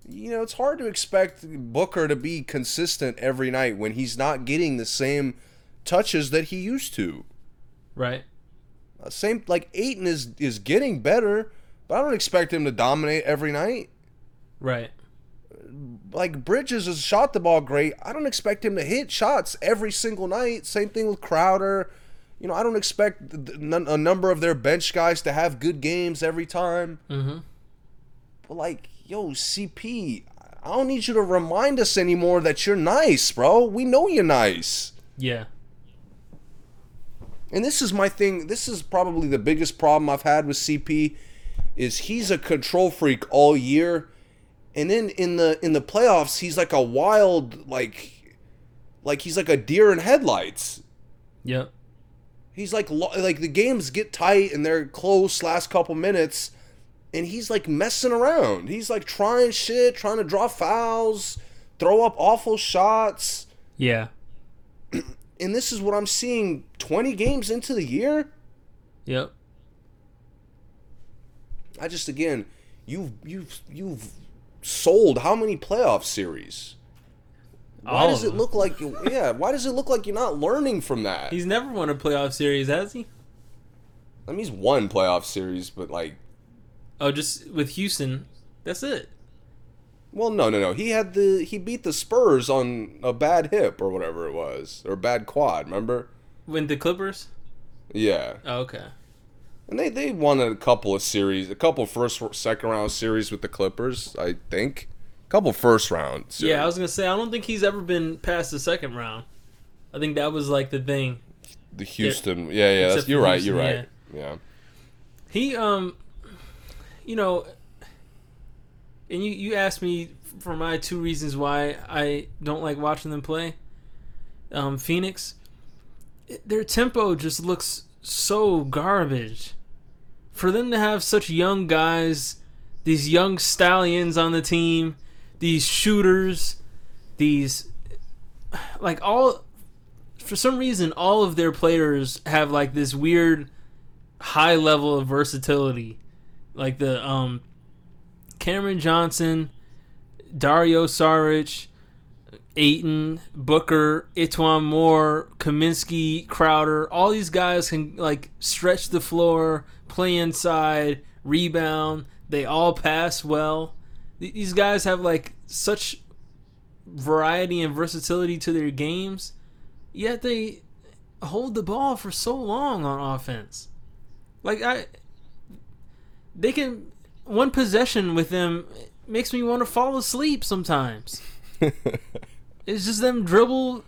you know, it's hard to expect Booker to be consistent every night when he's not getting the same touches that he used to. Right. Uh, same like Ayton is is getting better, but I don't expect him to dominate every night. Right. Like Bridges has shot the ball great. I don't expect him to hit shots every single night. Same thing with Crowder. You know, I don't expect th- th- none- a number of their bench guys to have good games every time. Mm-hmm. But like, yo, CP, I don't need you to remind us anymore that you're nice, bro. We know you're nice. Yeah. And this is my thing. This is probably the biggest problem I've had with CP is he's a control freak all year. And then in the in the playoffs, he's like a wild like like he's like a deer in headlights. Yep. He's like like the games get tight and they're close last couple minutes and he's like messing around. He's like trying shit, trying to draw fouls, throw up awful shots. Yeah. And this is what I'm seeing 20 games into the year. Yep. I just again, you've you've you've sold how many playoff series? Why All does it look like yeah? Why does it look like you're not learning from that? He's never won a playoff series, has he? I mean, he's won playoff series, but like, Oh, just with Houston. That's it. well, no, no, no. He had the he beat the Spurs on a bad hip or whatever it was, or bad quad. Remember? When the Clippers? Yeah, Oh, okay. and they they won a couple of series, a couple first second round series with the Clippers, I think. Couple first rounds. Yeah, I was gonna say I don't think he's ever been past the second round. I think that was like the thing. the Houston. Yeah, yeah. That's, you're right. Houston, You're right. Yeah. He um you know and you you asked me for my two reasons why I don't like watching them play. Um Phoenix their tempo just looks so garbage. For them to have such young guys, these young stallions on the team, these shooters, these like all for some reason all of their players have like this weird high level of versatility. Like the um Cameron Johnson, Dario Saric, Ayton, Booker, E'Twaun Moore, Kaminsky, Crowder, all these guys can like stretch the floor, play inside, rebound. They all pass well. Th- These guys have like such variety and versatility to their games, yet they hold the ball for so long on offense. Like I they can one possession with them makes me want to fall asleep sometimes. It's just them dribble.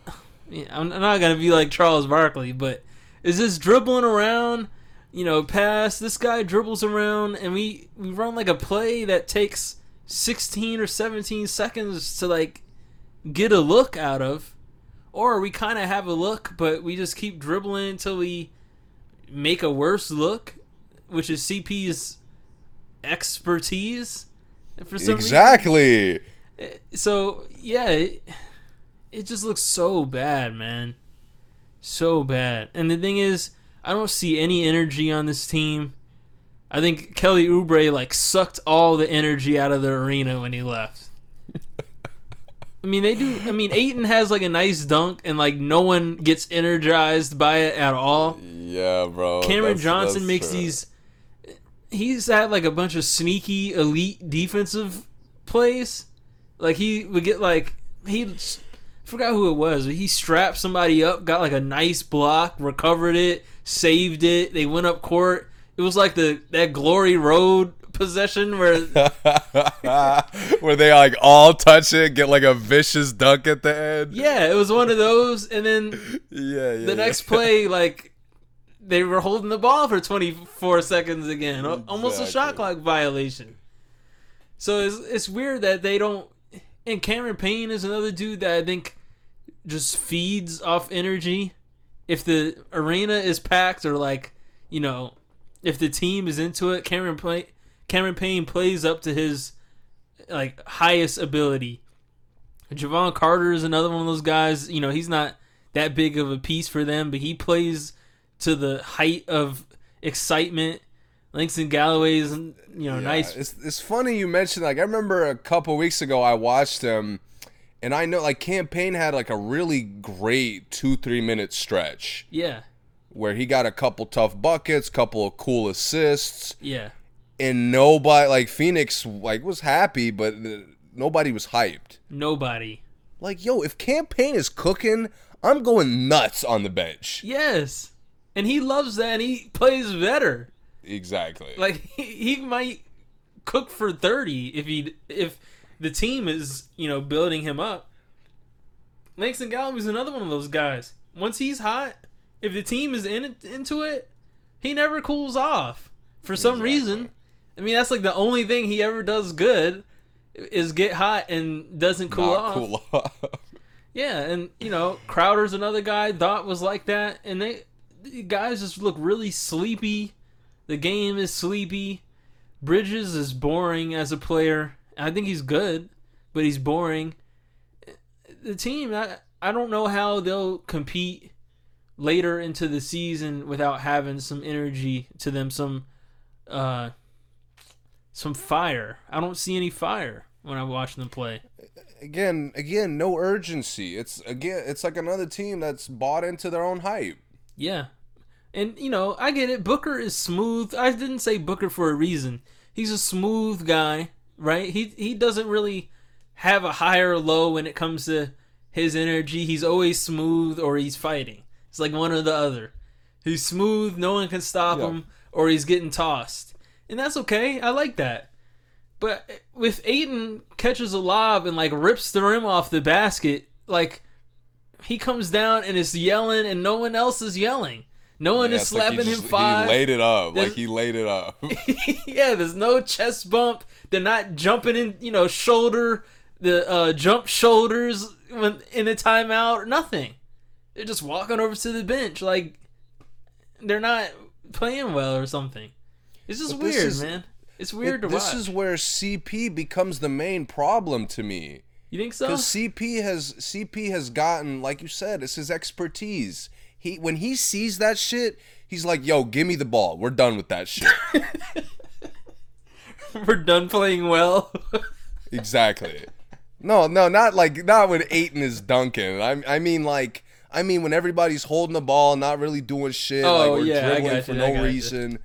Yeah, I'm I'm not gonna be like Charles Barkley, but it's just dribbling around. You know, pass. This guy dribbles around, and we we run like a play that takes 16 or 17 seconds to like get a look out of, or we kind of have a look, but we just keep dribbling until we make a worse look, which is CP's expertise. For some reason Exactly. Eh, so yeah it, it just looks so bad man so bad and the thing is i don't see any energy on this team i think kelly oubre like sucked all the energy out of the arena when he left i mean they do i mean Ayton has like a nice dunk and like no one gets energized by it at all Yeah, bro. Cameron That's- Johnson that's makes true. these. He's had like a bunch of sneaky elite defensive plays. Like he would get like he I forgot who it was. But he strapped somebody up, got like a nice block, recovered it, saved it. They went up court. It was like the that Glory Road possession where Where they like all touch it, get like a vicious dunk at the end. yeah, it was one of those. And then yeah, yeah. the next play, like they were holding the ball for 24 seconds again, Al- almost a shot Exactly. clock violation. So it's it's weird that they don't. And Cameron Payne is another dude that I think just feeds off energy. If the arena is packed or like you know, if the team is into it, Cameron play Cameron Payne plays up to his like highest ability. Jevon Carter is another one of those guys. You know, he's not that big of a piece for them, but he plays to the height of excitement. Langston Galloway's, you know, Yeah, nice. It's it's funny you mentioned like I remember a couple weeks ago I watched him, and I know like Cam Payne had like a really great two three minute stretch Yeah, where he got a couple tough buckets, couple of cool assists, yeah, and nobody like Phoenix like was happy, but nobody was hyped. Nobody. Like, yo, if Cam Payne is cooking, I'm going nuts on the bench. Yes. And he loves that and he plays better. Exactly. Like he, he might cook for 30 if he if the team is, you know, building him up. Langston Galloway's another one of those guys. Once he's hot, if the team is in into it, he never cools off for some Exactly. reason. I mean, that's like the only thing he ever does good is get hot and doesn't cool Not off. cool off. Yeah, and you know, Crowder's another guy. Dot was like that, and they the guys just look really sleepy. The game is sleepy. Bridges is boring as a player. I think he's good, but he's boring. The team, I, I don't know how they'll compete later into the season without having some energy to them, some uh, some fire. I don't see any fire when I watch them play. again, again, no urgency. It's again, it's like another team that's bought into their own hype. Yeah. And, you know, I get it. Booker is smooth. I didn't say Booker for a reason. He's a smooth guy, right? He he doesn't really have a high or low when it comes to his energy. He's always smooth or he's fighting. It's like one or the other. He's smooth, no one can stop Yeah. him, or he's getting tossed. And that's okay. I like that. But with Ayton catches a lob and like rips the rim off the basket, like he comes down and is yelling and no one else is yelling. No one Yeah, is it's like slapping just- him five. He laid it up. There's- Like he laid it up. yeah, there's no chest bump. They're not jumping in, you know, shoulder the uh, jump shoulders when in a timeout or nothing. They're just walking over to the bench like they're not playing well or something. It's just But weird, is- man. It's weird It- to this watch. This is where CP becomes the main problem to me. you think so? Because CP has CP has gotten, like you said, it's his expertise. He when he sees that shit, he's like, "Yo, give me the ball. We're done with that shit." We're done playing well. exactly. No, no, not like not when Ayton is dunking. I I mean like I mean when everybody's holding the ball, not really doing shit, Oh, like we're yeah, dribbling for you, no you. reason.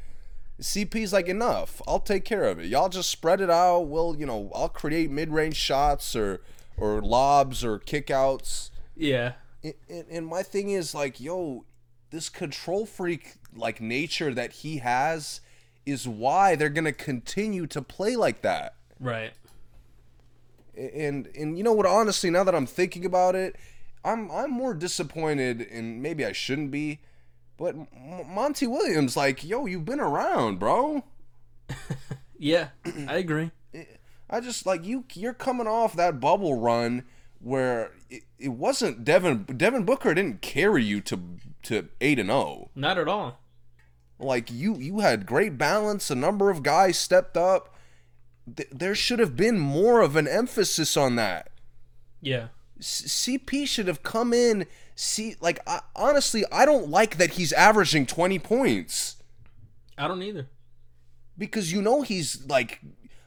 CP's like enough. I'll take care of it. Y'all just spread it out. We'll, you know, I'll create mid-range shots or or lobs or kickouts. yeah. and, and, and my thing is like yo this control freak like nature that he has is why they're gonna continue to play like that Right. and and you know what honestly now that i'm thinking about it i'm i'm more disappointed and maybe i shouldn't be but M- monty williams like yo you've been around bro Yeah, I agree. I just like you. You're coming off that bubble run where it, it wasn't Devin. Devin Booker didn't carry you to to eight and zero. Not at all. Like you, you had great balance. A number of guys stepped up. Th- there should have been more of an emphasis on that. Yeah. CP should have come in. See, like I, honestly, I don't like that he's averaging twenty points. I don't either. because you know he's like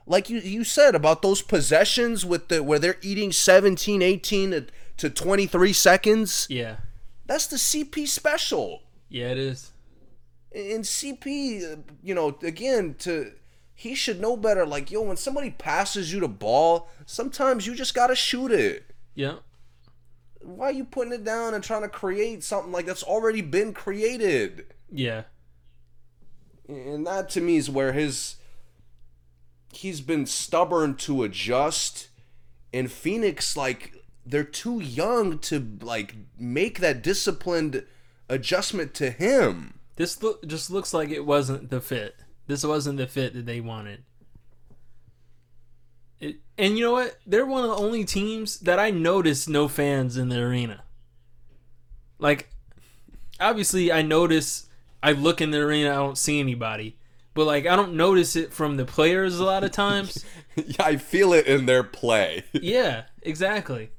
like you you said about those possessions with the where they're eating 17 18 to, to 23 seconds Yeah. that's the CP special Yeah, it is. and CP you know again to he should know better like yo when somebody passes you the ball sometimes you just got to shoot it Yeah. why are you putting it down and trying to create something like that's already been created Yeah. and that to me is where his he's been stubborn to adjust and phoenix like they're too young to like make that disciplined adjustment to him This look just looks like it wasn't the fit. This wasn't the fit that they wanted. And you know what? They're one of the only teams that I noticed no fans in the arena. Like, obviously, I notice. I look in the arena, I don't see anybody. But like, I don't notice it from the players a lot of times. yeah i feel it in their play yeah, exactly.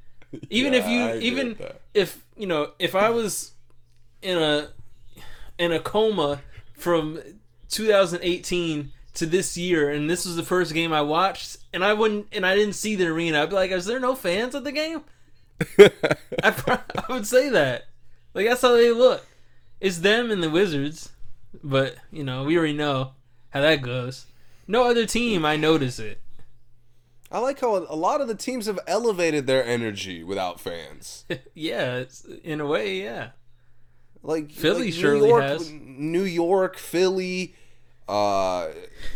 Even Yeah, if you, I even if you know, if I was in a in a coma from 2018 to this year, and this was the first game I watched, and I wouldn't, and I didn't see the arena, I'd be like, "Is there no fans at the game?" I, pro- I would say that. Like that's how they look. It's them and the Wizards, but you know we already know how that goes. No other team, I notice it. I like how a lot of the teams have elevated their energy without fans. yeah, it's, in a way, yeah. Like Philly like surely New York, has. New York, Philly, uh,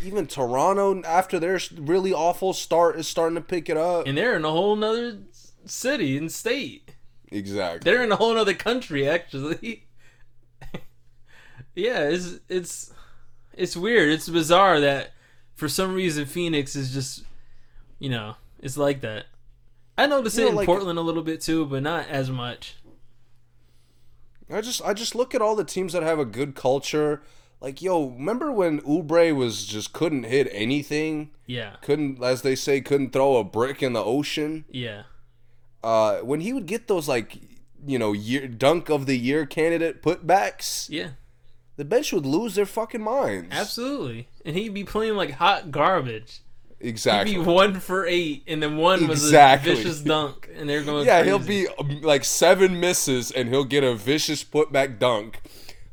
even Toronto after their really awful start is starting to pick it up. And they're in a whole nother city and state. exactly. They're in a whole other country, actually. yeah, it's it's it's weird. It's bizarre that for some reason Phoenix is just, you know, it's like that. I noticed You it in like- Portland a little bit too, but not as much. I just I just look at all the teams that have a good culture. Like yo, remember when Oubre was just couldn't hit anything? Yeah, Couldn't, as they say, couldn't throw a brick in the ocean. yeah, Uh, when he would get those like, you know, year dunk of the year candidate putbacks, yeah, the bench would lose their fucking minds. absolutely. And he'd be playing like hot garbage. He'd Exactly. be one for eight, and then one was Exactly. a vicious dunk, and they're going. Yeah, crazy. he'll be um, like seven misses and he'll get a vicious putback dunk,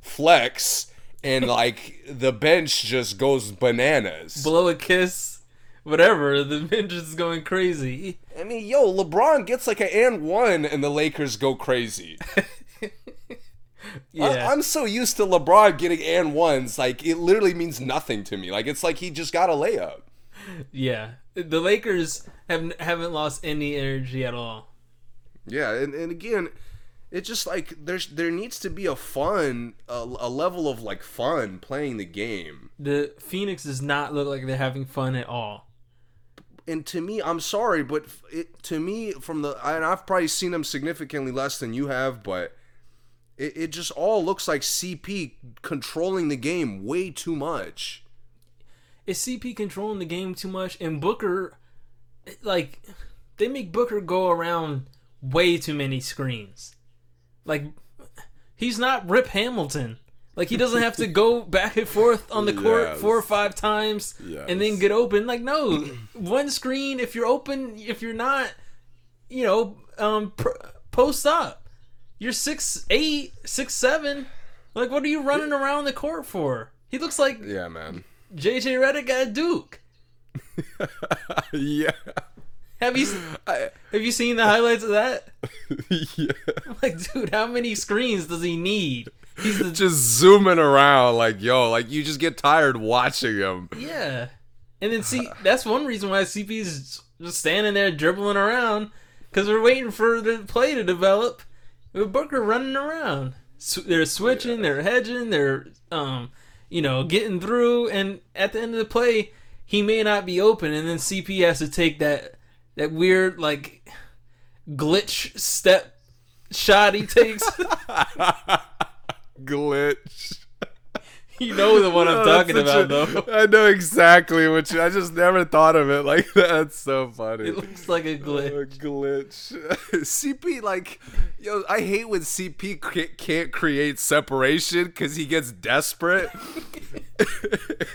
flex, and like the bench just goes bananas. blow a kiss, whatever. The bench is going crazy. I mean, yo, LeBron gets like an and one and the Lakers go crazy. Yeah, I, I'm so used to LeBron getting and ones, like it literally means nothing to me. Like it's like he just got a layup. Yeah, the Lakers have haven't lost any energy at all. Yeah, and, and again, it's just like there's there needs to be a fun, a, a level of like fun playing the game. The Phoenix does not look like they're having fun at all. and to me, I'm sorry, but it to me from the and I've probably seen them significantly less than you have, but it, it just all looks like CP controlling the game way too much. Is CP controlling the game too much? And Booker, like, they make Booker go around way too many screens. Like, he's not Rip Hamilton. Like he doesn't have to go back and forth on the court Yes. four or five times and then get open. Like no, one screen. If you're open, if you're not, you know, um, pr- post up. You're six eight, six seven. Like what are you running around the court for? He looks like Yeah, man. JJ Redick at Duke. yeah. Have you have you seen the highlights of that? yeah. I'm like, dude, how many screens does he need? He's the Just zooming around like yo, like you just get tired watching him. yeah. And then see, that's one reason why CP's just standing there dribbling around because we're waiting for the play to develop. With Booker running around, Sw- they're switching, they're hedging, they're um, you know, getting through, and at the end of the play, he may not be open, and then CP has to take that that weird like glitch step shot he takes. Glitch. you know the one I'm Oh, talking about, a- though. I know exactly what you. I just never thought of it like that. That's so funny. It looks like a oh, glitch. A glitch. CP like, yo, I hate when CP can't create separation because he gets desperate.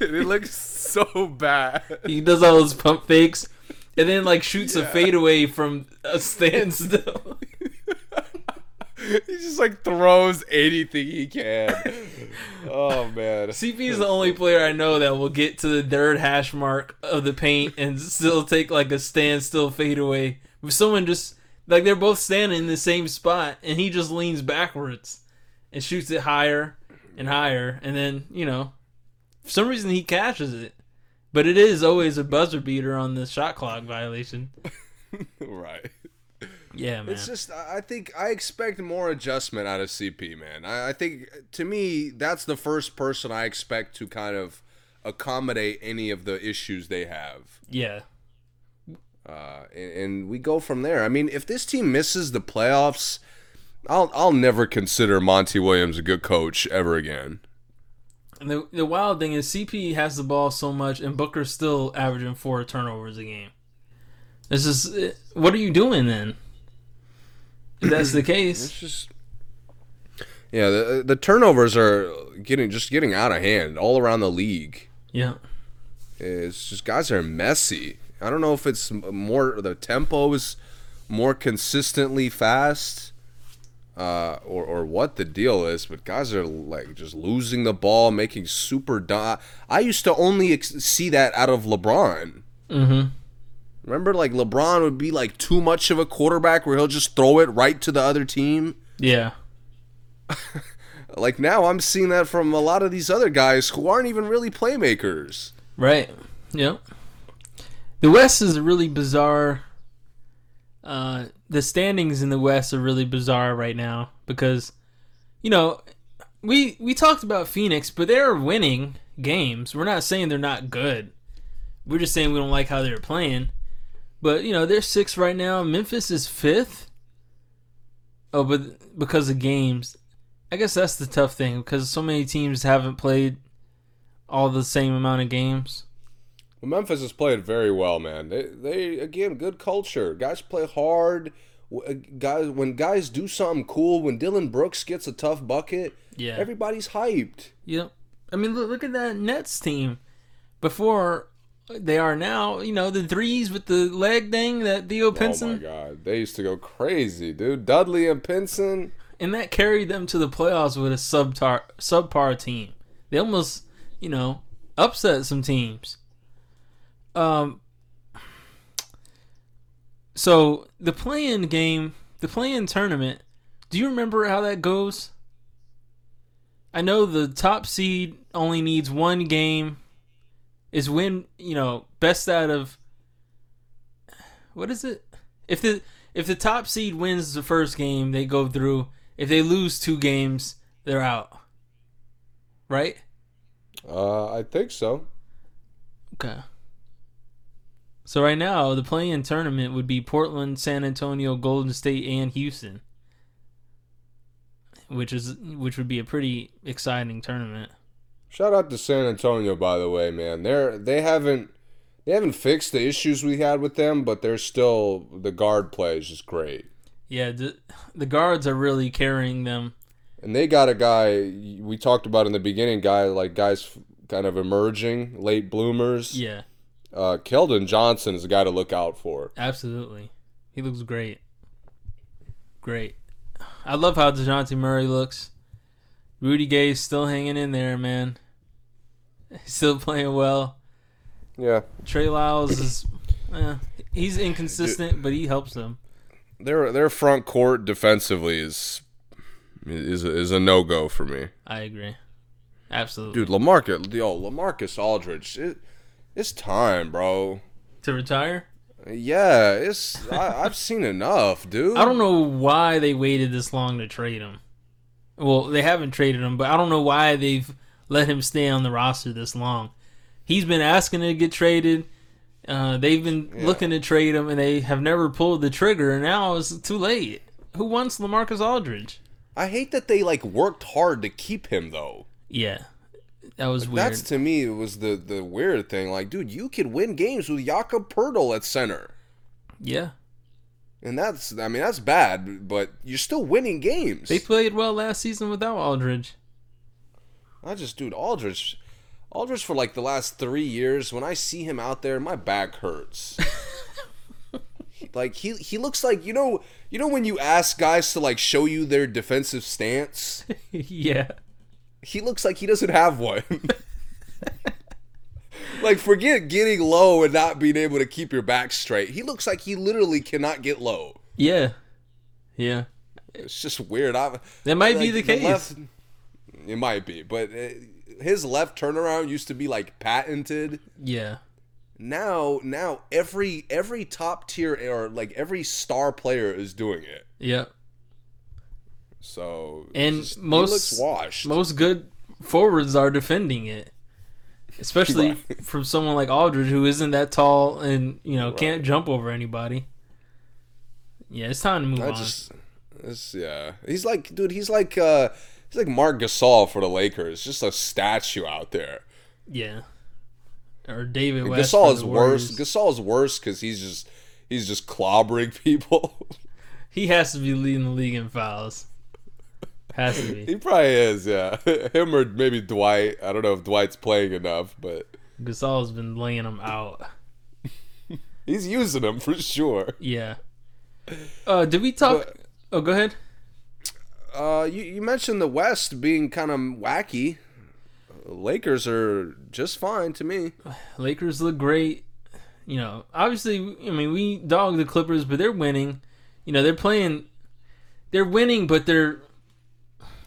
it looks so bad. He does all those pump fakes, and then like shoots a fadeaway from a standstill. He just like throws anything he can. Oh man. CP is the only player I know that will get to the third hash mark of the paint and still take like a standstill fadeaway. With someone just like they're both standing in the same spot, and he just leans backwards and shoots it higher and higher, and then you know, for some reason he catches it. But it is always a buzzer beater on the shot clock violation. right. Yeah, man. It's just I think I expect more adjustment out of CP, man. I, I think to me that's the first person I expect to kind of accommodate any of the issues they have. yeah. Uh, and, and we go from there. I mean, if this team misses the playoffs, I'll I'll never consider Monty Williams a good coach ever again. The the wild thing is CP has the ball so much, and Booker's still averaging four turnovers a game. This is eh, what are you doing then? If that's the case, It's just yeah, the the turnovers are getting just getting out of hand all around the league. yeah, It's just guys are messy. I don't know if it's more the tempo is more consistently fast uh, or or what the deal is, but guys are like just losing the ball, making super. I used to only ex- see that out of LeBron. Mm-hmm. Remember, like LeBron would be like too much of a quarterback where he'll just throw it right to the other team. Yeah. Like now, I'm seeing that from a lot of these other guys who aren't even really playmakers. Right. Yeah. The West is a really bizarre. Uh, the standings in the West are really bizarre right now because, you know, we we talked about Phoenix, but they're winning games. We're not saying they're not good. We're just saying we don't like how they're playing. But you know, they're sixth right now. Memphis is fifth. Oh, but because of games, I guess that's the tough thing because so many teams haven't played all the same amount of games. Well, Memphis has played very well, man. They, they again, good culture. Guys play hard. Uh, Guys, when guys do something cool, when Dillon Brooks gets a tough bucket, Yeah. everybody's hyped. Yep. I mean, look, look at that Nets team. Before they are now, you know, the threes with the leg thing that Theo Oh my god, they used to go crazy, dude. Dudley and Pinson. and that carried them to the playoffs with a subtar subpar team. They almost, you know, upset some teams. Um. So the play-in game, the play-in tournament. Do you remember how that goes? I know the top seed only needs one game. Is when you know, best out of what is it? If the if the top seed wins the first game, they go through. If they lose two games, they're out. Right? Uh, I think so. Okay. So right now, the play-in tournament would be Portland, San Antonio, Golden State, and Houston, which is which would be a pretty exciting tournament. Shout out to San Antonio, by the way, man. They're they haven't they haven't fixed the issues we had with them, but they're still the guard play is just great. Yeah, the the guards are really carrying them. And they got a guy we talked about in the beginning, guy like guys kind of emerging, late bloomers. Yeah, Uh, Keldon Johnson is a guy to look out for. absolutely. He looks great. Great. I love how Dejounte Murray looks. Rudy Gay's still hanging in there, man. He's still playing well. Yeah, Trey Lyles is, eh, he's inconsistent, but he helps them. their their front court defensively is is is a no go for me. I agree. Absolutely. Dude, LaMarcus, yo, LaMarcus Aldridge, it, it's time, bro. To retire? Yeah, it's I, I've seen enough, dude. I don't know why they waited this long to trade him. Well, they haven't traded him, but I don't know why they've let him stay on the roster this long. He's been asking to get traded. Uh, they've been looking to trade him, and they have never pulled the trigger. And now it's too late. Who wants LaMarcus Aldridge? I hate that they like worked hard to keep him though. Yeah, that was weird. That's to me it was the the weird thing. Like, dude, you could win games with Jakob Poeltl at center, yeah, and that's I mean that's bad, but you're still winning games. they played well last season without Aldridge. I just, dude, Aldridge, Aldridge for like the last three years. When I see him out there, my back hurts. like he he looks like you know you know when you ask guys to like show you their defensive stance. yeah, he looks like he doesn't have one. like forget getting low and not being able to keep your back straight. He looks like he literally cannot get low. yeah, yeah. It's just weird. I, That might be like, the case. left- it might be, but uh, his left turnaround used to be like patented. Yeah, Now, now every every top tier or like every star player is doing it. yeah. So And just- most- he looks washed. most good forwards are defending it, especially Right. from someone like Aldridge who isn't that tall and you know can't jump over anybody. Yeah, it's time to move I on. just, it's, yeah, he's like, dude, he's like, uh, he's like Marc Gasol for the Lakers, just a statue out there. yeah, or David West. Gasol is worse. Gasol is worse because he's just, he's just clobbering people. He has to be leading the league in fouls. Has to be. he probably is, yeah. Him or maybe Dwight. I don't know if Dwight's playing enough, but Gasol's been laying them out. he's using them for sure. Yeah. Uh, did we talk? But- oh, go ahead. Uh, you, you mentioned the West being kind of wacky. Lakers are just fine to me. Lakers look great. You know, obviously, I mean, we dog the Clippers, but they're winning. You know, they're playing. They're winning, but they're.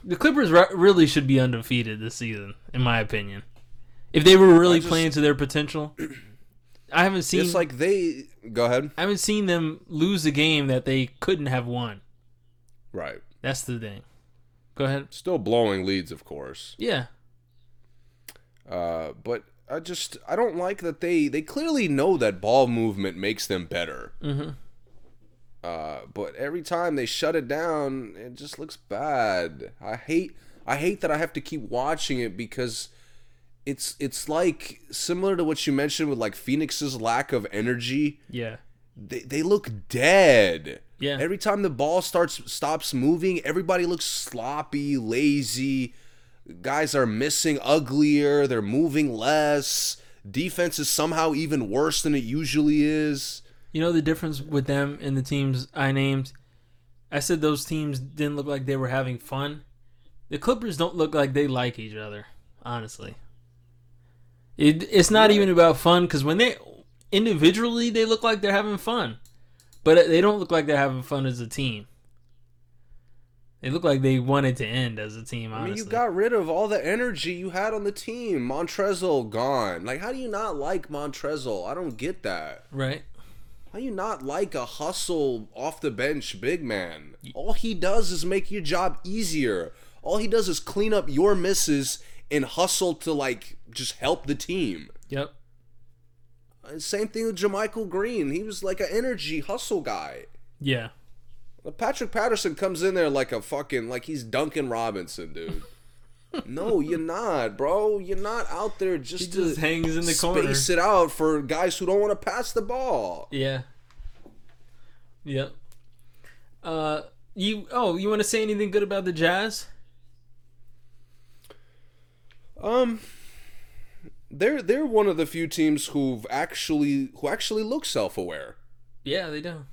The Clippers re- really should be undefeated this season, in my opinion. If they were really just- playing to their potential, I haven't seen. It's like they go ahead. I haven't seen them lose a game that they couldn't have won. Right. That's the thing. Go ahead. Still blowing leads, of course. Yeah. Uh, but I just I don't like that they they clearly know that ball movement makes them better. Mm-hmm. Uh, but every time they shut it down, it just looks bad. I hate I hate that I have to keep watching it because it's it's like similar to what you mentioned with like Phoenix's lack of energy. Yeah. They they look dead. Yeah. Every time the ball starts stops moving, everybody looks sloppy, lazy. Guys are missing uglier, they're moving less. Defense is somehow even worse than it usually is. You know the difference with them and the teams I named? I said those teams didn't look like they were having fun. The Clippers don't look like they like each other, honestly. It, it's not even about fun because when they individually they look like they're having fun, but they don't look like they're having fun as a team. They look like they wanted to end as a team. I mean, you got rid of all the energy you had on the team. Montrezl gone. Like, how do you not like Montrezl? I don't get that. right. How do you not like a hustle off the bench big man? All he does is make your job easier. All he does is clean up your misses and hustle to like just help the team. Yep. Uh, Same thing with JaMychal Green. He was like an energy hustle guy. Yeah. Patrick Patterson comes in there like a fucking like he's Duncan Robinson, dude. No, you're not, bro. You're not out there just He to just hangs in the space corner. it out for guys who don't want to pass the ball. Yeah. Yep. Uh, you oh, you want to say anything good about the Jazz? Um, they're they're one of the few teams who've actually who actually look self aware. Yeah, they do.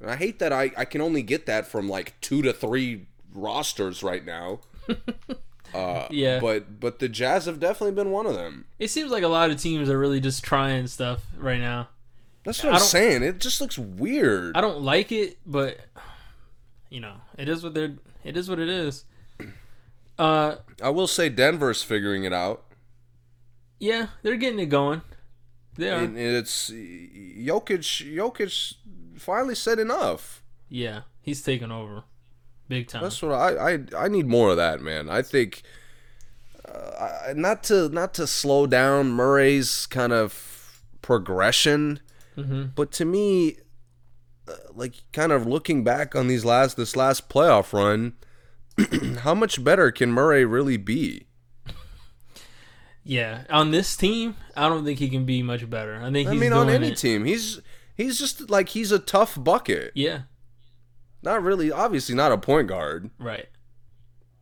And I hate that I I can only get that from like two to three rosters right now. uh, Yeah. But but the Jazz have definitely been one of them. It seems like a lot of teams are really just trying stuff right now. That's what I I'm saying. It just looks weird. I don't like it, but you know, it is what they're. It is what it is. Uh, I will say Denver's figuring it out. yeah, they're getting it going. They are. And it's Jokic. Jokic finally said enough. yeah, he's taking over, big time. That's what I I, I need more of that, man. I think uh, not to not to slow down Murray's kind of progression, Mhm. but to me, uh, like kind of looking back on these last this last playoff run, how much better can Murray really be? Yeah, on this team, I don't think he can be much better. I think I he's mean, doing on any it. team, he's he's just like he's a tough bucket. Yeah, Not really, obviously not a point guard. right.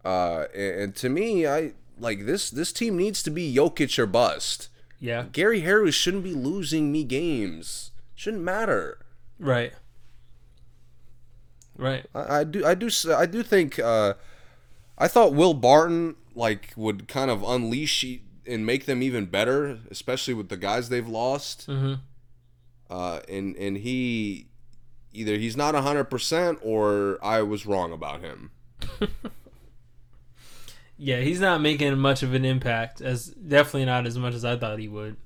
Uh, and, and to me, I like this. This team needs to be Jokic or bust. Yeah, Gary Harris shouldn't be losing me games. Shouldn't matter. right. Right. I, I do. I do. I do think. Uh, I thought Will Barton like would kind of unleash and make them even better, especially with the guys they've lost. Mm-hmm. Uh, and and he either he's not hundred percent or I was wrong about him. Yeah, he's not making much of an impact. As definitely not as much as I thought he would.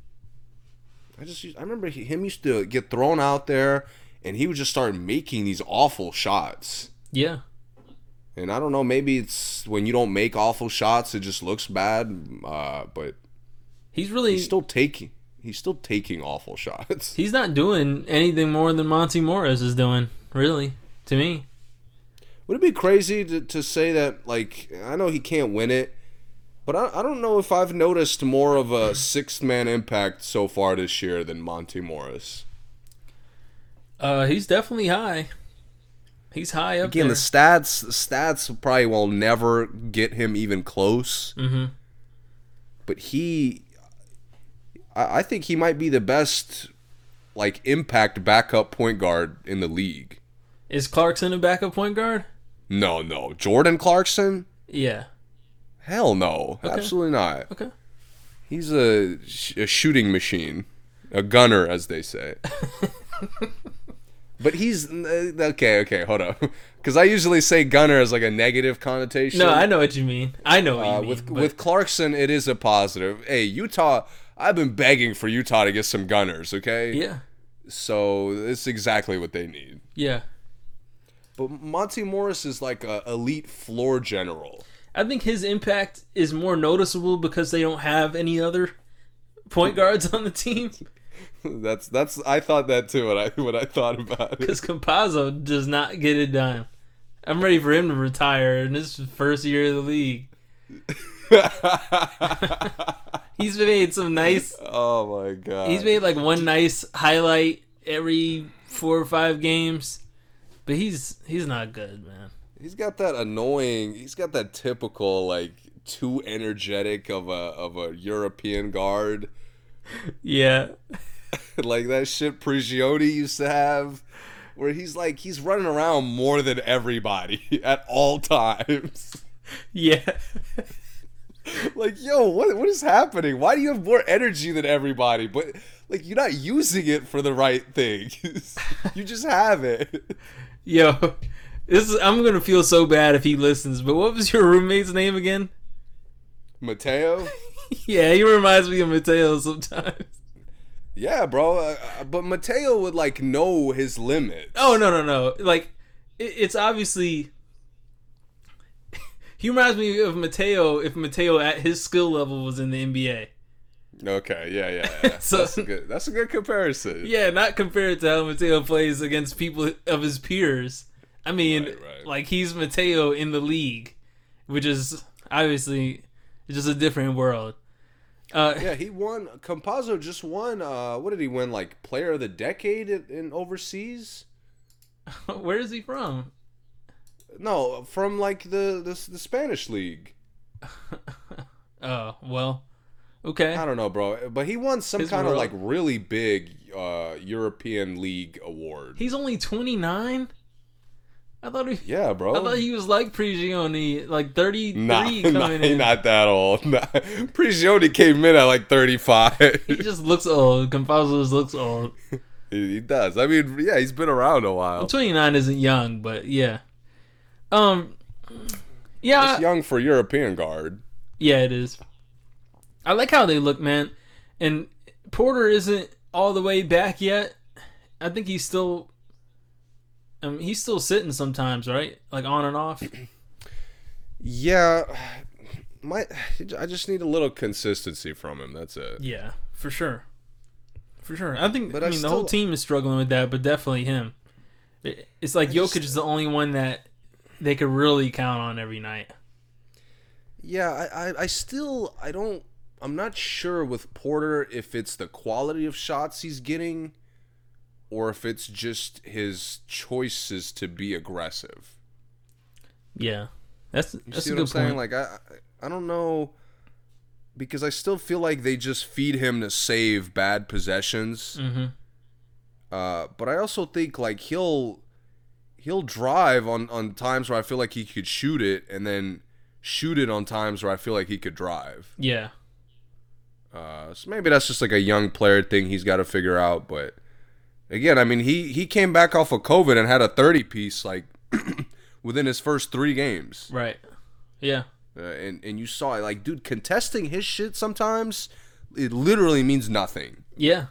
I just I remember he, him used to get thrown out there, and he would just start making these awful shots. Yeah. And I don't know, maybe it's when you don't make awful shots, it just looks bad. Uh, but He's really he's still taking he's still taking awful shots. he's not doing anything more than Monte Morris is doing, really, to me. Would it be crazy to, to say that like I know he can't win it, but I, I don't know if I've noticed more of a sixth man impact so far this year than Monte Morris. Uh he's definitely high. He's high up Again, there. the stats the stats probably will never get him even close. mm-hmm. but he I, I think he might be the best like impact backup point guard in the league. Is Clarkson a backup point guard? No, no. Jordan Clarkson? Yeah. Hell no. Absolutely not. Okay. He's a, sh- a shooting machine, a gunner, as they say. but he's uh, okay. Okay, hold up, because I usually say gunner as like a negative connotation. No, I know what you mean. I know what you Uh, mean. with but- with Clarkson, it is a positive. Hey, Utah. I've been begging for Utah to get some gunners. Okay. yeah, So it's exactly what they need. yeah. But Monte Morris is like a elite floor general. I think his impact is more noticeable because they don't have any other point guards on the team. That's that's. I thought that too when I when I thought about it. Because Campazzo does not get it done. I'm ready for him to retire in his first year of the league. He's made some nice. oh my god. He's made like one nice highlight every four or five games, but he's he's not good, man. He's got that annoying. He's got that typical like too energetic of a of a European guard, Yeah, like that shit Prigioni used to have, where he's like he's running around more than everybody at all times. yeah, like, yo, what what is happening? Why do you have more energy than everybody? But like you're not using it for the right things. you just have it. yo. This is, I'm gonna feel so bad if he listens. But what was your roommate's name again? Mateo. Yeah, he reminds me of Mateo sometimes. Yeah, bro. Uh, uh, but Mateo would like know his limits. Oh no no no! Like it, it's obviously he reminds me of Mateo if Mateo at his skill level was in the NBA. Okay, yeah, yeah. yeah. So- that's a good. That's a good comparison. Yeah, not compared to how Mateo plays against people of his peers. I mean, Right, right. like he's Mateo in the league, which is obviously just a different world. Uh, Yeah, he won. Campazzo just won. Uh, what did he win? Like Player of the Decade in, in overseas? where is he from? No, from like the the, the Spanish league. Oh well, okay. I don't know, bro. But he won some His kind of like really big uh, European League award. He's only twenty nine. I thought he. yeah, bro. I thought he was like Prigioni, like thirty three Nah, coming nah, in. not that old. Nah. Prigioni came in at like 35. He just looks old. Campazzo's looks old. he, he does. I mean, yeah, he's been around a while. 29 isn't young, but yeah. Um, yeah, It's young for European guard. yeah, it is. I like how they look, man. And Porter isn't all the way back yet. I think he's still. Um, he's still sitting sometimes, right? Like on and off. Yeah, my I just need a little consistency from him. That's it. Yeah, for sure. For sure. I think. But I I mean, the whole team is struggling with that, but definitely him. It's like Jokic just- is the only one that they could really count on every night. Yeah, I, I I still I don't I'm not sure with Porter if it's the quality of shots he's getting or if it's just his choices to be aggressive. Yeah, that's You that's see a what I'm good saying? point. Like I I I don't know because I still feel like they just feed him to save bad possessions. mm-hmm. Uh, but I also think like he'll he'll drive on on times where I feel like he could shoot it, and then shoot it on times where I feel like he could drive. Yeah, Uh, so maybe that's just like a young player thing he's got to figure out. But again, I mean he he came back off of COVID and had a thirty piece like within his first three games, right. Yeah, uh, and and you saw it like dude contesting his shit sometimes it literally means nothing. yeah,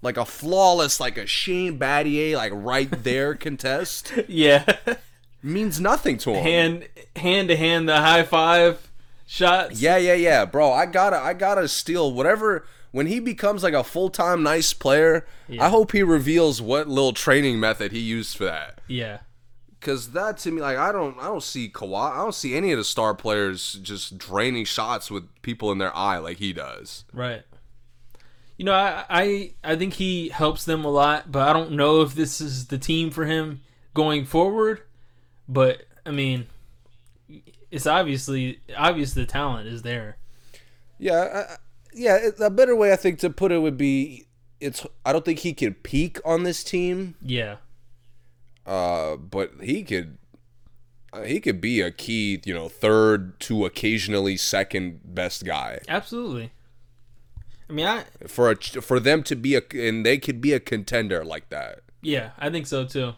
Like a flawless, like a Shane Battier, like right there contest yeah. means nothing to him. hand hand to hand, the high five shots. Yeah, yeah, yeah, bro. I gotta, I gotta steal whatever. When he becomes like a full time nice player. I hope he reveals what little training method he used for that. yeah, Cause that to me, like, I don't, I don't see Kawhi, I don't see any of the star players just draining shots with people in their eye like he does. right. You know, I, I I think he helps them a lot, but I don't know if this is the team for him going forward. But I mean, it's obviously obvious the talent is there. Yeah, I, yeah. A better way, I think, to put it would be, it's. I don't think he can peak on this team. Yeah, Uh, but he could uh, he could be a key, you know, third to occasionally second best guy Absolutely. I mean, I for a for them to be a and they could be a contender like that. yeah, I think so too.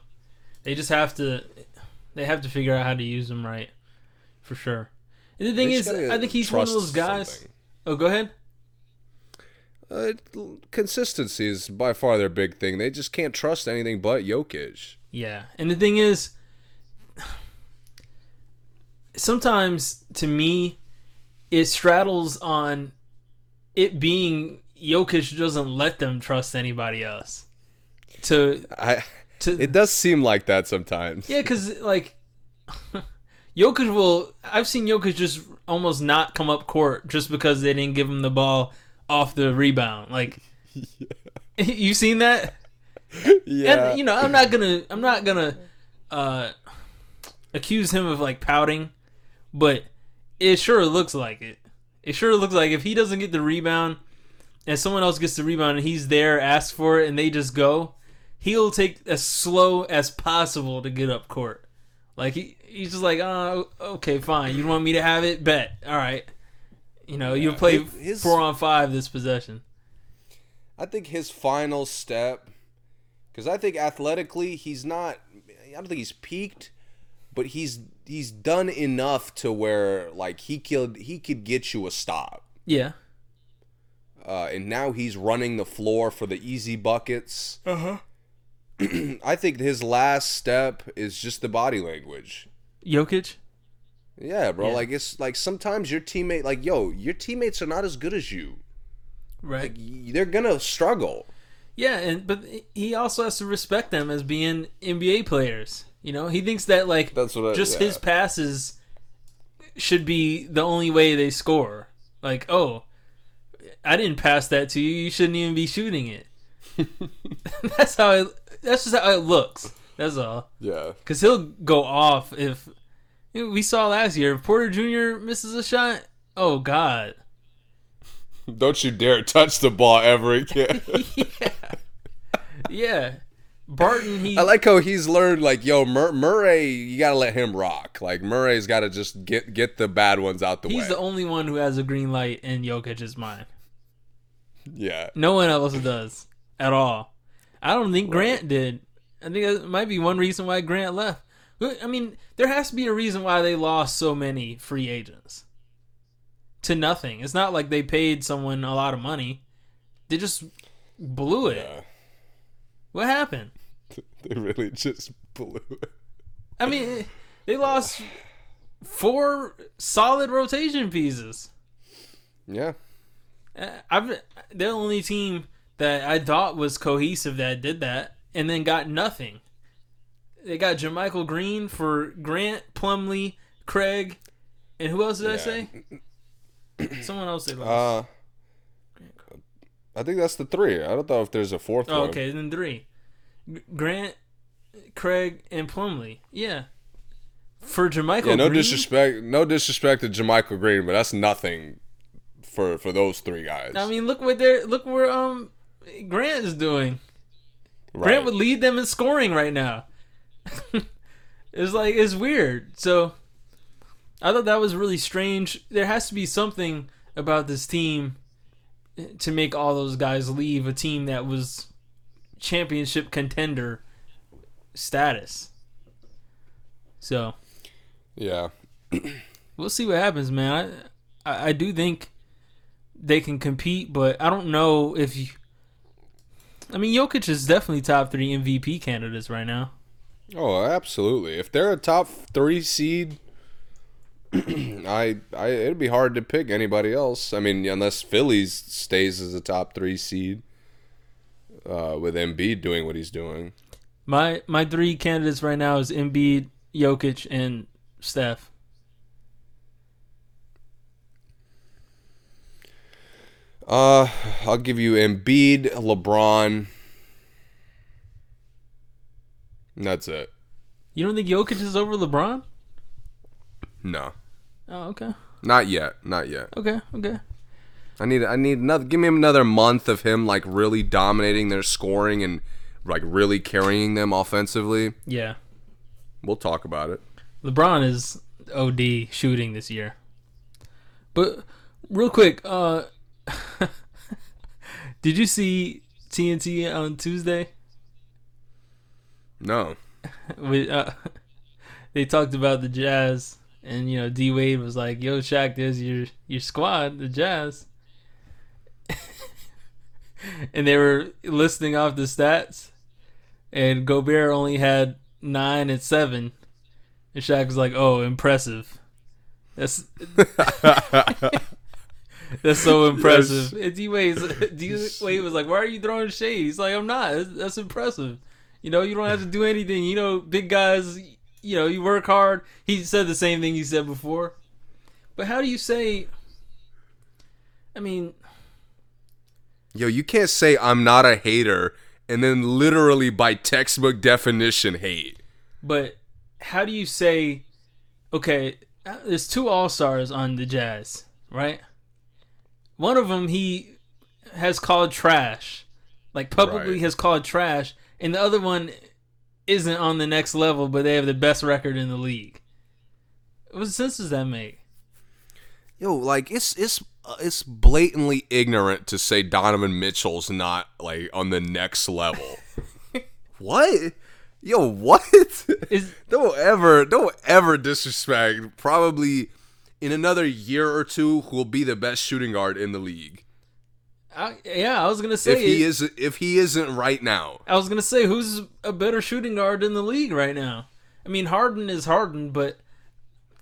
They just have to they have to figure out how to use him right, for sure. And the thing is, I think he's one of those guys. something. Oh, go ahead. Uh, consistency is by far their big thing. They just can't trust anything but Jokic. Yeah, and the thing is, sometimes to me, it straddles on it being Jokic doesn't let them trust anybody else. To I to it does seem like that sometimes. yeah, because like Jokic will. I've seen Jokic just almost not come up court just because they didn't give him the ball off the rebound. Like you seen that? yeah. And you know, I'm not gonna I'm not gonna uh accuse him of like pouting, but it sure looks like it. It sure looks like if he doesn't get the rebound and someone else gets the rebound and he's there, ask for it, and they just go, he'll take as slow as possible to get up court. Like he, he's just like, oh, okay, fine. You want me to have it? Bet. All right. You know, you'll play His- four on five this possession. I think his final step, because I think athletically he's not. I don't think he's peaked, but he's he's done enough to where like he killed he could get you a stop. Yeah. Uh, and now he's running the floor for the easy buckets. Uh huh. I think his last step is just the body language. Jokic. Yeah, bro. Yeah. Like it's like sometimes your teammate, like yo, your teammates are not as good as you. Right. Y- They're gonna struggle. Yeah, and but he also has to respect them as being NBA players. You know, he thinks that like That's what I- just yeah. his passes should be the only way they score. Like, oh, I didn't pass that to you. You shouldn't even be shooting it. that's how it. That's just how it looks. That's all. Yeah. Because he'll go off if you know, we saw last year. If Porter Jr. misses a shot, oh god. Don't you dare touch the ball ever again. yeah, yeah. Barton, he I like how he's learned, like, yo, Mur- Murray, you gotta let him rock. Like, Murray's gotta just get get the bad ones out the He's way. He's the only one who has a green light in Jokic's mind. yeah. No one else does at all. I don't think Grant did. I think that might be one reason why Grant left. I mean, there has to be a reason why they lost so many free agents to nothing. It's not like they paid someone a lot of money. They just blew it. Yeah. What happened? They really just blew it. I mean, they lost four solid rotation pieces. Yeah. Uh, I've the only team that I thought was cohesive that did that, and then got nothing. They got JaMychal Green for Grant, Plumlee, Craig, and who else did I say? Someone else they lost. Uh, I think that's the three. I don't know if there's a fourth oh, one. okay, then three. Grant, Craig, and Plumlee. Yeah. For JaMychal Yeah, no Green, disrespect, no disrespect to JaMychal Green, but that's nothing for for those three guys. I mean, look what they're look where um Grant is doing. right. Grant would lead them in scoring right now. it's like it's weird. So I thought that was really strange. There has to be something about this team to make all those guys leave a team that was championship contender status. So yeah. we'll see what happens, man. I, I I do think they can compete, but I don't know if you. I mean, Jokic is definitely top three MVP candidates right now. Oh, absolutely. If they're a top three seed, I, I, it'd be hard to pick anybody else. I mean, unless Phillies stays as a top three seed, uh, with Embiid doing what he's doing. My my three candidates right now is Embiid, Jokic, and Steph. Uh, I'll give you Embiid, LeBron. That's it. You don't think Jokic is over LeBron? No, Oh, okay, not yet. Not yet. okay, okay. I need I need another give me another month of him like really dominating their scoring and like really carrying them offensively. Yeah, We'll talk about it. LeBron is OD shooting this year. But real quick, uh did you see TNT on Tuesday? No. With, uh, they talked about the Jazz, and you know D Wade was like, "Yo, Shaq, there's your your squad, the Jazz," and they were listing off the stats, and Gobert only had nine and seven, and Shaq was like, "Oh, impressive." That's that's so impressive. Wade D Wade was like, "Why are you throwing shade?" He's like, "I'm not. That's, that's impressive." You know, you don't have to do anything. You know, big guys, you know, you work hard. He said the same thing he said before. But how do you say I mean, Yo, you can't say I'm not a hater and then literally by textbook definition hate. but how do you say okay, uh, there's two All-Stars on the Jazz, right? One of them he has called trash. Like publicly Right. has called trash, and the other one isn't on the next level, but they have the best record in the league. What sense does that make? Yo, like it's it's Uh, it's blatantly ignorant to say Donovan Mitchell's not like on the next level. what? Yo, what? Is don't ever don't ever disrespect probably in another year or two who will be the best shooting guard in the league. I, yeah, I was gonna say If he is if he isn't right now. I was gonna say who's a better shooting guard in the league right now. I mean, Harden is Harden, but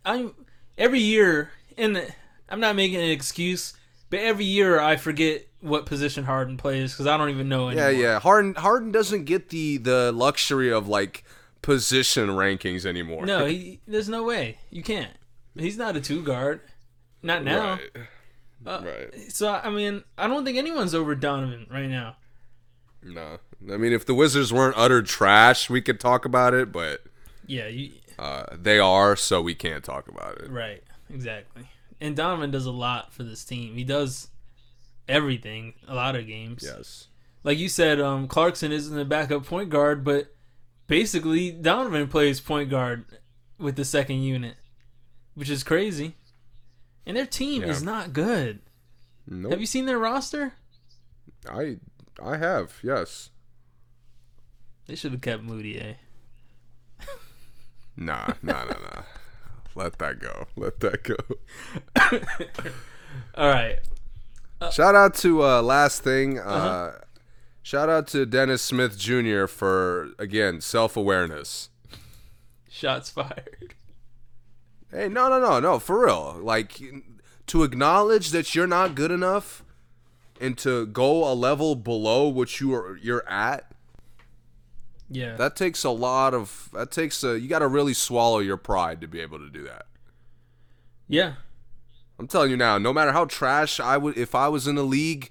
I'm every year, and I'm not making an excuse, but every year I forget what position Harden plays because I don't even know anymore. Yeah, yeah. Harden Harden doesn't get the the luxury of like position rankings anymore. No, he, there's no way you can't. He's not a two guard, not now. Right. Uh, right. So I mean, I don't think anyone's over Donovan right now. No. I mean if the Wizards weren't utter trash, we could talk about it, but Yeah, you, uh, they are, so we can't talk about it. Right, exactly. And Donovan does a lot for this team. He does everything, a lot of games. Yes. Like you said, um, Clarkson isn't a backup point guard, but basically Donovan plays point guard with the second unit, which is crazy. And their team Yeah. is not good. Nope. Have you seen their roster? I I have, yes. They should have kept Moody, eh? Nah, nah, nah, nah. Let that go. Let that go. All right. Shout out to uh last thing. Uh Uh-huh. shout out to Dennis Smith Jr. for again self-awareness. Shots fired. Hey, no, no, no, no, for real. Like to acknowledge that you're not good enough and to go a level below what you are you're at. Yeah. That takes a lot of that takes a you got to really swallow your pride to be able to do that. yeah. I'm telling you now, no matter how trash I would if I was in the league,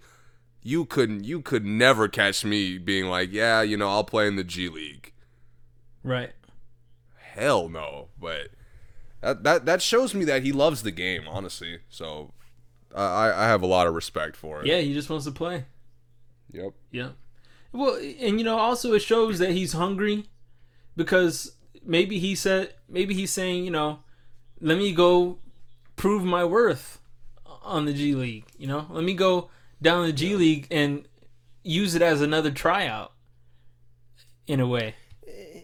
you couldn't you could never catch me being like, "Yeah, you know, I'll play in the G League." Right. Hell no. But that that that shows me that he loves the game, honestly. So I I have a lot of respect for it. Yeah, he just wants to play. Yep. Yeah. Well, and you know, also it shows that he's hungry because maybe he said, maybe he's saying, you know, let me go prove my worth on the G League. You know, let me go down the G League and use it as another tryout. In a way,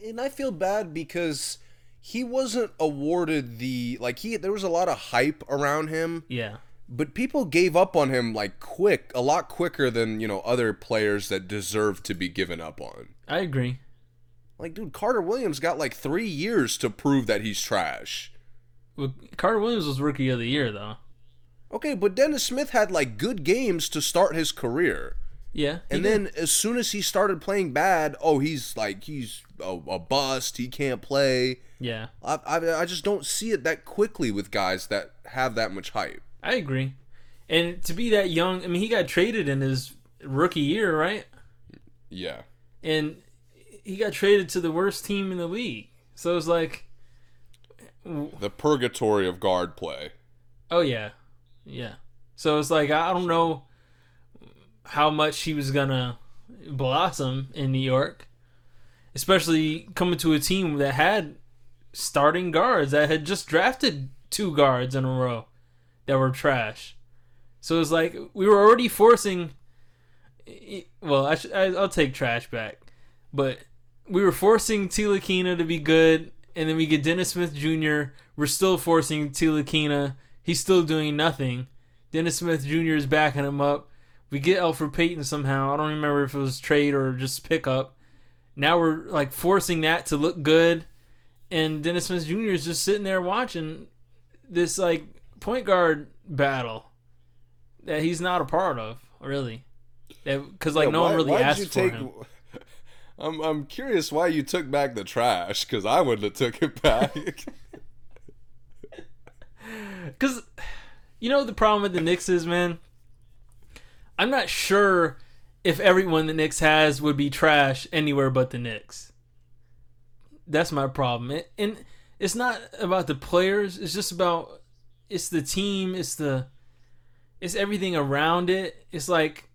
and I feel bad because he wasn't awarded the like he there was a lot of hype around him, yeah, but people gave up on him like quick, a lot quicker than, you know, other players that deserve to be given up on. I agree. Like dude, Carter Williams got like 3 years to prove that he's trash. Well, Carter Williams was Rookie of the Year, though. Okay, but Dennis Smith had like good games to start his career. Yeah, And did. then as soon as he started playing bad, oh, he's like he's a, a bust. He can't play. yeah, I, I I just don't see it that quickly with guys that have that much hype. I agree. And to be that young, I mean, he got traded in his rookie year, right? Yeah. and he got traded to the worst team in the league. So it's like, The purgatory of guard play. oh yeah, yeah. So it's like I don't know how much he was gonna blossom in New York, especially coming to a team that had starting guards that had just drafted two guards in a row that were trash. So it's like we were already forcing. Well, I, sh- I will take trash back, but we were forcing Ntilikina to be good, and then we get Dennis Smith Jr. We're still forcing Ntilikina. He's still doing nothing. Dennis Smith Jr. is backing him up. We get Elfrid Payton somehow. I don't remember if it was trade or just pickup. Now we're like forcing that to look good, and Dennis Smith Jr. is just sitting there watching this like point guard battle that he's not a part of, really. Because like Yeah, no why- one really asked for take- him. I'm I'm curious why you took back the trash because I wouldn't have took it back. Because you know the problem with the Knicks is, man. I'm not sure if everyone the Knicks has would be trash anywhere but the Knicks. That's my problem, and it's not about the players. It's just about it's the team. It's the it's everything around it. It's like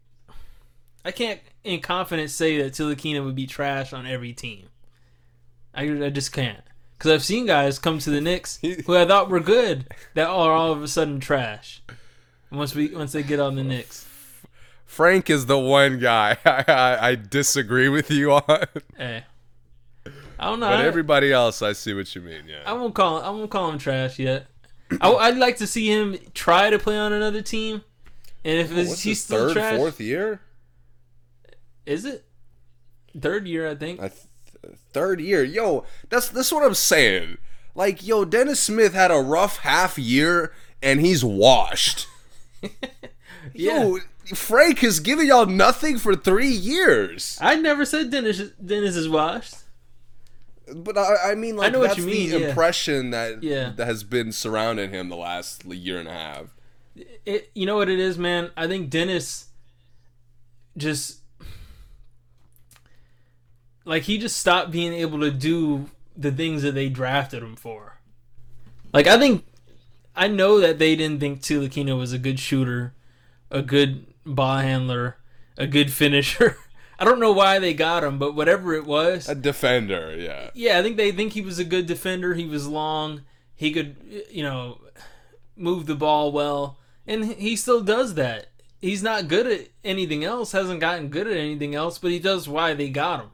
I can't in confidence say that Ntilikina would be trash on every team. I, I just can't. Because I've seen guys come to the Knicks who I thought were good that are all of a sudden trash. Once we once they get on the Knicks. Frank is the one guy I, I, I disagree with you on, Hey. I don't know. but everybody else I see what you mean. Yeah, I won't call I won't call him trash yet. I, would like to see him try to play on another team. And if oh, it's, what's he's still third, trash, fourth year? is it third year? I think. I th- third year. Yo, that's that's what I'm saying. Like, yo, Dennis Smith had a rough half year and he's washed. yeah. Yo, Frank has given y'all nothing for three years. I never said Dennis Dennis is washed. But I, I mean, like, I know what that's you mean, the yeah. impression that Yeah. that has been surrounding him the last year and a half. it you know what it is, man. I think Dennis just like he just stopped being able to do the things that they drafted him for. Like I think I know that they didn't think Ntilikina was a good shooter, a good ball handler, a good finisher. I don't know why they got him, but whatever it was, A defender, yeah. yeah, I think they think he was a good defender. He was long. He could, you know, move the ball well, and he still does that. He's not good at anything else. Hasn't gotten good at anything else, but he does why they got him.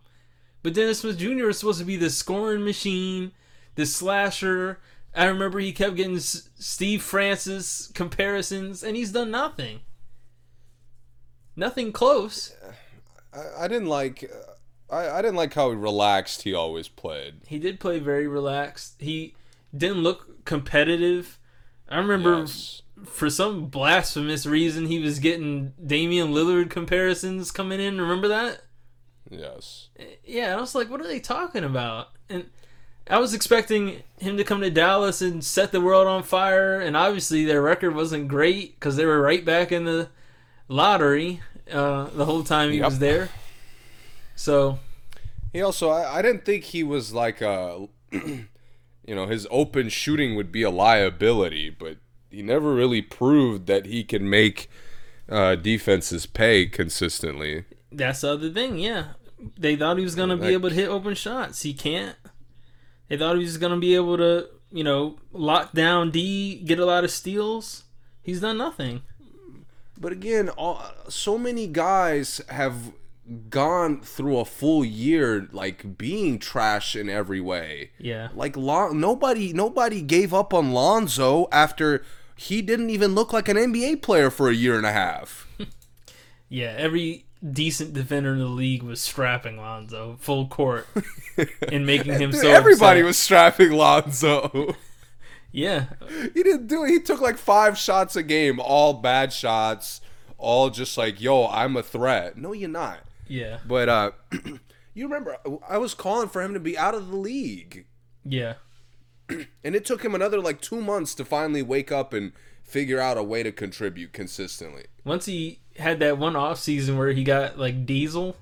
But Dennis Smith Jr. is supposed to be the scoring machine, the slasher. I remember he kept getting S- Steve Francis comparisons, and he's done nothing. Nothing close. I, I didn't like. uh, I, I didn't like how relaxed he always played. He did play very relaxed. He didn't look competitive. I remember Yes. for some blasphemous reason he was getting Damian Lillard comparisons coming in. Remember that? Yes. Yeah, and I was like, what are they talking about? And I was expecting him to come to Dallas and set the world on fire, and obviously their record wasn't great because they were right back in the lottery uh, the whole time he Yep. was there. So He also, I, I didn't think he was like a, you know, his open shooting would be a liability, but he never really proved that he can make uh, defenses pay consistently. That's the other thing, yeah. They thought he was gonna be able to hit open shots. He can't. They thought he was gonna be able to, you know, lock down D, get a lot of steals. He's done nothing. But again, all, so many guys have gone through a full year like being trash in every way. Yeah. Like Lon- nobody nobody gave up on Lonzo after he didn't even look like an NBA player for a year and a half. Yeah, every decent defender in the league was strapping Lonzo full court and making him so everybody upset. was strapping Lonzo. Yeah. he didn't do it. He took like five shots a game, all bad shots, all just like, "Yo, I'm a threat." No, you're not. Yeah. But uh you remember I was calling for him to be out of the league. Yeah. And it took him another like 2 months to finally wake up and figure out a way to contribute consistently. Once he had that one off season where he got like diesel,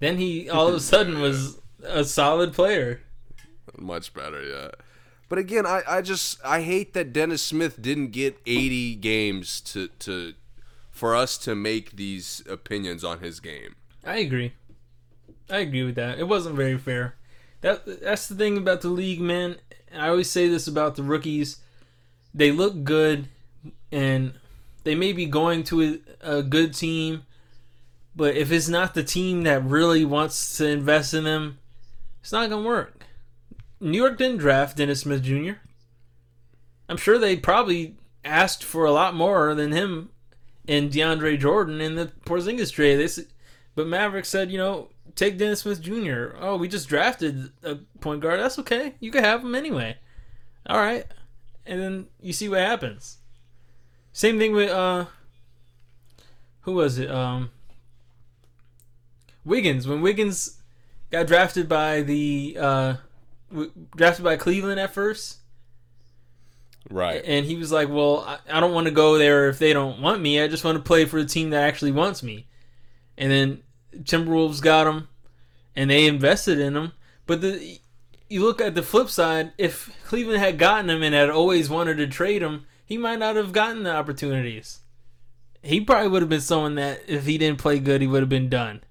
then he all of a sudden was a solid player. Much better, yeah. But again, I, I just I hate that Dennis Smith didn't get 80 games to to for us to make these opinions on his game. I agree. I agree with that. It wasn't very fair. That that's the thing about the league, man. I always say this about the rookies. They look good and they may be going to a, a good team, but if it's not the team that really wants to invest in them, it's not gonna work. New York didn't draft Dennis Smith Jr. I'm sure they probably asked for a lot more than him and DeAndre Jordan in the Porzingis trade. They, but Maverick said, you know, take Dennis Smith Jr. Oh, we just drafted a point guard. That's okay. You can have him anyway. All right, and then you see what happens. Same thing with uh, who was it? Um, Wiggins. When Wiggins got drafted by the uh, drafted by Cleveland at first, Right. and he was like, "Well, I, I don't want to go there if they don't want me. I just want to play for a team that actually wants me." And then Timberwolves got him, and they invested in him. But the you look at the flip side, if Cleveland had gotten him and had always wanted to trade him, he might not have gotten the opportunities. He probably would have been someone that if he didn't play good, he would have been done.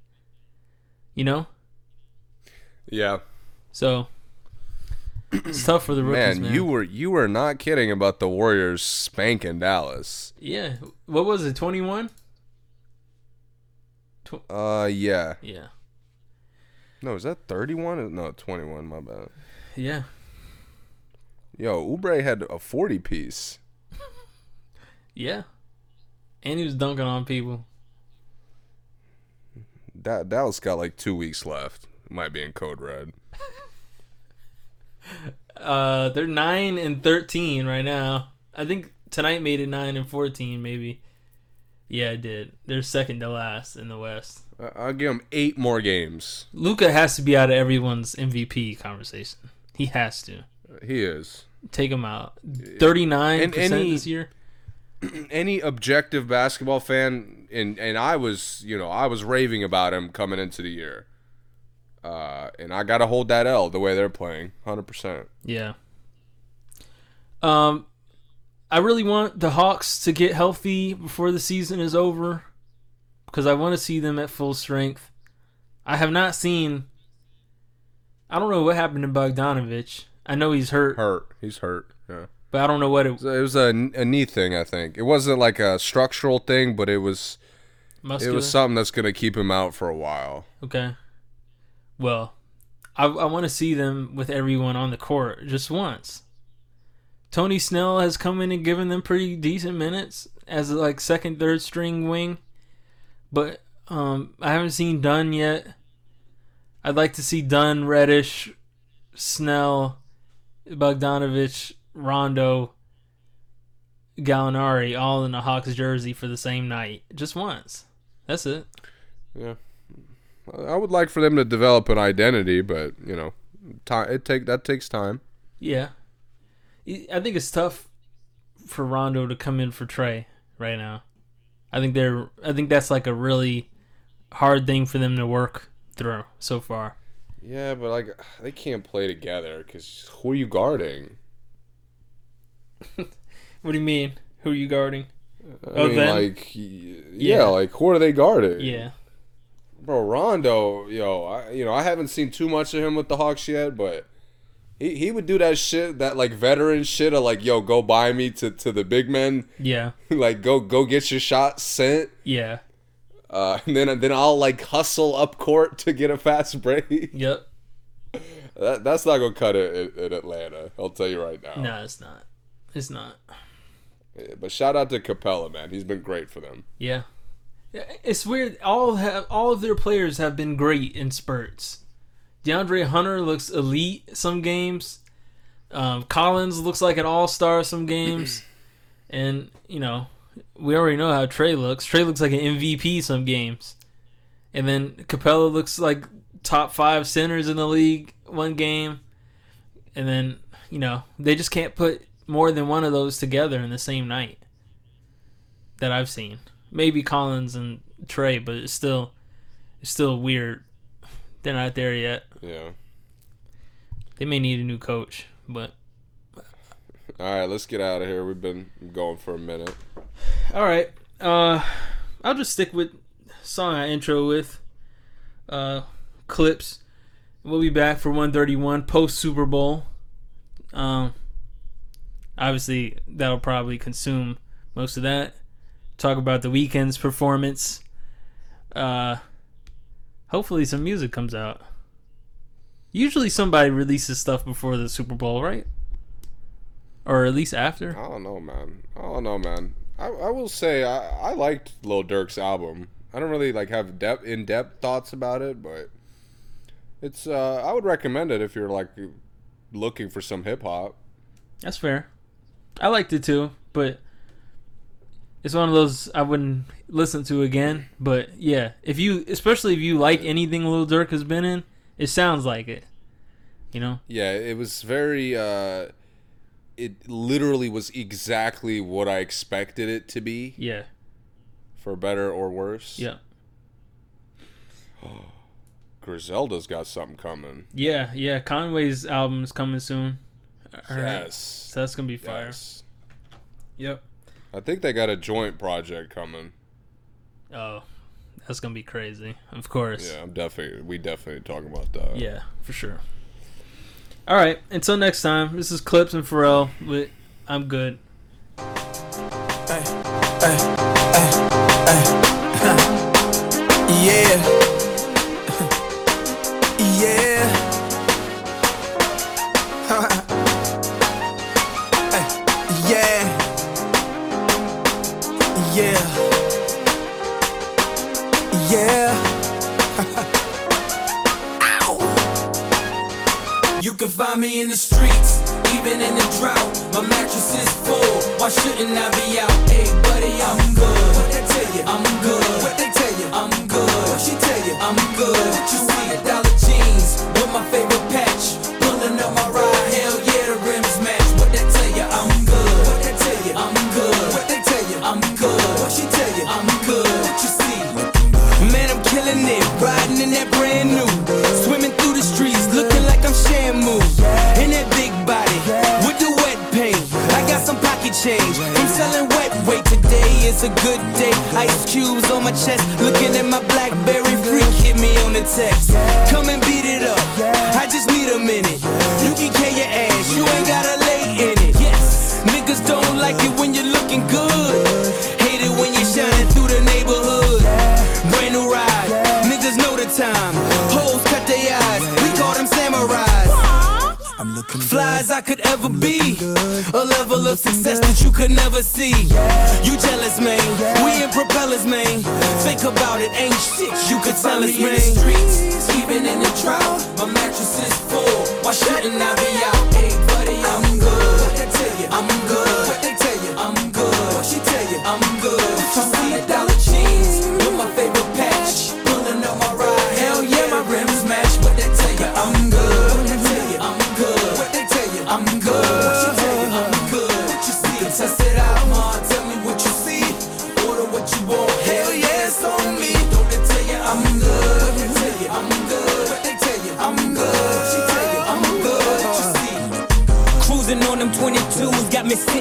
You know, Yeah. so it's tough for the rookies, Man, man. you were you were not kidding about the Warriors spanking Dallas. yeah. What was it? Twenty one. Uh yeah. Yeah. No, is that 31? No, 21, my bad. Yeah. Yo, Oubre had a 40 piece. Yeah. And he was dunking on people. That Dallas got like 2 weeks left. Might be in code red. Uh, they're nine and thirteen right now. I think tonight made it nine and fourteen, maybe. Yeah, it did. They're second to last in the West. I'll give them 8 more games. Luka has to be out of everyone's MVP conversation. He has to He is. take him out. Thirty nine percent any- this year. Any objective basketball fan and and I was, you know, I was raving about him coming into the year. Uh, and I got to hold that L the way they're playing. 100%. Yeah. Um, I really want the Hawks to get healthy before the season is over because I want to see them at full strength. I have not seen. I don't know what happened to Bogdanovic. I know he's hurt, Hurt. He's hurt. Yeah. but I don't know what it So It was a, a knee thing, I think. It wasn't like a structural thing, but it was it was something that's gonna keep him out for a while. Okay. Well, I, I want to see them with everyone on the court just once. Tony Snell has come in and given them pretty decent minutes as like second, third string wing, but um, I haven't seen Dunn yet. I'd like to see Dunn, Reddish, Snell, Bogdanovic, Rondo, Gallinari all in a Hawks jersey for the same night, just once. That's it. Yeah, I would like for them to develop an identity, but you know, time it take that takes time. Yeah. I think it's tough for Rondo to come in for Trae right now. I think they're I think that's like a really hard thing for them to work through so far. Yeah, but like they can't play together because who are you guarding? What do you mean? Who are you guarding? I Oh, mean, them? like Yeah. yeah, like who are they guarding? Yeah. Bro, Rondo, yo, I, you know, I haven't seen too much of him with the Hawks yet, but he, he would do that shit, that like veteran shit of like, yo, go buy me to, to the big men, Yeah. like go go get your shot sent, Yeah. uh, and then then I'll like hustle up court to get a fast break. Yep. that, that's not gonna cut it in, Atlanta. I'll tell you right now. No, it's not. It's not. Yeah, But shout out to Capela, man. He's been great for them. Yeah. It's weird. All have all of their players have been great in spurts. DeAndre Hunter looks elite some games. Um, Collins looks like an all star some games, and you know we already know how Trae looks. Trae looks like an MVP some games, and then Capela looks like top five centers in the league one game, and then you know they just can't put more than one of those together in the same night that I've seen. Maybe Collins and Trae, but it's still it's still weird. They're not there yet. Yeah. They may need a new coach, but All right, let's get out of here. We've been going for a minute. all right. Uh, I'll just stick with song I intro with. Uh, Clipse. We'll be back for 131 post Super Bowl. Um, obviously, that'll probably consume most of that. Talk about the weekend's performance. Uh, hopefully, some music comes out. Usually, somebody releases stuff before the Super Bowl, right? Or at least after. I don't know, man. I don't know, man. I, I will say I, I liked Lil Durk's album. I don't really like have depth in depth thoughts about it, but it's uh I would recommend it if you're like looking for some hip hop. That's fair. I liked it too, but it's one of those I wouldn't listen to again. But yeah, if you, especially if you like anything Lil Durk has been in, it sounds like it. You know? Yeah, it was very uh it literally was exactly what I expected it to be, Yeah. for better or worse. Yeah. Griselda's got something coming. Yeah. Yeah. Conway's album is coming soon. Heard. Yes. So that's gonna be fire. Yes. Yep. I think they got a joint project coming. Oh, that's gonna be crazy. Of course. Yeah, I'm definitely we definitely talking about that. Yeah, for sure. All right. Until next time. This is Clipse and Pharrell with I'm good. Ay, ay, ay, ay. Yeah. Yeah. Find me in the streets, even in the drought. My mattress is full. Why shouldn't I be out? Hey, buddy, I'm good. What they tell you? I'm good. What they tell you? I'm good. What she tell you? I'm good. What you see? Dollar jeans with my favorite patch. Is a good day. Ice cubes on my chest, looking at my Blackberry freak. Hit me on the text. Come and beat it up. I just need a minute. You can as I could ever be. A level of success that you could never see. You jealous, man. We in propellers, man. Think about it, ain't shit you could tell us, man. even in the drought. My mattress is full. Why shouldn't I be out?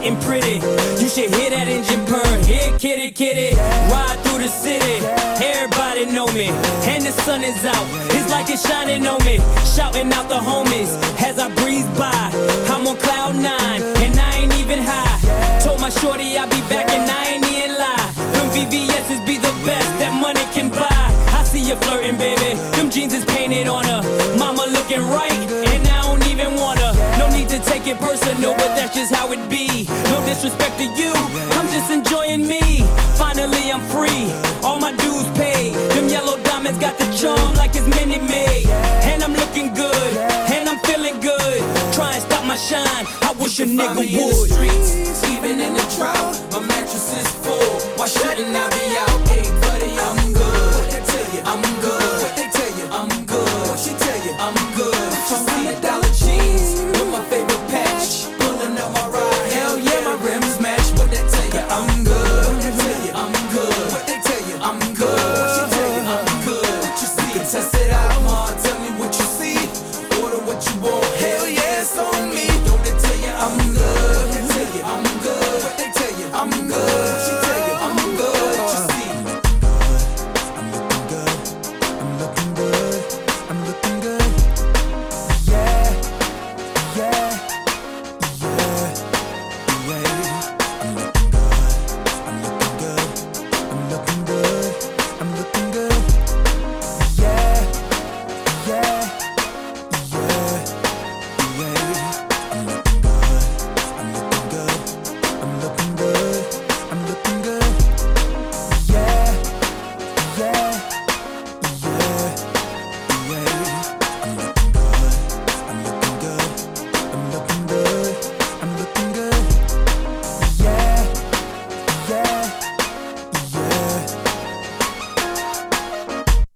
Sitting pretty. You should hear that engine purr. Here, kitty, kitty. Ride through the city. Everybody know me. And the sun is out. It's like it's shining on me. Shouting out the homies as I breeze by. I'm on cloud nine, and I ain't even high. Told my shorty I'll be back, and I ain't even lie. Them VVS's be the best that money can buy. I see you flirting, baby. Them jeans is painted on her. Mama looking right, take it personal, but that's just how it be. No disrespect to you, I'm just enjoying me. Finally, I'm free. All my dues paid. Them yellow diamonds got the charm like it's Minute Maid. And I'm looking good, and I'm feeling good. Try and stop my shine. I wish a nigga would. In the streets, even in the drought, my mattress is full. Why shouldn't I